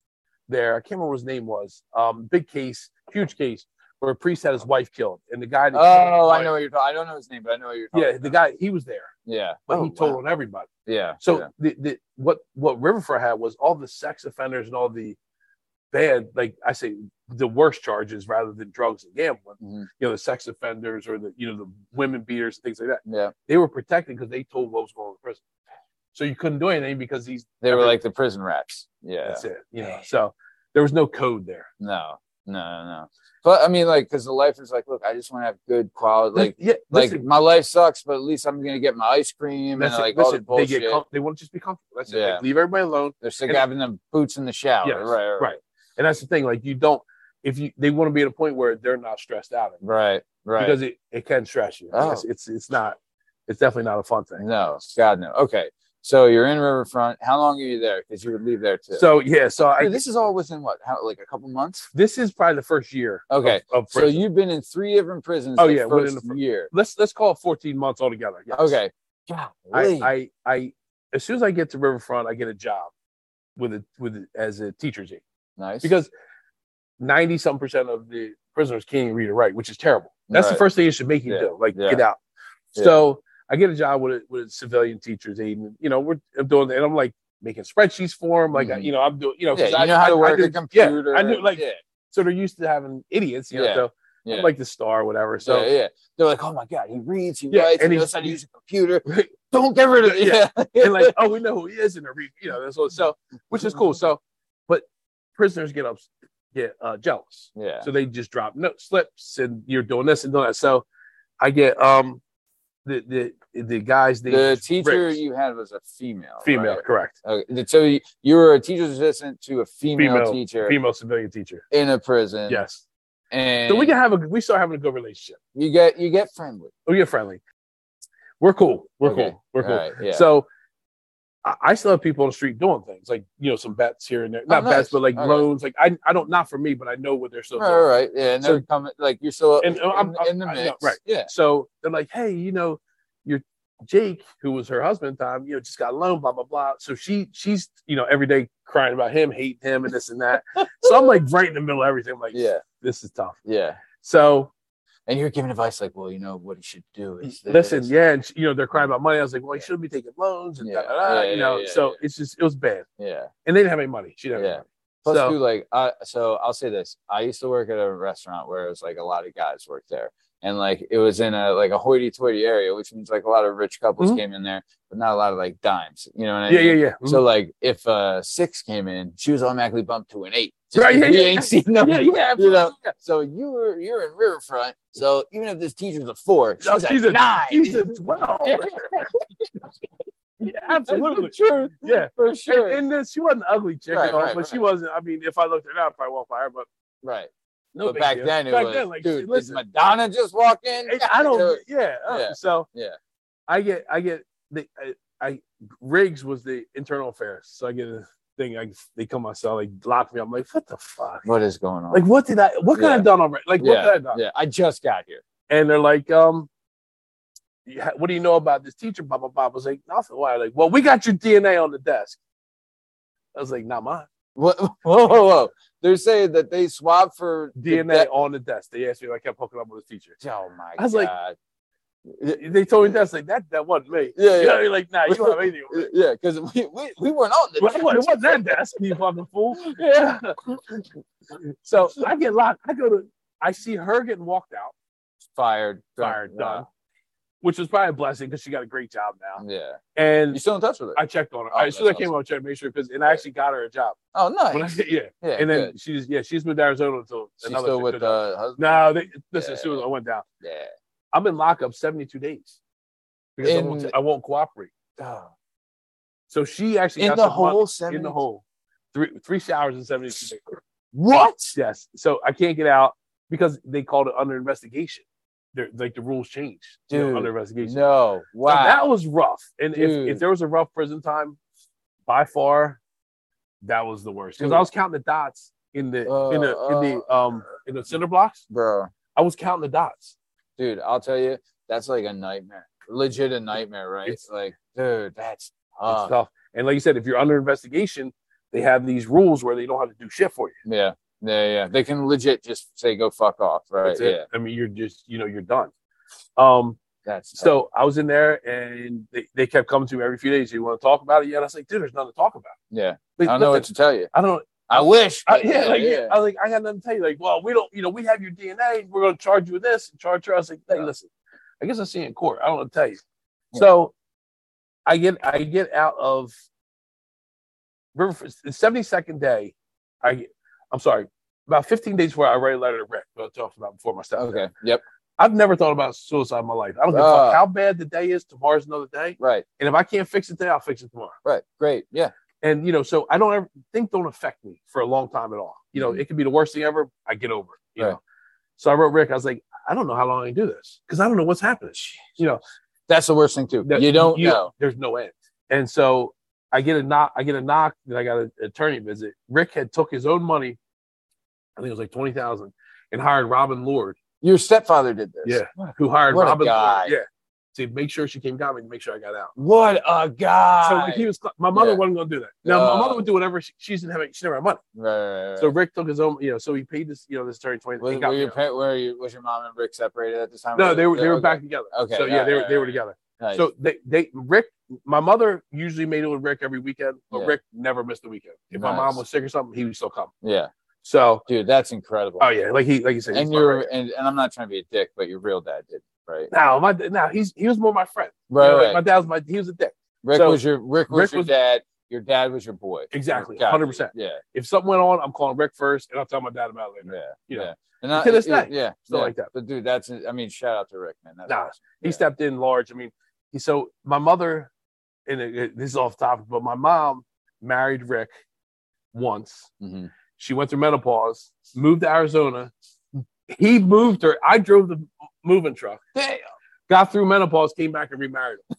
there. I can't remember what his name was. Um, big case, huge case, where a priest had his wife killed, and the guy. Oh, I know what you're talking. I don't know his name, but I know what you're talking. Yeah, the guy he was there, Yeah. but Oh, he told wow. on everybody. Yeah. So yeah. the, the what what Riverfront had was all the sex offenders and all the bad, like I say, the worst charges rather than drugs and gambling. Mhm. You know, the sex offenders or the you know the women beaters and things like that. yeah. They were protected because they told what was going on in prison. So you couldn't do anything because these They were like the prison rats. Yeah. That's it. You know, so there was no code there. No, no, no, no. But I mean, like, because the life is like, look, I just want to have good quality. Like, yeah, like listen, my life sucks, but at least I'm gonna get my ice cream and like all the Listen, they bullshit. get com- they want to just be comfortable. That's it. Like, leave everybody alone. They're sick and- of having them boots in the shower. Yes, right, right, right. And that's the thing. Like you don't if you they want to be at a point where they're not stressed out right, right. because it, it can stress you. Oh. It's, it's it's not it's definitely not a fun thing. no, God no. Okay, so you're in Riverfront. How long are you there? Because you would leave there too. So yeah, so I this is all within what? How like a couple months? this is probably the first year. Okay, Of, So prison. you've been in three different prisons. Oh, the yeah, within first the fir- year. let's let's call it 14 months altogether. Yes. Okay. I, I I as soon as I get to Riverfront, I get a job with a with a, as a teacher's aide. Nice. because 90 some percent of the prisoners can't even read or write, which is terrible. That's the first thing it should make you Yeah. do, like Yeah. get out. Yeah. So I get a job with a, with a civilian teachers, and you know we're I'm doing, and I'm like making spreadsheets for them, like Mhm. you know I'm doing, you know, Yeah, I, you know how I- to I work do- a computer. Yeah, I knew like yeah, so they're used to having idiots, you know. So. I'm like the star, or whatever. So yeah, yeah. They're like, oh my god, he reads, he Yeah, writes, and he knows how to use a computer. Don't get rid of it. Yeah. And like, oh, we know who he is, and they're read, you know, that's what. So, which is cool. So, prisoners get up, get uh, jealous, yeah. so they just drop note slips, and you're doing this and doing that. So, I get um, the the the guys, the, The teacher you had was a female. female, right? correct, Okay. So you, you were a teacher's assistant to a female, Female- teacher female civilian teacher. in a prison. Yes, And so we can have a we start having a good relationship. you get you get friendly. Oh, we get friendly. We're cool. We're Okay. cool. We're cool. Right, yeah. So I, still have people on the street doing things like you know some bets here and there, not Oh, nice. bets, but like Okay. loans. Like I, I don't not for me, but I know what they're still All doing. right, right. Yeah, and So- they're coming like you're still And, in, uh, I'm- in the I know, mix. right. Yeah. So they're like, hey, you know, your Jake, who was her husband time, you know, just got a loan, blah blah blah. So she she's you know every day crying about him, hating him, and this and that. so I'm like right in the middle of everything. I'm like, Yeah. this is tough. Yeah. So And you're giving advice like, well, you know what he should do is listen, yeah, and you know they're crying about money. I was like, well, he shouldn't be taking loans and Yeah. da, da, da, Yeah, you know. yeah, yeah, so yeah. it's just it was bad, Yeah. and they didn't have any money. She didn't have Yeah. any money. Plus, So- too, like, I so I'll say this: I used to work at a restaurant where it was like a lot of guys worked there, and like it was in a like a hoity-toity area, which means like a lot of rich couples Mhm. came in there, but not a lot of like dimes. You know what I Yeah, mean? yeah, yeah. Mhm. So like, if uh six came in, she was automatically bumped to an eight. Just Right, yeah, we yeah. ain't seen no. yeah, yeah, You know, so you were you're in Riverfront. So even if this teacher's a four, she's, she's a a- nine. She's a twelve. yeah, absolutely. True. Yeah. For sure. And, and then she wasn't ugly chick, Right, at all, right, but she wasn't. I mean, if I looked at her now, I probably won't fire. her, But right. no but back deal. then it back was, then, like, dude, did listen, Madonna just walk in? I- I don't. Yeah, uh, Yeah. So Yeah. I get, I get the, I, I Riggs was the internal affairs, so I get a thing. I they come cell, like lock me. I'm like, what the fuck? What is going on? Like, what did I? What could I Yeah. have done already? Like, what could I have done? yeah. I just got here. And they're like, um, what do you know about this teacher? Blah blah blah. I was like, nothing. Why? Like, well, we got your DNA on the desk. I was like, not mine. What? Whoa, whoa, whoa! They're saying that they swapped for the DNA de- on the desk. They asked me if I kept hooking up with his teacher. oh my I was like, god! They told me that's like that. That wasn't me. Yeah, You know, yeah. like, nah, you don't have anything. yeah, because we, we we weren't on the. It wasn't that desk, you fucking fool. Yeah. so I get locked. I go to. I see her getting walked out, fired, fired, Yeah. done, which was probably a blessing because she got a great job now. Yeah, And you still in touch with her? I checked on her. Oh, as soon as I came out, I checked to make sure because, and I actually got her a job. oh, When I, nice. yeah. Yeah, and then good. she's yeah, she's moved to Arizona until she's another still with the husband. No, they listen. As soon as I went down, Yeah. I'm in lockup 72 days because I, won't, I won't cooperate. Oh. So she actually In the whole money- in the hole, three three showers in 72 days. What? Yes. So I can't get out because they called it under investigation. They're, like the rules changed. you know, under investigation. No. So Wow. that was rough. And if, Dude. if there was a rough prison time, by far, that was the worst. Because I was counting the dots in the in the Uh, in the um in the cinder blocks. Bro, I was counting the dots. Dude, I'll tell you, that's like a nightmare. Legit a nightmare, right? It's- like, dude, that's It's tough. tough. And like you said, if you're under investigation, they have these rules where they don't have to do shit for you. Yeah. Yeah, yeah. They can legit just say go fuck off, right? Yeah. I mean, you're just you know you're done. Um. That's tough. So I was in there, and they, they kept coming to me every few days. You want to talk about it? Yeah. And I was like, dude, there's nothing to talk about. yeah. Like, I don't know what to tell you. I don't. I wish. I, yeah, like yeah. I was like, I got nothing to tell you. Like, well, we don't, you know, we have your DNA. We're going to charge you with this and charge her. I was like, hey, Yeah. listen, I guess I'll see you in court. I don't what to tell you. Yeah. So I get, I get out of River. The seventy second day, I, get- I'm sorry, about fifteen days before I write a letter to Rick. What I talked about before my step. Okay. Yep. I've never thought about suicide in my life. I don't give a Uh. fuck how bad the day is. Tomorrow's another day, Right. and if I can't fix it today, I'll fix it tomorrow Right. Great. Yeah. And you know, so I don't ever think don't affect me for a long time at all. You know, Mhm. it could be the worst thing ever. I get over it. You Right. know, so I wrote Rick. I was like, I don't know how long I can do this because I don't know what's happening. You know, That's the worst thing too. that- you don't know. There's no end. And so I get a knock. I get a knock. That I got an attorney visit. Rick had took his own money. I think it was like twenty thousand, and hired Robin Lord, Your stepfather did this. Yeah. who hired What a Robin guy. Lord. Yeah. To make sure she came got me to make sure I got out. What a guy. So like he was, my mother Yeah. wasn't going to do that. Now Uh, my mother would do whatever she, she didn't have. She never had money. right, right, right. So Rick took his own, you know. So he paid this, you know, this attorney twenty. was, were your were you, was your mom and Rick separated at this time? no, they were they were okay. back together. Okay, So yeah, they were yeah, they were together. Nice. So they they Rick, my mother usually made it with Rick every weekend, but Yeah. Rick never missed a weekend. If my mom was sick or something, he would still come. yeah, So dude, that's incredible. oh yeah, like he like you said, and you're and, and I'm not trying to be a dick, but your real dad did, right? now my now he's he was more my friend. Right, You know, like, right. my dad was my he was a dick. Rick so- was your Rick was Rick your was- dad. Your dad was your boy. Exactly, 100%. Yeah, If something went on, I'm calling Rick first, and I'll tell my dad about it yeah, later. You yeah. know, And I- To this yeah, day, yeah, still yeah. like that. But dude, that's I mean, shout out to Rick, man. That's Nah, awesome. he Yeah. stepped in large. I mean, he so my mother, and it, it- this is off topic, but my mom married Rick once. Mhm. She went through menopause, moved to Arizona. He moved her. I drove the moving truck. Damn. Got through menopause, came back and remarried her.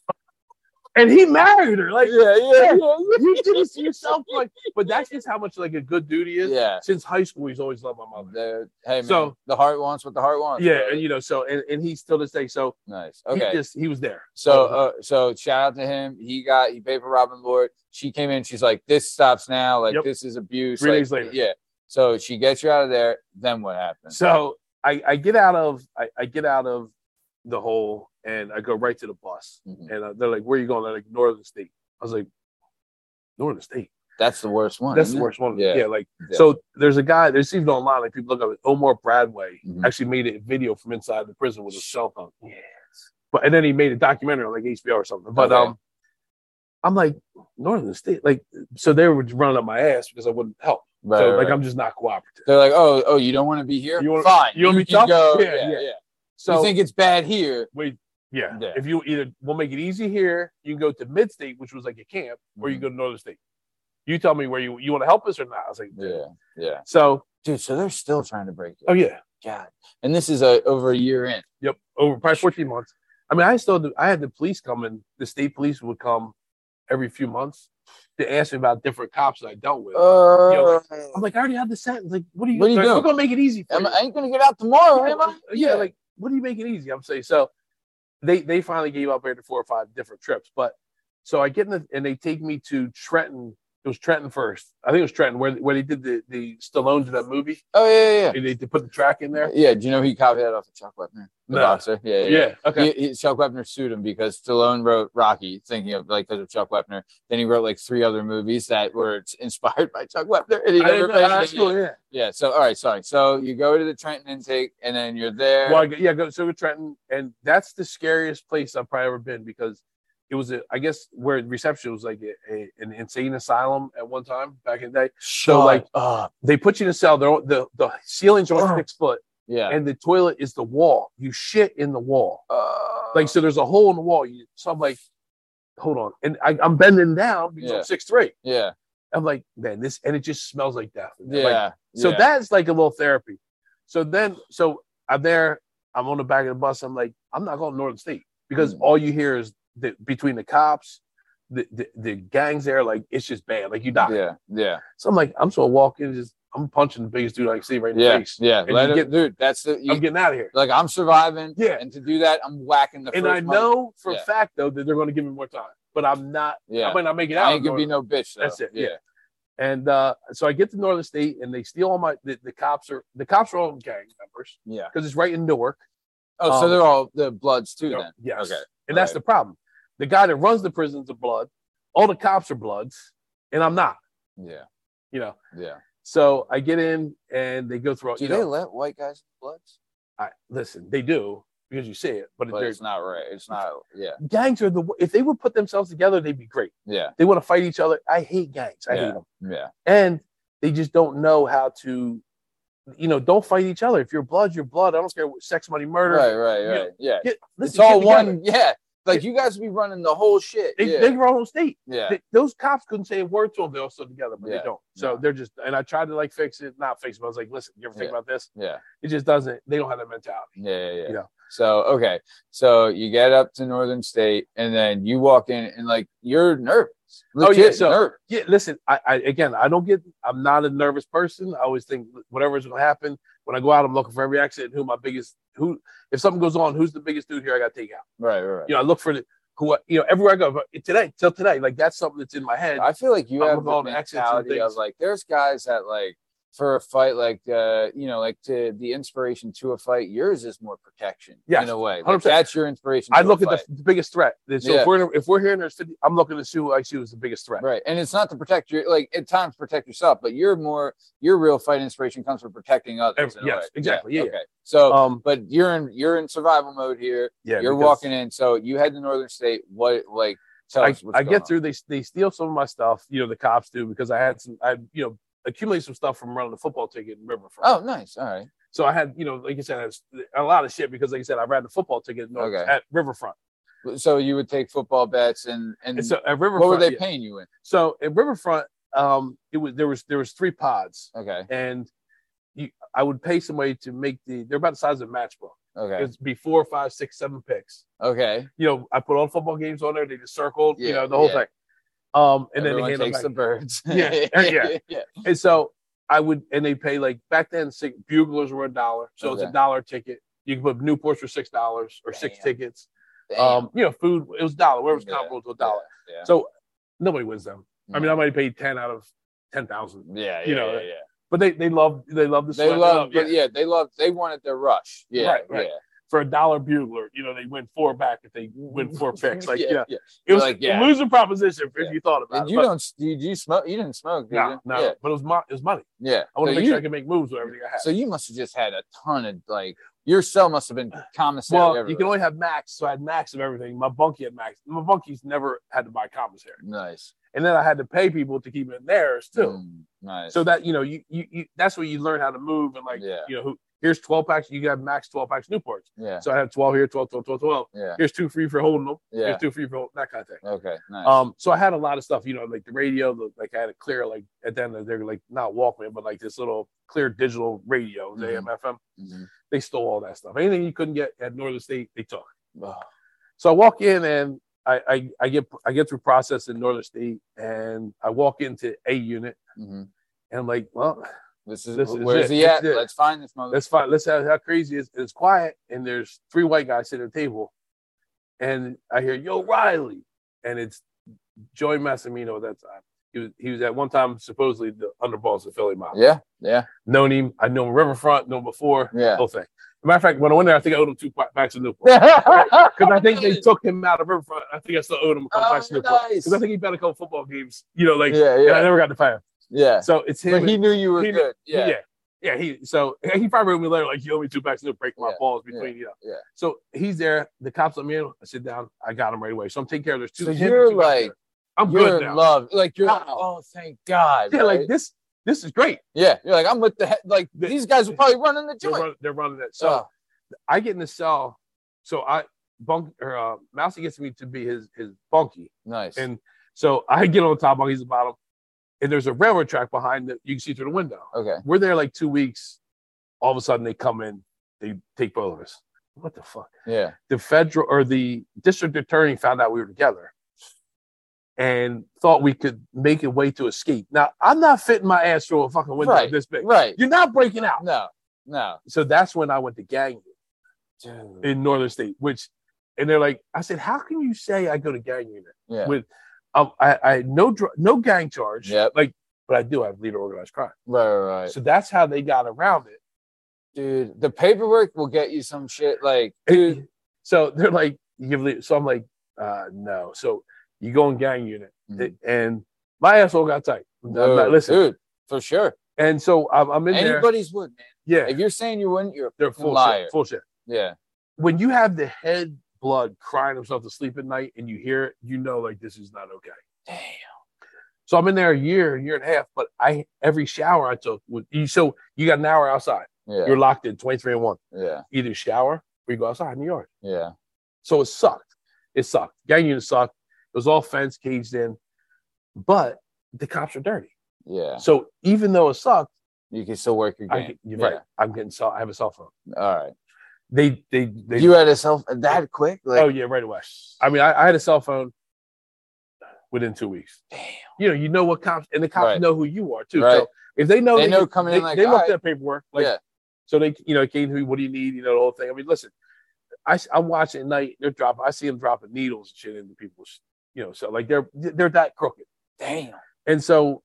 and he married her. Like Yeah, yeah, Yeah. yeah. you did this to yourself. Like, but that's just how much like a good dude he is. Yeah. Since high school, he's always loved my mother. The- hey man, So- the heart wants what the heart wants. Yeah, bro. and you know, so and, and he's still this day. So nice. he Okay. just he was there. So, uh, so shout out to him. He got he paid for Robin Lord. She came in. She's like, "This stops now. Like Yep. this is abuse." Three like, days later. yeah. So she gets you out of there. Then what happens? So I, I get out of I, I get out of the hole and I go right to the bus. Mhm. And uh, they're like, "Where are you going?" They're like, "Northern State." I was like, "Northern State." That's the worst one. That's the it? worst one. Yeah. Yeah. like Yeah. so. There's a guy. There's even online. Like people look up. Omar Broadway Mhm. actually made a video from inside the prison with a cell phone. Yes. But and then he made a documentary on like HBO or something. But Okay. um, I'm like Northern State. Like so they were running up my ass because I wouldn't help. Right, so like right. I'm just not cooperative. They're like, "Oh, oh, you don't want to be here? You wanna- Fine. you wanna be tough? Go. Yeah, Yeah, yeah. yeah. So you think it's bad here? Wait, yeah. Yeah. If you either we'll make it easy here, you can go to mid state, which was like a camp, or you Mhm. go to Northern State. You tell me where you you want to help us or not. I was like, Yeah, yeah, So dude. So they're still trying to break it. oh yeah, God. And this is a over a year in. yep. Over probably 14 months. I mean, I still do, I had the police come in, the state police would come every few months to ask me about different cops that I dealt with. Uh, I'm like, I already have the sentence. Like, what are you, What are you like, doing? We're gonna make it easy for am- you. I ain't gonna get out tomorrow, am I? yeah, like what do you make it easy? I'm saying so. They they finally gave up after four or five different trips, but so I get in the, and they take me to Trenton. It was Trenton first. I think it was Trenton where where they did the the Stallone to that movie. Oh yeah, yeah, They, they put the track in there. Yeah. Do you know he copied that off of Chuck Wepner, the No. boxer? Yeah, yeah. Yeah. Okay. He, he, Chuck Wepner sued him because Stallone wrote Rocky, thinking of like because of Chuck Wepner. Then he wrote like three other movies that were inspired by Chuck Wepner. And he I never didn't know. made That's it. cool, yeah. Yeah. So all right, sorry. So you go to the Trenton intake, and then you're there. Well, I yeah, go so go to Trenton, and that's the scariest place I've probably ever been because it was a, I guess where reception was like a, a, an insane asylum at one time back in the day. Shut like, up. They put you in a cell. They're, the the ceilings are Ugh. six foot, Yeah. and the toilet is the wall. You shit in the wall. Uh, Like so, there's a hole in the wall. You, so I'm like, hold on, and I, I'm bending down because Yeah. I'm six three. yeah. I'm like, man, this, and it just smells like death. Yeah. Like, so yeah. that's like a little therapy. So then, so I'm there. I'm on the back of the bus. I'm like, I'm not going to Northern State because Mm. all you hear is the, between the cops, the, the the gangs there. Like it's just bad. Like you die. Yeah. Yeah. So I'm like, I'm just gonna walk in. Just I'm punching the biggest dude I can see right in the Yeah. face. Yeah. You get- dude, that's the you, I'm getting out of here. like I'm surviving. Yeah. And to do that, I'm whacking the And I mic. know for Yeah. a fact though that they're going to give me more time, but I'm not. Yeah. I might not make it out. I ain't gonna be no bitch. Though. That's it, Yeah. And uh, so I get to Northern State, and they steal all my. The, the cops are the cops are all gang members Yeah. because it's right in Newark. Oh, so Um, they're all the Bloods too then. Yes. Okay. And that's the problem. The guy that runs the prisons of blood. All the cops are bloods, and I'm not. Yeah. You know. Yeah. So I get in, and they go through. Do you they know, let white guys Bloods? I, listen, they do because you see it, but, But it's not right. It's not. Yeah. gangs are the. If they would put themselves together, they'd be great. Yeah. They want to fight each other. I hate gangs. I Yeah. hate them, Yeah. and they just don't know how to. You know, don't fight each other. If you're blood, you're blood. I don't care what sex, money, murder. Right. Right. you Right. know, Yeah. Get, It's all one. Yeah. Like you guys be running the whole shit. They, yeah. they run on state. yeah. They- those cops couldn't say a word to them. They all stood together, but Yeah. they don't. So No. they're just, and I tried to like fix it, not fix it. But I was like, listen, you ever think Yeah. about this? Yeah. It just doesn't. They don't have that mentality. Yeah, yeah, yeah. You know. So okay, so you get up to Northern State, and then you walk in, and like you're nervous. Oh, yeah, Legit so- nervous. Yeah, listen, I, I again, I don't get. I'm not a nervous person. I always think whatever's going to happen when I go out, I'm looking for every accident. Who my biggest? Who? If something goes on, who's the biggest dude here? I got to take out. Right, right, right. You know, I look for the who. You know, everywhere I go. But today, till today, like that's something that's in my head. I feel like you I'm have the all the accidents and mentality of like there's guys that like for a fight like uh you know like to the inspiration to a fight yours is more protection Yes, in a way like, that's your inspiration I look at the, the biggest threat. So Yeah. if we're if we're here in our city I'm looking to see who I see was the biggest threat. right and it's not to protect your like at times protect yourself but you're more your real fight inspiration comes from protecting others Ev- in a yes, exactly, yeah, yeah. okay so Um. but you're in you're in survival mode here Yeah. you're walking in so you head to northern state what like tell I, I get on. through. They they steal some of my stuff. You know, the cops do because I had some. I you know accumulated some stuff from running the football ticket in Riverfront. oh nice all right So I had, you know, like you said, I had a lot of shit because, like I said, I ran the football ticket North- Okay. at Riverfront. so you would take football bets and and And so at Riverfront, what were they yeah. paying you in So at Riverfront, um, it was there was there was three pods, okay and you, I would pay somebody to make the. They're about the size of a matchbook. okay It's be four, five, six, seven picks. okay You know, I put all the football games on there. They just circled, Yeah, you know, the whole yeah. thing. Um, and Everyone then they takes the birds. Yeah, yeah. yeah. And so I would, and they pay like back then, six, buglers were a dollar, so it's a dollar ticket. You can put Newports for six dollars or six tickets. Damn. Um, you know, food it was a dollar, whatever was Yeah, comparable to a dollar. Yeah. yeah. So nobody wins them. I mean, I Mm. might paid ten out of ten thousand, yeah, you know, yeah, yeah. but they they love they love the They love, yeah. but yeah, they love, they wanted their rush. Yeah, Right, right. For a dollar bugler. You know, they win four back if they win four picks. Like, yeah, yeah. it was Like, yeah. a losing proposition if Yeah. you thought about And it. you don't, did you smoke? You didn't smoke, did no, you? no, Yeah, but it was my it was money. yeah. I want to so make you, sure I can make moves with everything I had. So you must have just had a ton of like, your cell must have been commissary. well, you can only have max, so I had max of everything. My bunkie had max. My bunkies never had to buy commissary, nice. and then I had to pay people to keep it in theirs too. Mm, nice. So that you know, you, you you that's where you learn how to move and like Yeah. you know, who here's twelve packs. You got max twelve packs Newports. yeah, So I have twelve here, 12, 12, 12, 12. yeah, Here's two free for holding them. yeah. Here's two free for holding, that kind of thing. Okay, nice. Um, so I had a lot of stuff, you know, like the radio, the, like I had a clear, like at the end of they're like not Walkman, but like this little clear digital radio, the Mhm. AM FM. Mhm. They stole all that stuff. Anything you couldn't get at Northern State, they took. Oh, So I walk in and I, I, I get I get through process in Northern State and I walk into a unit mhm. and I'm like, well, This is, This is where's it. he at? Let's find this mother. that's fine. Let's have how crazy it is. It's quiet and there's three white guys sitting at the table, and I hear Yo Riley, and it's Joey Massimino at that time. He was he was at one time supposedly the underboss of Philly Mob. Yeah, yeah, Known him. I know him Riverfront. Know him before. yeah. Whole thing. Matter of fact, when I went there, I think I owed him two packs of Newport because I think they took him out of Riverfront. I think I still owed him a couple Oh, packs of Newport nice. because I think he bet a couple football games. You know, like yeah, and I never got to pay him. Yeah. So it's him. But he knew you were he- good. Yeah, yeah. Yeah, he so he probably wrote me later like you owe me two packs to break my Yeah, balls between you know. yeah. So he's there. The cops let me in. I sit down. I got him right away. So I'm taking care of those two. So you're two like- I'm You're good in now. love. Like you're like, oh, thank God. Yeah, right? like this. This is great. yeah. You're like, I'm with the he- like The- these guys are probably running the They're, joint. run, they're running it. So Oh, I get in the cell. So I bunk or uh, Mousie gets me to be his his bunkie, nice. and so I get on top. He's the bottom, and there's a railroad track behind that you can see through the window. okay. We're there like two weeks. All of a sudden, they come in. They take both of us. What the fuck? Yeah. the federal or the district attorney found out we were together and thought we could make a way to escape. Now, I'm not fitting my ass through a fucking window Right. this big. Right. You're not breaking out. No. No. So that's when I went to gang Dude. in Northern State, which, and they're like, I said, how can you say I go to gang unit? Yeah. With, I, I had no dr- no gang charge. Yep. Like, but I do have leader organized crime. Right, right, right. So that's how they got around it. Dude, the paperwork will get you some shit. Like, dude, so they're like, you give lead- so I'm like, uh, no. So you go in gang unit, Mhm. and my asshole got tight. I'm not- listen, dude, for sure. and so I'm, I'm in there. Anybody's would, man. Yeah, If you're saying you wouldn't, you're a they're full liar. shit. Full shit. Yeah. When you have the head blood crying himself to sleep at night, and you hear it, you know like this is not okay. Damn. So I'm in there a year, year and a half, but I every shower I took was you. So you got an hour outside. Yeah. You're locked in 23 and one. yeah. Either shower or you go outside in the yard. Yeah. So it sucked. It sucked. Gang unit sucked. It was all fence caged in, but the cops are dirty. Yeah. So even though it sucked, You can still work your I, game. get- you're right. I'm getting cell. I have a cell phone. All right. They they they. you had a self that quick? Like, oh yeah, right away. I mean, I, I had a cell phone within two weeks. damn. You know, you know what cops and the cops Right. know who you are too. Right. So if they know They know can- coming they, in like, they looked right. at paperwork. Like, yeah. So they, you know, came to me. What do you need? You know, the whole thing. I mean, listen, I I'm watching at night. They're dropping. I see them dropping needles and shit into people's. You know, so like they're they're that crooked. Damn. And so,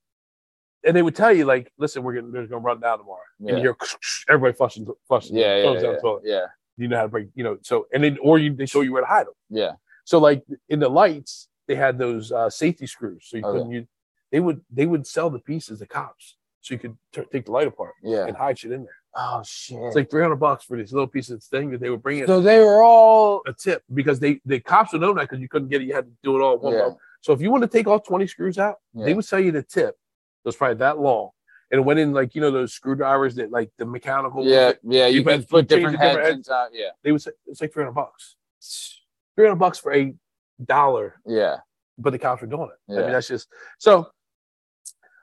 and they would tell you like, listen, we're gonna they're gonna run down tomorrow. Yeah. And you hear everybody flushing, flushing. Yeah. Yeah. Yeah. Yeah. You know how to break. You know, so and then or you they show you where to hide them. Yeah. So like in the lights, they had those uh, safety screws. So you Okay. couldn't you they would they would sell the pieces to cops so you could t- take the light apart Yeah. and hide shit in there. Oh shit. It's like three hundred bucks for this little piece of thing that they would bring in so they were all. a tip because they the cops would know that because you couldn't get it. You had to do it all one Yeah. So if you want to take all twenty screws out, Yeah. they would sell you the tip. It was probably that long. And it went in like you know those screwdrivers that like the mechanical Yeah. Yeah. You, you can put- different heads different inside. Yeah. they would say it's like three hundred bucks. Three hundred bucks for a dollar Yeah. but the cops were doing it. Yeah. I mean, that's just so.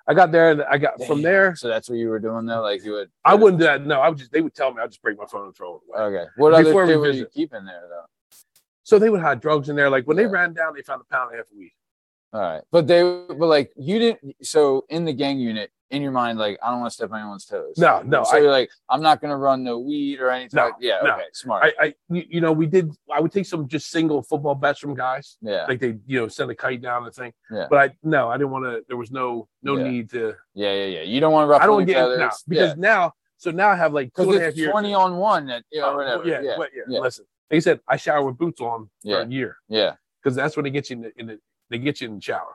I got there and I got from there. So that's what you were doing though. Like you would. I wouldn't do that. No, I would just they would tell me I'd just break my phone and throw it away. Okay. What other Before we shit were you keeping there though? So they would hide drugs in there. Like when they ran down, they found a pound and a half of weed. All right. But they, but like you didn't. So in the gang unit, in your mind, like I don't want to step on anyone's toes. No, no, So I- you're like, I'm not gonna run no weed or anything. No, like, yeah. no. Okay. Smart. I, I, you know, we did. I would take some just single football bets from guys, yeah. like they, you know, send a kite down the thing. Yeah. But I no, I didn't want to. There was no no Yeah. need to. yeah. Yeah. Yeah. You don't want to ruffle I don't get other. no, because yeah. now. So now I have like two and a half years. 20 on one. That you know Oh, whatever. Yeah, Yeah. but yeah. Listen, like said, I shower with boots on for Yeah. a year Yeah. because that's when it gets you in the, in the they get you in the shower,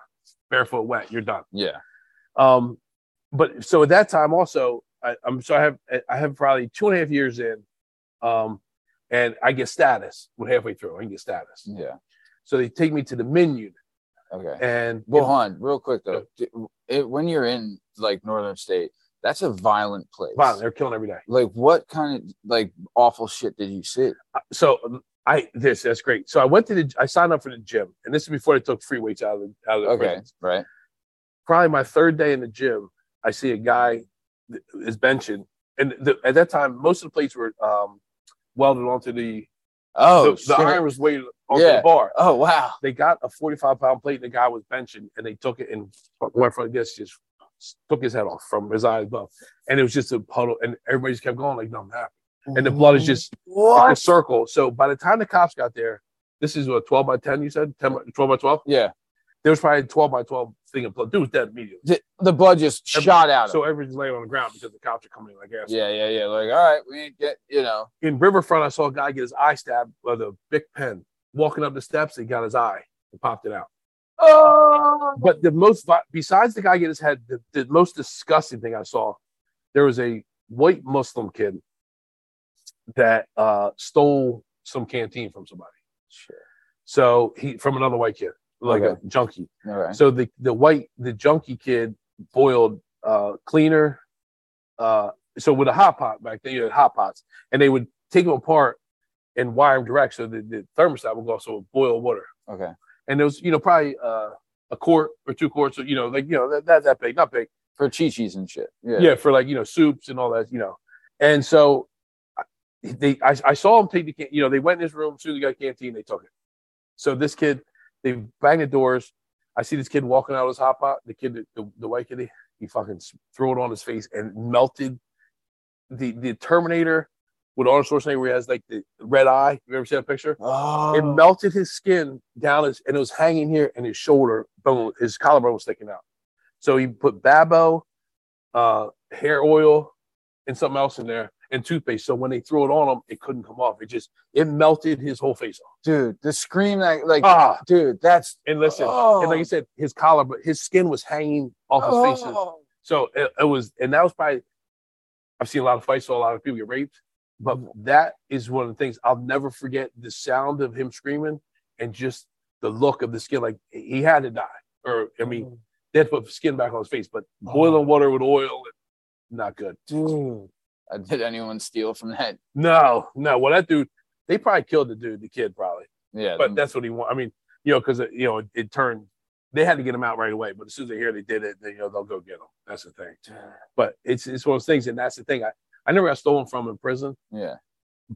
barefoot, wet. You're done. Yeah. Um, but so at that time also, I, I'm so I have I have probably two and a half years in, um, and I get status. Well, halfway through, I can get status. Yeah. So they take me to the men unit, Okay. and Well, real quick though. It, when you're in like northern state, that's a violent place. wow, they're killing every day. Like, what kind of like awful shit did you see? So um, I this that's great. So I went to the I signed up for the gym, and this is before they took free weights out of the out of the Okay. prisons. Right. Probably my third day in the gym, I see a guy is benching, and the, at that time most of the plates were um, welded onto the Oh, the, the iron was weighted onto Yeah. the bar. Oh wow. They got a 45 pound plate, and the guy was benching, and they took it and went from this, just took his head off from his eye above, and it was just a puddle, and everybody just kept going like nothing happened, and the blood is just like a circle. So by the time the cops got there, this is what 12 by 10, you said 10 by, 12 by 12. Yeah. There was probably a 12 by 12 thing of blood. Dude was dead immediately. The, the blood just Every- shot out. So everybody's laying on the ground because the cops are coming in like ass. Yeah, yeah, yeah. Like, all right, we ain't get, you know. In Riverfront, I saw a guy get his eye stabbed with a big pen. Walking up the steps, he got his eye and popped it out. Oh. But the most, besides the guy get his head, the, the most disgusting thing I saw, there was a white Muslim kid that uh, stole some canteen from somebody. Sure. So he from another white kid, like Okay. a junkie. All right. So the the white the junkie kid boiled uh, cleaner. Uh, so with a hot pot back then, you had hot pots, and they would take them apart and wire them direct, so the, the thermostat would also boil water. Okay. And there was you know probably uh, a quart or two quarts, you know like you know that that, that big, not big, For chi-chis and shit. Yeah. yeah. for like you know soups and all that, you know. And so they, I, I saw them take the, can- you know, they went in his room, soon they got a canteen, they took it. So this kid, they banged the doors. I see this kid walking out of his hot pot. The kid, the, the white kid, he fucking threw it on his face and melted the the Terminator with Arnold Schwarzenegger, where he has like the red eye. You ever seen that picture? Oh. It melted his skin down his, and it was hanging here, and his shoulder bone, his collarbone was sticking out. So he put Babo, uh, hair oil, and something else in there, and toothpaste. So when they threw it on him, it couldn't come off. It just it melted his whole face off. dude, the scream like like, Ah, dude, that's and listen, Oh. and like I said, his collar, but his skin was hanging off his face. oh. So it, it was, and that was probably. I've seen a lot of fights, so a lot of people get raped, but that is one of the things I'll never forget. The sound of him screaming and just the look of the skin, like he had to die, or I mean, Mm. they had to put skin back on his face, but Oh. boiling water with oil, not good. dude. Uh, did anyone steal from that? No, no. Well, that dude, they probably killed the dude, the kid, probably, Yeah. but that's what he wanted. I mean, you know, because you know, it, it turned they had to get him out right away. But as soon as they hear they did it, then you know they'll go get him. That's the thing. But it's it's one of those things, and that's the thing. I I never got stolen from in prison, Yeah.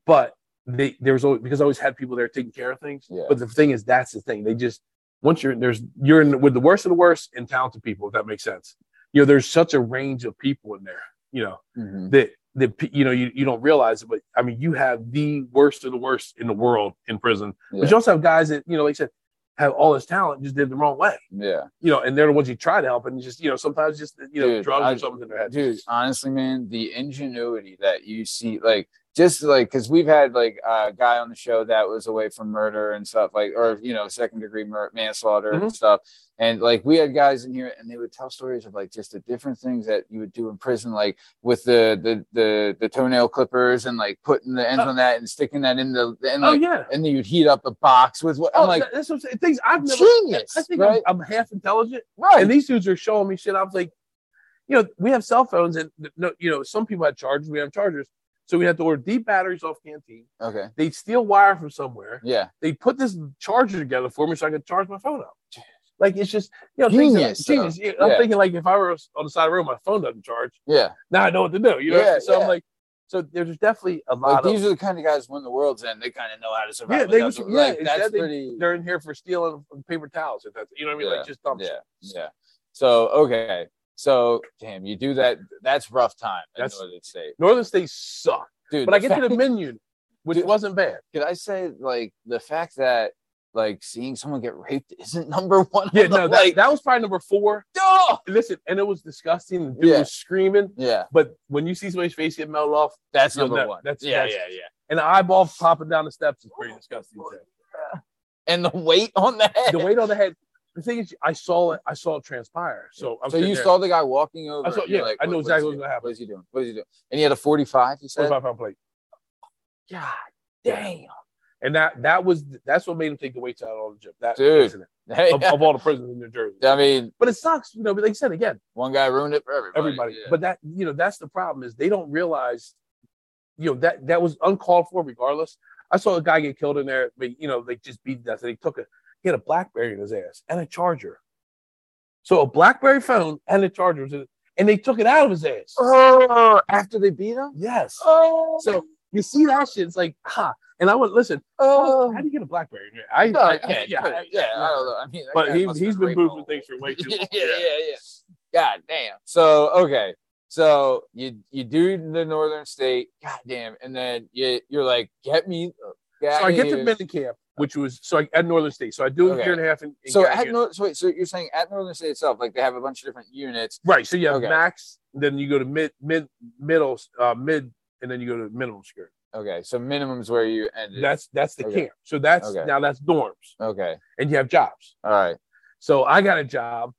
but they there's always because I always had people there taking care of things. Yeah. But the thing is, that's the thing. They just once you're there's you're in with the worst of the worst and talented people, if that makes sense. You know, there's such a range of people in there. You know Mhm. that that you know you, you don't realize it, but I mean you have the worst of the worst in the world in prison. Yeah. But you also have guys that you know, like I said, have all this talent, just did the wrong way. Yeah. You know, and they're the ones you try to help, and just you know sometimes just you know Dude, drugs I- or something in their head. dude honestly man the ingenuity that you see like just like because we've had like a guy on the show that was away from murder and stuff like or you know second degree mur- manslaughter and Mhm. stuff and like we had guys in here and they would tell stories of like just the different things that you would do in prison like with the the the, the toenail clippers and like putting the ends Oh. on that and sticking that in the and Oh yeah. and then you'd heat up a box with what Oh, i'm like that- that's what I'm saying. Things I've never. genius I think right I'm, I'm half intelligent, right and these dudes are showing me shit. I was like, you know, we have cell phones, and no, you know, some people had chargers. We have chargers, so we had to order deep batteries off Canteen. okay They'd steal wire from somewhere. yeah They put this charger together for me so I could charge my phone up. Like it's just you know things that- Genius, genius. Yeah, I'm thinking like if I were on the side of the road, my phone doesn't charge. yeah Now I know what to do. You know, Yeah, so yeah. I'm like, so there's definitely a like lot these are the kind of guys when the world's end they kind of know how to survive Yeah, they without was- the- yeah, like, that's they- pretty They're in here for stealing paper towels. If that's you know what I mean, like just dumb yeah, shit. yeah. So okay, so damn, you do that. That's rough time. That's- Northern State, Northern States suck, dude. but I get to the fact- menu, which Dude. wasn't bad. Could I say like the fact that like seeing someone get raped isn't number one? Yeah, no, that, like, that was probably number four. oh! Listen, and it was disgusting. The dude Yeah. was screaming, yeah, but when you see somebody's face get melted off, that's number that- one. that's- yeah, that's- yeah, yeah. and the eyeball popping down the steps is pretty disgusting. too. And the weight on the head. The weight on the head. The thing is, I saw it. I saw it transpire. So I'm so you there, saw the guy walking over. I saw- yeah, like, I know what- exactly what's gonna happen. What is he doing? What is he doing? And he had a 45. You said. 45 pound plate. God damn, And that that was that's what made him take the weights out on the gym. That Dude. incident Hey, of, of all the prisons in New Jersey. I mean, But it sucks, you know. But like I said again, one guy ruined it for everybody. everybody. Yeah. But that you know that's the problem is they don't realize, you know that that was uncalled for regardless. I saw a guy get killed in there, but you know they just beat to death. They took a he had a BlackBerry in his ass and a charger. So a BlackBerry phone and a charger was in and they took it out of his ass. oh, after they beat him. Yes. Oh, So you see that shit, it's like, ha. And I went, listen, oh. how do you get a BlackBerry? I, No, I, I can't. yeah, Yeah, yeah, I don't know. I mean, But he, he's been moving things for way too long. yeah, yeah, yeah. God damn. So okay, so you you do the Northern State, god damn, and then you you're like, get me. Get So I get to here. Minden Camp, which was so I, at Northern State. So I do a Okay. year and a half in, in So at. North, so wait, so you're saying at Northern State itself, like they have a bunch of different units. right. So you have Okay. max, then you go to mid, mid, middle, uh, mid, and then you go to minimum security. Okay, so minimum is where you ended. That's that's the Okay. camp. So that's Okay. now that's dorms, okay, and you have jobs. all right. So I got a job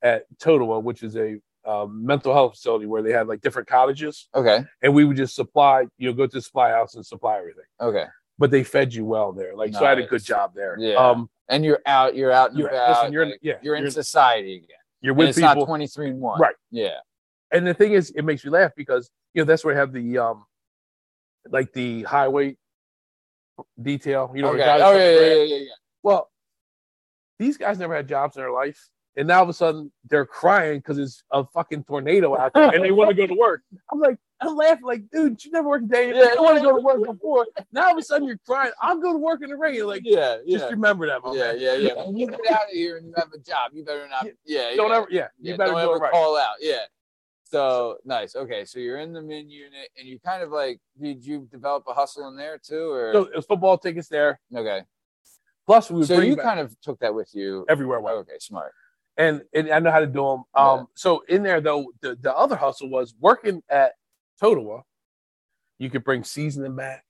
at Totowa, which is a um, mental health facility where they had like different cottages, Okay, and we would just supply. You know, go to the supply house and supply everything. okay, But they fed you well there. Like so, I had a good job there. Yeah. Um, and you're out. You're out and You're- about. listen, you're in- like, yeah, you're in you're- society again. you're And with it's people. not 23 and one. Right. Yeah. and the thing is, it makes me laugh because you know that's where I have the um, like the highway detail. You know, okay. Oh yeah, yeah, yeah, yeah, yeah. Well, these guys never had jobs in their life, and now all of a sudden they're crying because it's a fucking tornado out there, and they want to go to work. I'm like, I'm laughing, like, dude, you never worked a day. You Yeah, want to go to work before. Now all of a sudden you're crying. I'm going to work in the rain. Like, Yeah, just yeah. remember that, Yeah, man. yeah, yeah. When you get out of here and you have a job, you better not. Yeah, Don't yeah. ever, yeah, you Yeah, better don't ever right. call out. Yeah. So nice. Okay, so you're in the min unit, and you kind of like, did you develop a hustle in there too, or So it was football tickets there. okay? Plus, we So you back kind of took that with you. everywhere. Went. Okay, smart. And, and I know how to do them. Yeah. Um, so in there though, the, the other hustle was working at Totowa. You could bring seasoning back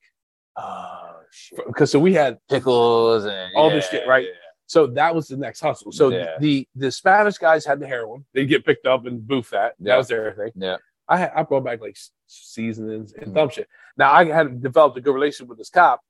Oh shit. because so we had Pickles and All this shit, right? yeah. so that was the next hustle. So Yeah. the the Spanish guys had the heroin. They'd get picked up and booth that. That was their thing. Yeah. I had I brought back like seasonings and Mhm. dumb shit. Now I had developed a good relationship with this cop.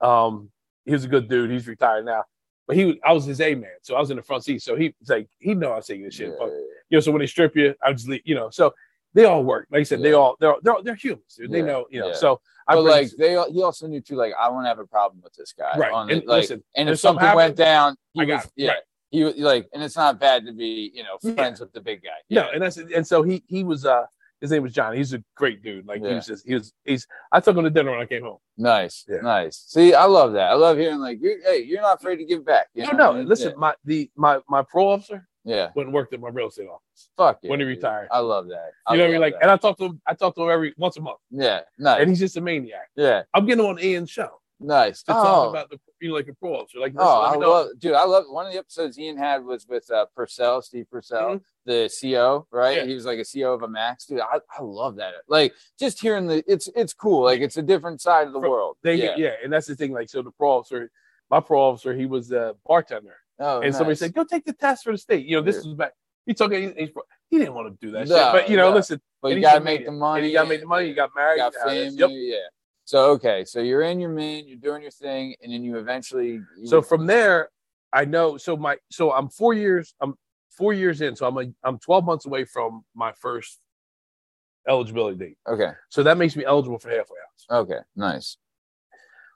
Um, he was a good dude. He's retired now, but he was, I was his A man, so I was in the front seat. So he like he know I was taking this shit. Yeah, Fuck you know, so when they strip you, I just leave, you know, so they all work. Like I said, they all they're they're they're humans. Dude. They Yeah, know, you know. yeah. So I But like they, he also knew too. Like I won't have a problem with this guy. Right, On and like, listen, and if if something something went down, he I was yeah. right. He was like, and it's not bad to be, you know, Yeah. friends with the big guy. No, and that's and so he he was uh his name was John. He's a great dude. Like he was just he was he's I took him to dinner when I came home. Nice, Yeah. nice. See, I love that. I love hearing like, you're, hey, you're not afraid to give back. You No, know no. Listen, my the my my pro officer yeah, went and worked at my real estate office. fuck yeah, when he retired. I love that. I You know what I mean? Like, that. and I talk to him. I talk to him every once a month, yeah, nice, and he's just a maniac. yeah, I'm getting him on Ian's show nice. to oh. talk about the you know like a parole officer. Like, Oh, I love, dude. I love one of the episodes Ian had was with uh, Purcell, Steve Purcell, the CEO, right? Mm-hmm. Yeah. He was like a CEO of a Max, dude. I, I love that. Like just hearing the, it's it's cool. Like it's a different side of the From- world. They, yeah. yeah. and that's the thing. Like, so the pro officer, my pro officer, he was a bartender, Oh, and somebody said, "Go take the test for the state." You know, this was back. He took it. He, he didn't want to do that No, shit, but you know, no. listen, but you gotta make the money. you gotta make the money. You got married. got you got family. Yep. Yeah. So okay, so you're in your man, you're doing your thing, and then you eventually. You, So from there, I know. So my so I'm four years. I'm four years in. So I'm a, I'm 12 months away from my first eligibility date. okay, So that makes me eligible for halfway house. okay, nice.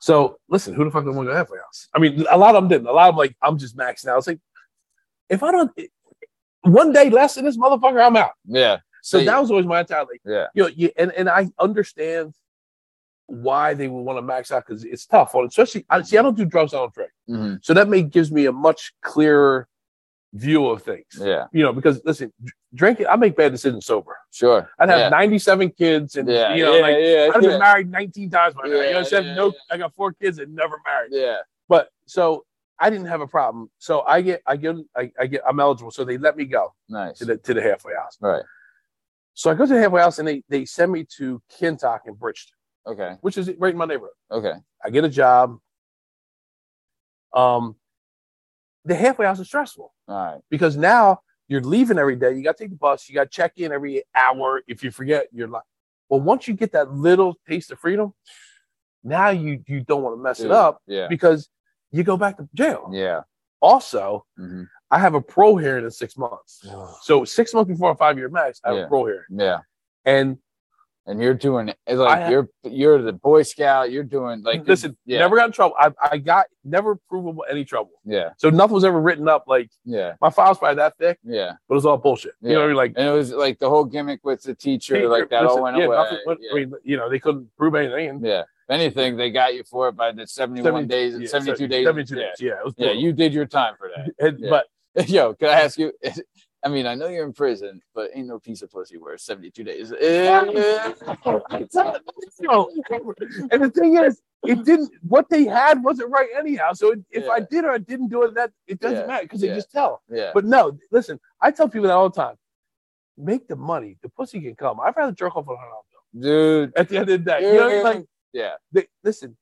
So listen, who the fuck don't want to go halfway house? I mean, a lot of them didn't. A lot of them like I'm just maxed out. It's like if I don't one day less than this motherfucker, I'm out. Yeah. So See, that was always my entire like, yeah, you know, you, and and I understand why they would want to max out because it's tough on especially. I see. I don't do drugs. I don't drink. mhm, So that may gives me a much clearer view of things. yeah, You know, because listen, drinking, I make bad decisions sober. sure. I'd have yeah. 97 kids and, yeah, you know, yeah, like, yeah, have yeah. been married 19 times by now. You know, I'm saying? yeah, no. I got four kids and never married. yeah, But so I didn't have a problem. So I get, I get, I, I get, I'm eligible. So they let me go nice. to the, to the halfway house. Right. So I go to the halfway house and they, they send me to Kintock in Bridgeton, Okay. which is right in my neighborhood. Okay. I get a job. Um, the halfway house is stressful. All right. because now you're leaving every day. You got to take the bus. You got to check in every hour. If you forget, you're like, well, once you get that little taste of freedom, now you you don't want to mess Dude, it up Yeah. because you go back to jail. Yeah. Also, hmm I have a pro hearing in six months. So six months before a five year max, I have Yeah. a pro hearing, Yeah. and And you're doing it's like you're you're the Boy Scout. You're doing like listen, Yeah. never got in trouble. I, I got never provable any trouble. Yeah. So nothing was ever written up. Like Yeah. my file's probably that thick, Yeah. but it's all bullshit. You know what I mean? Like And it was like the whole gimmick with the teacher, like that all went yeah, away. nothing went- yeah. I mean, you know, they couldn't prove anything. yeah. If anything, they got you for it by the 71 70 days, yeah, 72 days. 72 yeah. days. Yeah, it was Yeah, you did your time for that. And- yeah. But Yo, can I ask you? I mean, I know you're in prison, but ain't no piece of pussy worth 72 days. Eh, and the thing is, it didn't. What they had wasn't right anyhow. So it, if I did or I didn't do it, that it doesn't Yeah, matter because yeah. they just tell. yeah. But no, listen, I tell people that all the time. Make the money. The pussy can come. I'd rather jerk off on dollars Dude. at the end of the day. You know, what I mean? like Yeah. they, listen,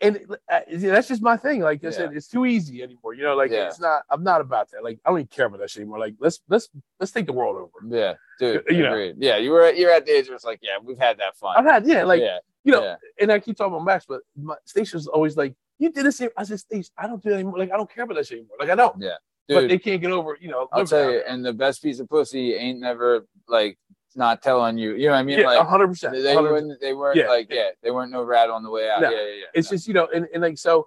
and uh, that's just my thing. Like I Yeah. said, it's too easy anymore. You know, like Yeah. it's not. I'm not about that. Like I don't even care about that shit anymore. Like let's let's let's take the world over. Yeah. Dude. You know. agreed. Yeah. You were you're at the age where it's like, yeah, we've had that fun. I've had yeah, like yeah. you know, and I keep talking about Max, but my Stacia's always like, "You did this." I said, "Stacia, I don't do that anymore. Like, I don't care about that shit anymore. Like, I don't." Yeah. but Dude, they can't get over, you know. I'll tell you, and the best piece of pussy ain't never like not telling you. You know what I mean? yeah, like hundred percent. they weren't they weren't Yeah. like yeah, they weren't no rat on the way out. No. Yeah, yeah, yeah. It's just you know, and, and like so,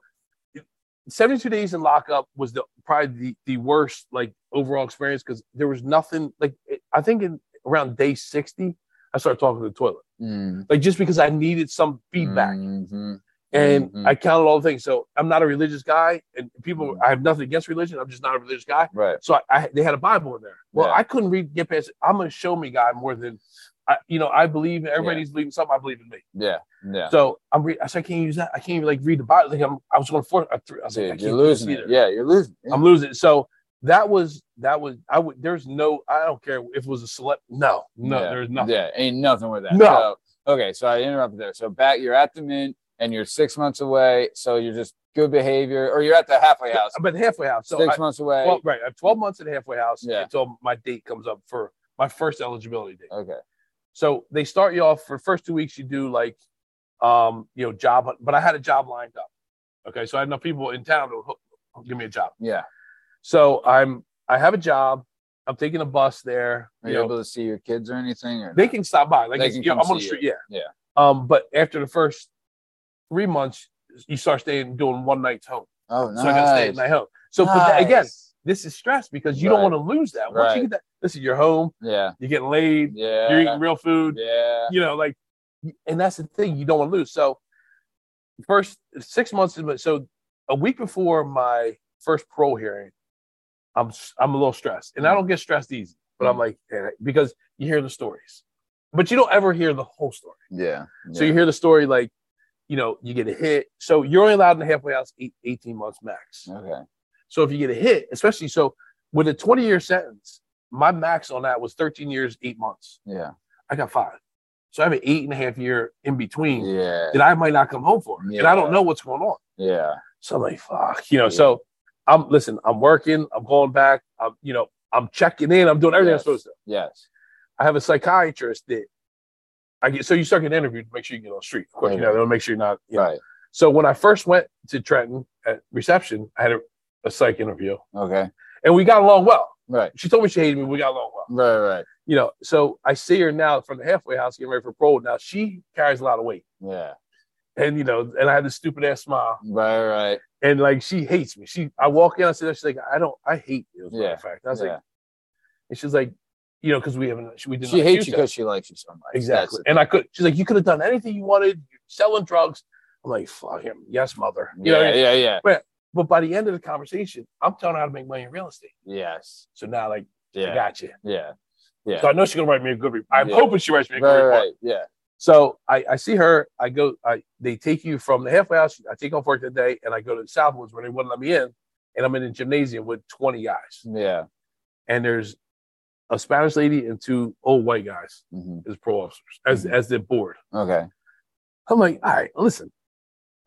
seventy-two days in lockup was the probably the, the worst like overall experience because there was nothing like it, I think in around day sixty, I started talking to the toilet Mm, like just because I needed some feedback. mhm. And Mhm. I counted all the things. So I'm not a religious guy, and people, Mhm. I have nothing against religion. I'm just not a religious guy. Right. So I, I they had a Bible in there. Well, Yeah. I couldn't read get past. I'm a show me guy more than, I, you know, I believe everybody Yeah. needs to believe in something. I believe in me. Yeah. Yeah. So I'm. Re- I said I can't use that. I can't even like read the Bible. Like I'm. I was going to force. I, th- I was like, I Dude, can't you're losing it. Yeah, you're losing. it. I'm losing. it. So that was that was. I would. There's no. I don't care if it was a select. No. No. Yeah. There's nothing. Yeah, ain't nothing with that. No. So, okay, so I interrupted there. So back, you're at the mint, and you're six months away. So you're just good behavior, or you're at the halfway house, But the halfway house. So six I, months away. well, right. I have 12 months at the halfway house Yeah. until my date comes up for my first eligibility date. okay. So they start you off for the first two weeks. You do like, um, you know, job, but I had a job lined up. Okay, so I had enough people in town to hook, give me a job. Yeah. So I'm, I have a job. I'm taking a bus there. Are You you know, able to see your kids or anything? Or they can stop by. Like They can you know, I'm on the street. you. Yeah. Yeah. Um, but after the first three months, you start staying doing one nights home. Oh, nice. So I got to stay at night home. So but that, again, this is stress because you don't want to lose that. Once Right. you get that, listen, you're home, Yeah. you're getting laid, Yeah. you're eating real food, Yeah. you know, like, and that's the thing you don't want to lose. So, first six months, is- so a week before my first parole hearing, I'm I'm a little stressed, and I don't get stressed easy, but I'm like eh, because you hear the stories, but you don't ever hear the whole story. Yeah. So you hear the story like, you know, you get a hit. So you're only allowed in the halfway house eight, 18 months max. Okay. So if you get a hit, especially so with a 20 year sentence, my max on that was 13 years, eight months. Yeah. I got five. So I have an eight and a half year in between Yeah. that I might not come home for. And I don't know what's going on. Yeah. So I'm like, fuck, you know. Yeah. So I'm listen, I'm working, I'm going back, I'm, you know, I'm checking in, I'm doing everything Yes. I'm supposed to. Yes. I have a psychiatrist that I get so you start getting interviewed to make sure you get on the street. Of course, you know, they'll make sure you're not, you know. Right. So when I first went to Trenton at reception, I had a, a psych interview Okay. and we got along well. Right. She told me she hated me, we got along well. Right. Right. You know, so I see her now from the halfway house getting ready for parole. Now she carries a lot of weight. Yeah. And you know, and I had this stupid ass smile. Right. Right. And like she hates me. She I walk in, I said, she's like, I don't I hate you, as a matter Yeah. of fact. I was Yeah. like, and she's like, you know, because we haven't we didn't. She hates you because she likes you so much. Exactly. That's- And I could, she's like, you could have done anything you wanted. You're selling drugs. I'm like, fuck him. Yes, mother. You yeah, what I mean? yeah, yeah. but but by the end of the conversation, I'm telling her how to make money in real estate. Yes. So now, like, I Yeah. got you. Yeah. Yeah. So I know she's gonna write me a good report. I'm Yeah. hoping she writes me a good Right, report. right. Yeah. So I, I see her. I go. I they take you from the halfway house. I take off work today, and I go to the South Woods where they wouldn't let me in, and I'm in the gymnasium with 20 guys, Yeah. and there's a Spanish lady and two old white guys hmm as pro officers as Mhm. as the board. Okay. I'm like, all right, listen,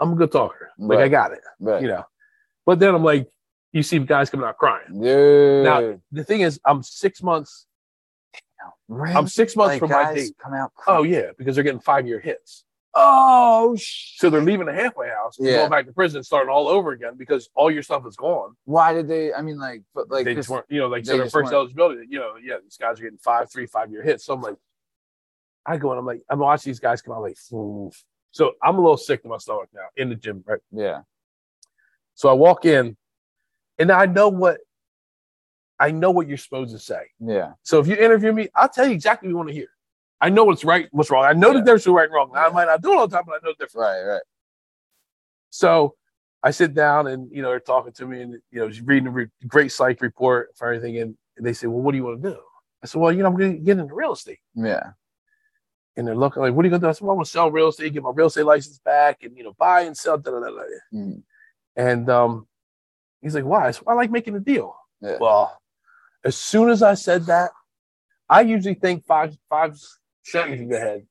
I'm a good talker. Like I got it, Right. you know. But then I'm like, you see guys coming out crying. Dude. Now the thing is, I'm six months. Really? I'm six months Like, from my date. Come out. Oh yeah, because they're getting five year hits. Oh, sh- So they're leaving the halfway house, Yeah. going back to prison, starting all over again because all your stuff is gone. why did they? I mean, like, but like, they this- just weren't, you know, like so their first weren't- eligibility. You know, yeah, these guys are getting five, three, five year hits. So I'm like, I go and I'm like, I'm watching these guys come out like, so I'm a little sick to my stomach now in the gym, right? yeah. So I walk in, and I know what I know what you're supposed to say. Yeah. So if you interview me, I'll tell you exactly what you want to hear. I know what's right, what's wrong. I know the Yeah. difference between right and wrong. I might not do it all the time, but I know the difference. Right. Right. So I sit down and you know they're talking to me and you know she's reading a re- great psych report for everything and they say, well, what do you want to do? I said, well, you know, I'm going to get into real estate. Yeah. And they're looking like, what are you going to do? I said, well, I want to sell real estate, get my real estate license back, and you know, buy and sell. Da, da, da. Mhm. And um, he's like, why? I said, well, I like making a deal. Yeah. Well, as soon as I said that, I usually think five five sentences head.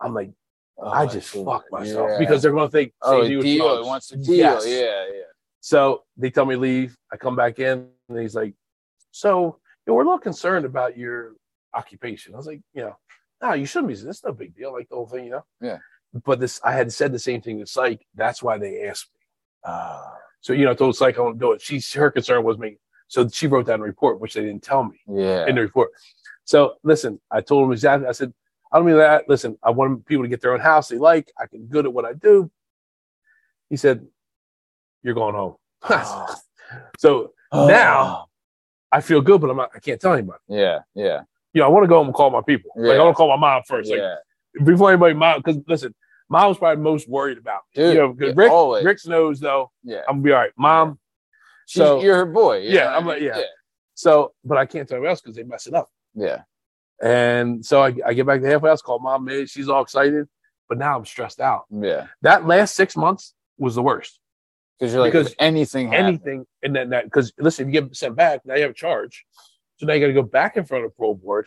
I'm like, Oh, I just fucked myself Yeah. because they're going to think, oh, deal drugs. Wants to deal. Yes. Yeah. Yeah. So they tell me leave. I come back in, and he's like, "So you know, we're a little concerned about your occupation." I was like, "You know, no, you shouldn't be. That's no big deal. Like the whole thing, you know." Yeah. But this, I had said the same thing to Psych. That's why they asked me. Ah. So you know, I told Psych I to do it. She, her concern was me. So she wrote that in a report, which they didn't tell me yeah. in the report. So listen, I told him exactly. I said, I don't mean that. Listen, I want people to get their own house they like. I can good at what I do. He said, "You're going home." Oh. so now ah. I feel good, but I'm not. I can't tell anybody. Yeah. Yeah. You know, I want to go home and call my people. Like I Yeah. want to call my mom first. Like Yeah. before anybody, mom. Because listen, mom was probably most worried about me. Dude, you know, 'cause yeah, Rick, always. Rick knows though. Yeah. I'm gonna be all right. Mom. She's, So you're her boy. you Yeah, I'm like, mean? yeah. so, but I can't tell anyone else because they mess it up. Yeah. And so I, I get back to the halfway house, call mom, man. She's all excited, but now I'm stressed out. Yeah. That last six months was the worst. Because you're like, Because anything happened, Anything, and then that because listen, if you get sent back, now you have a charge. So now you got to go back in front of parole board.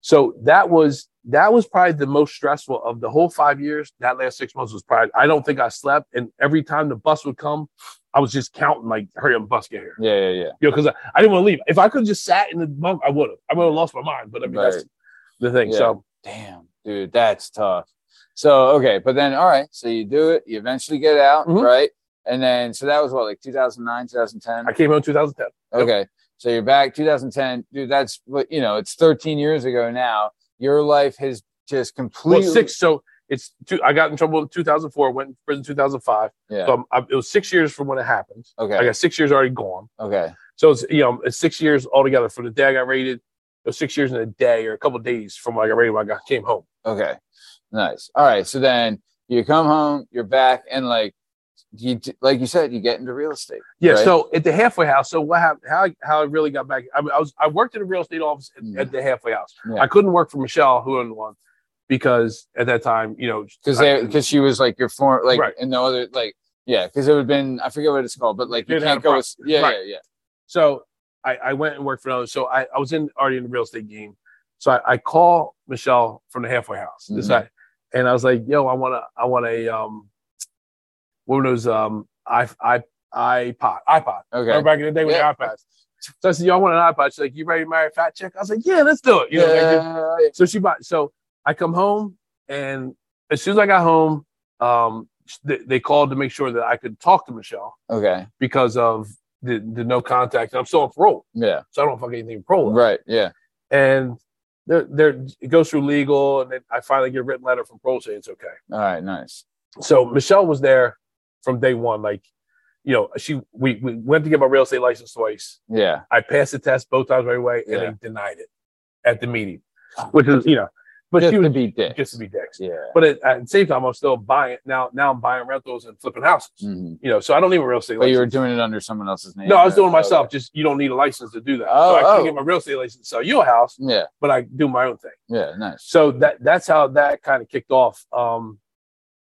So that was that was probably the most stressful of the whole five years. That last six months was probably I don't think I slept, and every time the bus would come, I was just counting like, hurry up, bus get here. Yeah. Yeah. Yeah. You know, because I, I didn't want to leave. If I could have just sat in the bunk, I would have. I would have lost my mind. But I mean, that's the thing. Yeah. So Damn, dude, that's tough. So okay, but then all right, so you do it, you eventually get out, Mhm. right? And then so that was what, like 2009, 2010? I came home in 2010. Okay. So you're back 2010. Dude, that's what you know, it's 13 years ago now. Your life has just Well, completely six. So it's two. I got in trouble in 2004. Went in prison 2005. Yeah. So I'm, it was six years from when it happened. okay. I got six years already gone. okay. So it's you know it's six years altogether. From the day I got rated, it was six years in a day or a couple of days from when I got rated when I got came home. Okay. Nice. All right. So then you come home, you're back, and like you like you said, you get into real estate. Yeah. right? So at the halfway house. So what happened? How how I really got back? I, mean, I was I worked in a real estate office at, Mhm. at the halfway house. Yeah. I couldn't work for Michelle, who owned one, because at that time, you know, because they because she was like your form like Right. and no other like yeah because it would have been I forget what it's called but like you They'd can't go with yeah right. yeah yeah So I, I went and worked for another. So I, I was in already in the real estate game. So I, I call Michelle from the halfway house. This Mhm. guy, and I was like, "Yo, I want to, I want a um, one of those um, i i iPod, iPod. okay Remember back in the day with Yeah. the iPads. So I said, "Yo, I want an iPod." She's like, "You ready to marry a fat chick?" I was like, "Yeah, let's do it." You know, like, so she bought. So I come home, and as soon as I got home, um, they, they called to make sure that I could talk to Michelle okay because of the, the no contact. I'm still on parole, yeah so I don't fucking anything parole. right yeah And there, there, it goes through legal, and then I finally get a written letter from parole saying it's okay. all right nice So Michelle was there from day one. Like, you know, she we, we went to get my real estate license twice. yeah I passed the test both times right away, and Yeah. they denied it at the meeting, which is you know, but just she to be dick just to be dicks. yeah But at, at the same time, I'm still buying now. Now I'm buying rentals and flipping houses. Mhm. You know, so I don't need a real estate but license. you were doing it under someone else's name no, I was doing it Okay. myself. Just you don't need a license to do that. Oh, so I can't oh. get my real estate license to sell you a house, yeah but I do my own thing. yeah nice So that that's how that kind of kicked off. Um,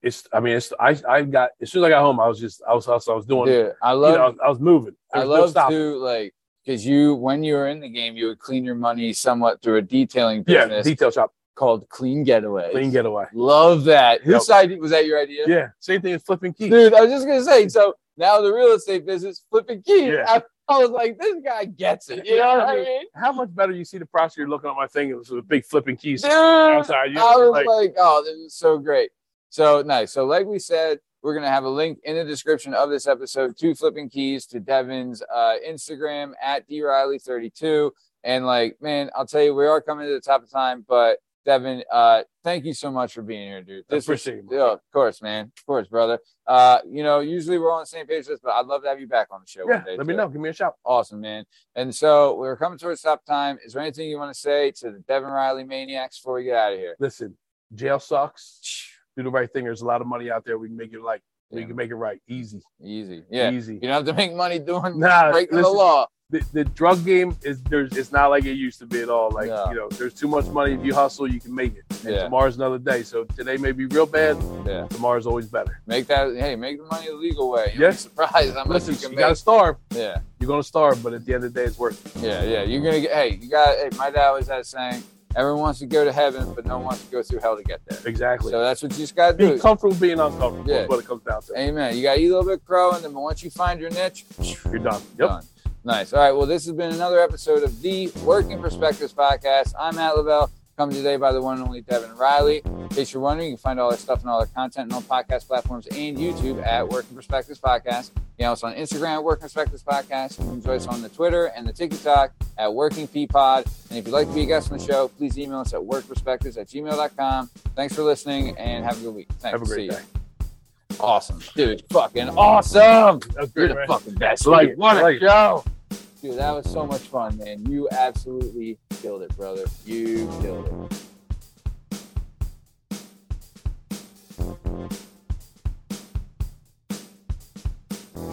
it's I mean it's I I got as soon as I got home I was just I was I was, I was doing dude I you love know, I was, I was moving. There I was no love stopping. to like because you when you were in the game you would clean your money somewhat through a detailing business. yeah business detail shop called Clean Getaway. clean getaway. Love that. Yep. Whose idea was that? Your idea? Yeah, same thing as flipping keys. Dude, I was just gonna say. So now the real estate business, flipping keys. Yeah. I, I was like, this guy gets it. You know what I mean? How much better you see the prosecutor looking at my thing? It was with big flipping keys. Dude, outside. You I was like, like, oh, this is so great. So nice. So like we said, we're gonna have a link in the description of this episode to flipping keys to Devin's uh, Instagram at dreilly32. And like, man, I'll tell you, we are coming to the top of time, but Devin, uh, thank you so much for being here, dude. I appreciate it, man. Yeah, of course, man. Of course, brother. Uh, you know, usually we're on the same page with this, but I'd love to have you back on the show. yeah, one day, let me know. Give me a shout. Awesome, man. And so we're coming towards stop time. Is there anything you want to say to the Devin Reilly maniacs before we get out of here? Listen, jail sucks. Do the right thing. There's a lot of money out there. We can make it like we Yeah. can make it right. Easy. Easy. Yeah. Easy. You don't have to make money doing Nah, breaking the law. the, the drug game is there's it's not like it used to be at all. Like you know, there's too much money. If you hustle, you can make it. And Yeah. tomorrow's another day. So today may be real bad. Yeah. Tomorrow's always better. Make that hey, make the money the legal way. You'll Yeah. be surprised how much Listen, you you, gotta starve. Yeah. You're gonna starve, but at the end of the day, it's worth it. Yeah, yeah. You're gonna get hey, you got hey, my dad always had a saying, everyone wants to go to heaven, but no one wants to go through hell to get there. Exactly. So that's what you just gotta do. Be comfortable being uncomfortable. Yeah. Is what it comes down to. Amen. You gotta eat a little bit crow, and then once you find your niche, You're done. Yep. Done. Nice. All right. Well, this has been another episode of the Working Perspectives podcast. I'm Matt Lavelle, come today by the one and only Devin Reilly. In case you're wondering, you can find all our stuff and all our content on podcast platforms and YouTube at Working Perspectives Podcast. You can also on Instagram at Working Perspectives Podcast. You can join us on the Twitter and the TikTok at Working P Pod. And if you'd like to be a guest on the show, please email us at workperspectives at gmail.com. Thanks for listening and have a good week. Thanks. Have a great day. Awesome. Dude, fucking awesome. You're the man. fucking best. Like What a like show. Dude, that was so much fun, man. You absolutely killed it, brother. You killed it.